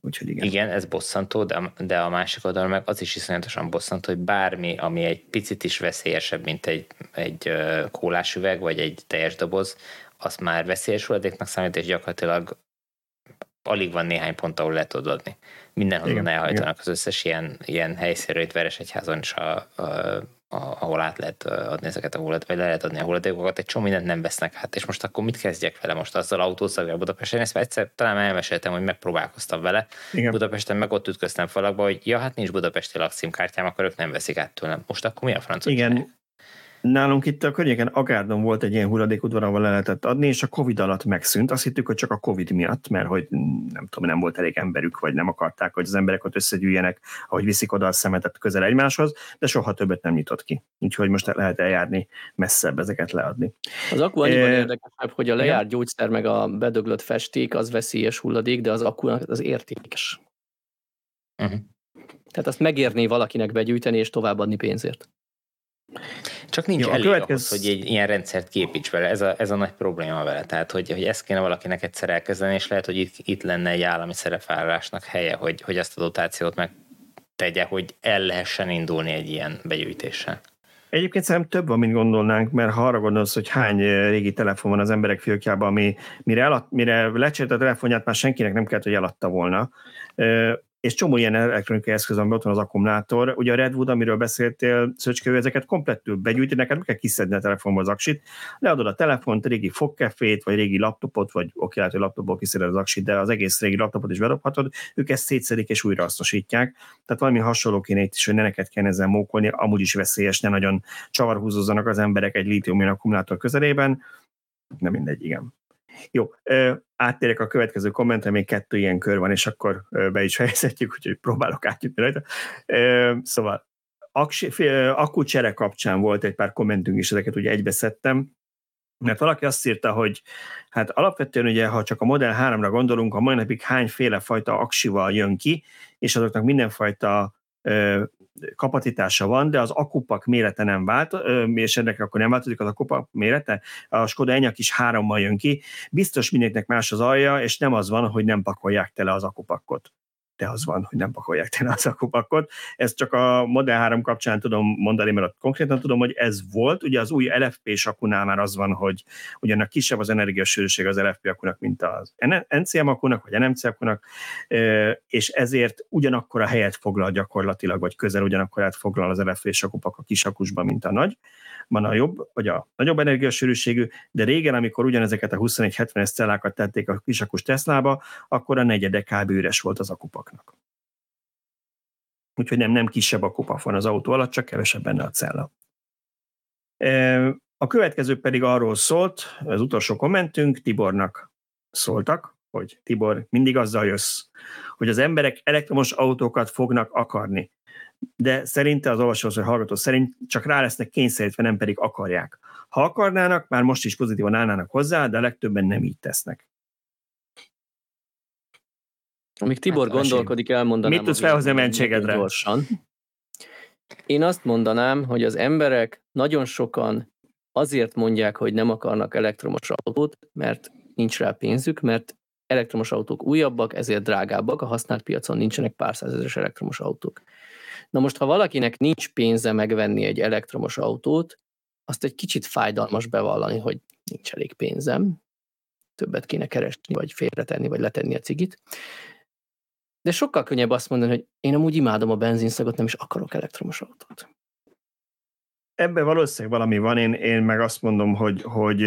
Úgyhogy igen. Igen, ez bosszantó, de, de a másik oldalon meg az is iszonyatosan bosszantó, hogy bármi, ami egy picit is veszélyesebb, mint egy, egy kólásüveg, vagy egy teljes doboz, azt már veszélyes hulladéknak számít, és gyakorlatilag alig van néhány pont, ahol le tudod adni. Mindenhol elhajtanak az összes ilyen, ilyen helyszínről, itt Veresegyházon is, a, a, a, ahol át lehet adni ezeket a hulladékokat, vagy le lehet adni a hulladékokat, egy csomó mindent nem vesznek hát, és most akkor mit kezdjek vele most azzal autószaggal Budapesten? Ezt egyszer talán elmeséltem, hogy megpróbálkoztam vele. Igen. Budapesten meg ott ütköztem falakba, hogy ja, hát nincs budapesti lakcímkártyám, akkor ők nem veszik át tőlem. Most akkor mi a francia? Igen, Nálunk itt a környéken Agárdon volt egy ilyen hulladékudvar, ahol le lehetett adni, és a Covid alatt megszűnt. Azt hittük, hogy csak a Covid miatt, mert hogy nem tudom, nem volt elég emberük, vagy nem akarták, hogy az emberek ott összegyűjjenek, ahogy viszik oda a szemetet közel egymáshoz, de soha többet nem nyitott ki. Úgyhogy most lehet eljárni messzebb ezeket leadni. Az akku annyiban e... érdekesebb, hogy a lejárt gyógyszer meg a bedöglött festék az veszélyes hulladék, de az akku az értékes. Uh-huh. Tehát azt megérné valakinek begyűjteni és továbbadni pénzért. Csak nincs Jó, elég következő... ahhoz, hogy egy ilyen rendszert képíts vele, ez a, ez a nagy probléma vele. Tehát, hogy, hogy ezt kéne valakinek egyszer elkezdeni, és lehet, hogy itt, itt lenne egy állami szerepvállalásnak helye, hogy, hogy ezt a dotációt megtegye, hogy el lehessen indulni egy ilyen begyűjtéssel. Egyébként szerintem több, mint gondolnánk, mert ha arra gondolsz, hogy hány eh, régi telefon van az emberek fiókjában, ami mire, elad, mire lecsért a telefonját, már senkinek nem kellett, hogy eladta volna és csomó ilyen elektronikai eszköz, ami ott van az akkumulátor. Ugye a Redwood, amiről beszéltél, Szöcskő, ezeket komplettül begyűjti, neked kell kiszedni a telefonból az aksit, leadod a telefont, régi fogkefét, vagy régi laptopot, vagy oké, lehet, hogy laptopból kiszeded az aksit, de az egész régi laptopot is bedobhatod, ők ezt szétszedik és újra hasznosítják. Tehát valami hasonló kéne itt is, hogy ne neked kell ezzel mókolni, amúgy is veszélyes, ne nagyon csavarhúzozzanak az emberek egy lítium akkumulátor közelében. Nem mindegy, igen. Jó, áttérek a következő kommentre, még kettő ilyen kör van, és akkor be is fejezhetjük, úgyhogy próbálok átjutni rajta. Szóval akkucsere kapcsán volt egy pár kommentünk is, ezeket ugye egybeszedtem, mert valaki azt írta, hogy hát alapvetően ugye, ha csak a Model 3-ra gondolunk, a mai napig hányféle fajta aksival jön ki, és azoknak mindenfajta kapacitása van, de az akupak mérete nem vált, és ennek akkor nem változik az akupak mérete. A Skoda Enyaq is hárommal jön ki. Biztos mindenkinek más az alja, és nem az van, hogy nem pakolják tele az akupakot de az van, hogy nem pakolják tele az akupakot. Ezt csak a Model 3 kapcsán tudom mondani, mert konkrétan tudom, hogy ez volt. Ugye az új LFP-s akunál már az van, hogy ugyanak kisebb az energiasűrűség az LFP akunak, mint az NCM akunak, vagy NMC akunak, és ezért ugyanakkor a helyet foglal gyakorlatilag, vagy közel ugyanakkor helyet foglal az LFP-s akupak a kis akusban, mint a nagy van a jobb, vagy a nagyobb energiasűrűségű, de régen, amikor ugyanezeket a 2170-es cellákat tették a kisakus Teslába, akkor a negyede kb. üres volt az akupaknak. Úgyhogy nem, nem kisebb a kupa van az autó alatt, csak kevesebb benne a cella. A következő pedig arról szólt, az utolsó kommentünk, Tibornak szóltak, hogy Tibor, mindig azzal jössz, hogy az emberek elektromos autókat fognak akarni. De szerinte az olvasó vagy hallgató szerint csak rá lesznek kényszerítve, nem pedig akarják. Ha akarnának, már most is pozitívan állnának hozzá, de legtöbben nem így tesznek. Amíg Tibor hát, gondolkodik, elmondanám. Mit tudsz felhozni a mentségedre? Gyorsan. Én azt mondanám, hogy az emberek nagyon sokan azért mondják, hogy nem akarnak elektromos autót, mert nincs rá pénzük, mert elektromos autók újabbak, ezért drágábbak, a használt piacon nincsenek pár százezeres elektromos autók. Na most, ha valakinek nincs pénze megvenni egy elektromos autót, azt egy kicsit fájdalmas bevallani, hogy nincs elég pénzem, többet kéne keresni, vagy félretenni, vagy letenni a cigit. De sokkal könnyebb azt mondani, hogy én amúgy imádom a benzinszagot, nem is akarok elektromos autót. Ebben valószínűleg valami van, én, én meg azt mondom, hogy, hogy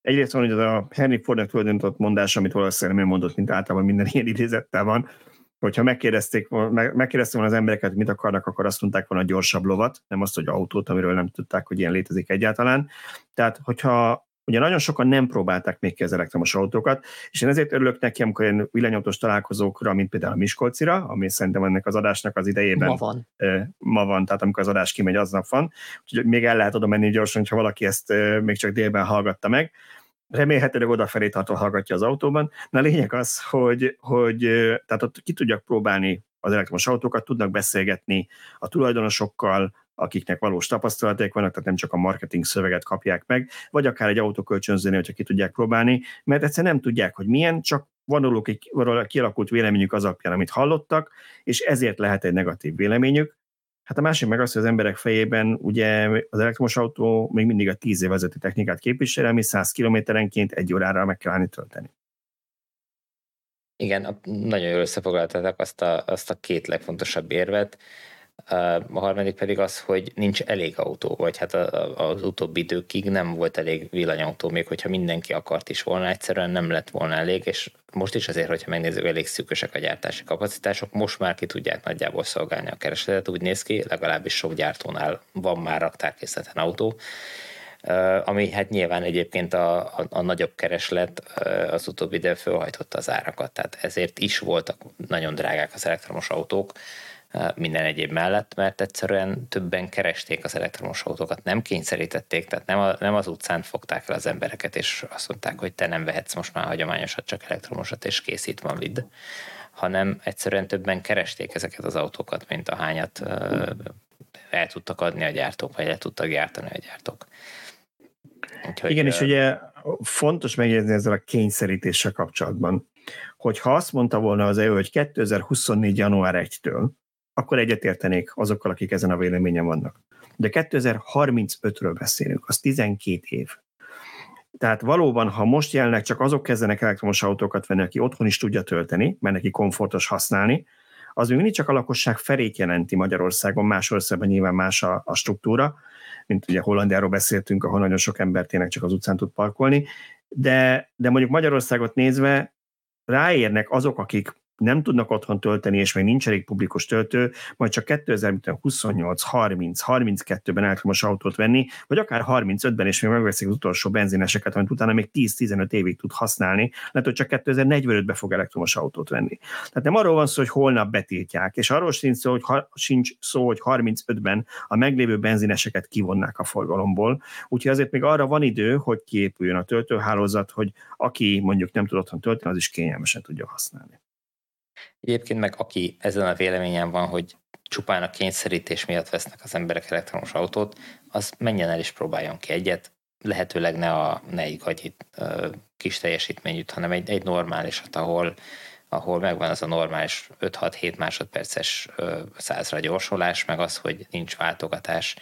egyrészt van, hogy az a Henry Fordnak tulajdonított mondás, amit valószínűleg nem mondott, mint általában minden ilyen idézettel van, hogyha megkérdezték, megkérdezték volna az embereket, mit akarnak, akkor azt mondták volna a gyorsabb lovat, nem azt, hogy autót, amiről nem tudták, hogy ilyen létezik egyáltalán. Tehát, hogyha ugye nagyon sokan nem próbálták még ki az elektromos autókat, és én ezért örülök neki, amikor ilyen villanyautós találkozókra, mint például a Miskolcira, ami szerintem ennek az adásnak az idejében ma van, ma van tehát amikor az adás kimegy, aznap van, úgyhogy még el lehet oda menni gyorsan, ha valaki ezt még csak délben hallgatta meg, remélhetőleg odafelé tartva hallgatja az autóban. Na a lényeg az, hogy, hogy tehát ott ki tudjak próbálni az elektromos autókat, tudnak beszélgetni a tulajdonosokkal, akiknek valós tapasztalaték vannak, tehát nem csak a marketing szöveget kapják meg, vagy akár egy autókölcsönzőnél, hogyha ki tudják próbálni, mert egyszerűen nem tudják, hogy milyen, csak van róluk egy kialakult véleményük az alapján, amit hallottak, és ezért lehet egy negatív véleményük. Hát a másik meg az, hogy az emberek fejében ugye az elektromos autó még mindig a 10 évezeti technikát képvisel, ami 100 kilométerenként egy órára meg kell állni tölteni. Igen, nagyon jól összefoglaltatok azt a, azt a két legfontosabb érvet. A harmadik pedig az, hogy nincs elég autó, vagy hát az utóbbi időkig nem volt elég villanyautó, még hogyha mindenki akart is volna, egyszerűen nem lett volna elég, és most is azért, hogyha megnézzük, elég szűkösek a gyártási kapacitások, most már ki tudják nagyjából szolgálni a keresletet, úgy néz ki, legalábbis sok gyártónál van már raktárkészleten autó, ami hát nyilván egyébként a, a, a nagyobb kereslet az utóbbi idő fölhajtotta az árakat, tehát ezért is voltak nagyon drágák az elektromos autók, minden egyéb mellett, mert egyszerűen többen keresték az elektromos autókat, nem kényszerítették, tehát nem, a, nem az utcán fogták el az embereket, és azt mondták, hogy te nem vehetsz most már hagyományosat, csak elektromosat, és készít van vidd, hanem egyszerűen többen keresték ezeket az autókat, mint a hányat el tudtak adni a gyártók, vagy el tudtak gyártani a gyártók. Úgyhogy, Igen, és ugye fontos megjegyezni ezzel a kényszerítéssel kapcsolatban, hogy ha azt mondta volna az EU, hogy 2024. január 1-től akkor egyetértenék azokkal, akik ezen a véleményen vannak. De 2035-ről beszélünk, az 12 év. Tehát valóban, ha most jelenleg csak azok kezdenek elektromos autókat venni, aki otthon is tudja tölteni, mert neki komfortos használni, az még mindig csak a lakosság felét jelenti Magyarországon, más országban nyilván más a, a struktúra, mint ugye Hollandiáról beszéltünk, ahol nagyon sok ember tényleg csak az utcán tud parkolni, de, de mondjuk Magyarországot nézve ráérnek azok, akik nem tudnak otthon tölteni, és még nincs elég publikus töltő, majd csak 2028, 30, 32-ben elektromos autót venni, vagy akár 35-ben, és még megveszik az utolsó benzineseket, amit utána még 10-15 évig tud használni, lehet, hogy csak 2045-ben fog elektromos autót venni. Tehát nem arról van szó, hogy holnap betiltják, és arról sincs szó, hogy, ha, sincs szó, hogy 35-ben a meglévő benzineseket kivonnák a forgalomból, úgyhogy azért még arra van idő, hogy kiépüljön a töltőhálózat, hogy aki mondjuk nem tud otthon tölteni, az is kényelmesen tudja használni. Egyébként meg aki ezen a véleményen van, hogy csupán a kényszerítés miatt vesznek az emberek elektromos autót, az menjen el és próbáljon ki egyet, lehetőleg ne, a, ne gagyit, kis teljesítményűt, hanem egy, egy normálisat, ahol, ahol megvan az a normális 5-6-7 másodperces százra gyorsolás, meg az, hogy nincs váltogatás,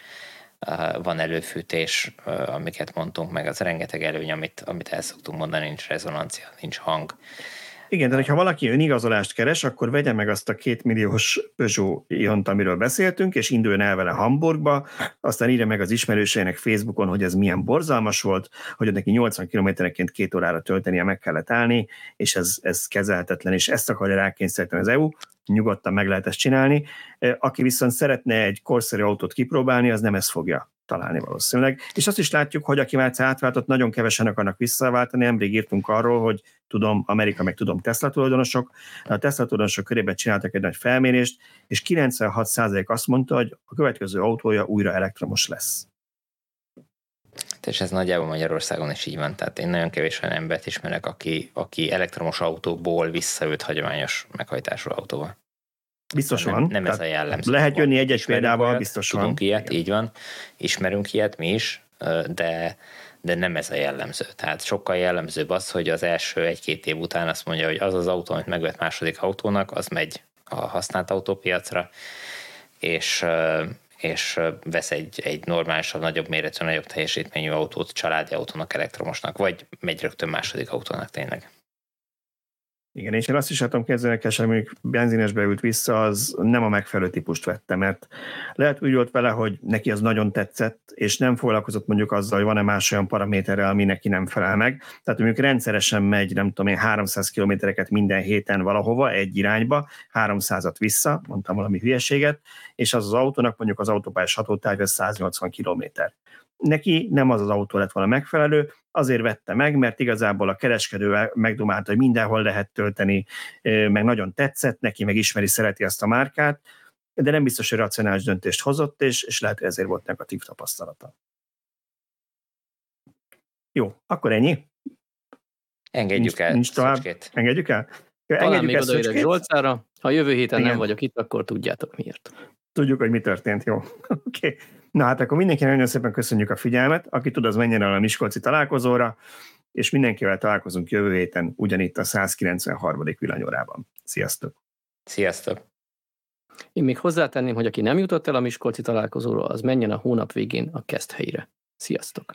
van előfűtés, amiket mondtunk, meg az rengeteg előny, amit, amit el szoktunk mondani, nincs rezonancia, nincs hang. Igen, de ha valaki önigazolást keres, akkor vegye meg azt a két milliós Peugeot iont, amiről beszéltünk, és induljon el vele Hamburgba, aztán írja meg az ismerőseinek Facebookon, hogy ez milyen borzalmas volt, hogy neki 80 kilométerenként két órára töltenie meg kellett állni, és ez, ez kezelhetetlen, és ezt akarja rákényszeríteni az EU, nyugodtan meg lehet ezt csinálni. Aki viszont szeretne egy korszerű autót kipróbálni, az nem ezt fogja találni valószínűleg. És azt is látjuk, hogy aki már átváltott, nagyon kevesen akarnak visszaváltani. Nemrég írtunk arról, hogy tudom, Amerika, meg tudom Tesla tulajdonosok. A Tesla tulajdonosok körében csináltak egy nagy felmérést, és 96% azt mondta, hogy a következő autója újra elektromos lesz. És ez nagyjából Magyarországon is így van. Tehát én nagyon kevés olyan embert ismerek, aki, aki elektromos autóból visszaült hagyományos meghajtású autóval. Biztos nem, van. Nem ez a jellemző. Lehet jönni egy-egy példával, biztos tudunk van. ilyet, Igen. így van. Ismerünk ilyet mi is, de, de nem ez a jellemző. Tehát sokkal jellemzőbb az, hogy az első egy-két év után azt mondja, hogy az az autó, amit megvett második autónak, az megy a használt autópiacra, és és vesz egy, egy normálisabb, nagyobb méretű, nagyobb teljesítményű autót, családi autónak, elektromosnak, vagy megy rögtön második autónak tényleg. Igen, és én azt is látom hogy mondjuk benzinesbe ült vissza, az nem a megfelelő típust vette, mert lehet úgy volt vele, hogy neki az nagyon tetszett, és nem foglalkozott mondjuk azzal, hogy van-e más olyan paraméterrel, ami neki nem felel meg. Tehát mondjuk rendszeresen megy, nem tudom én, 300 kilométereket minden héten valahova, egy irányba, 300-at vissza, mondtam valami hülyeséget, és az az autónak mondjuk az autópályás hatótávja 180 kilométer neki nem az az autó lett volna megfelelő, azért vette meg, mert igazából a kereskedő megdomálta, hogy mindenhol lehet tölteni, meg nagyon tetszett neki, meg ismeri, szereti azt a márkát, de nem biztos, hogy racionális döntést hozott, és, és lehet, hogy ezért volt negatív tapasztalata. Jó, akkor ennyi. Engedjük nincs, el. Nincs tovább. Szöcskét. Engedjük el? Talán Engedjük még odaérek Zsolcára. Ha jövő héten Igen. nem vagyok itt, akkor tudjátok miért. Tudjuk, hogy mi történt, jó. <laughs> Oké. Okay. Na hát akkor mindenkinek nagyon szépen köszönjük a figyelmet. Aki tud, az menjen el a Miskolci találkozóra, és mindenkivel találkozunk jövő héten ugyanitt a 193. villanyórában. Sziasztok! Sziasztok! Én még hozzátenném, hogy aki nem jutott el a Miskolci találkozóra, az menjen a hónap végén a helyre. Sziasztok!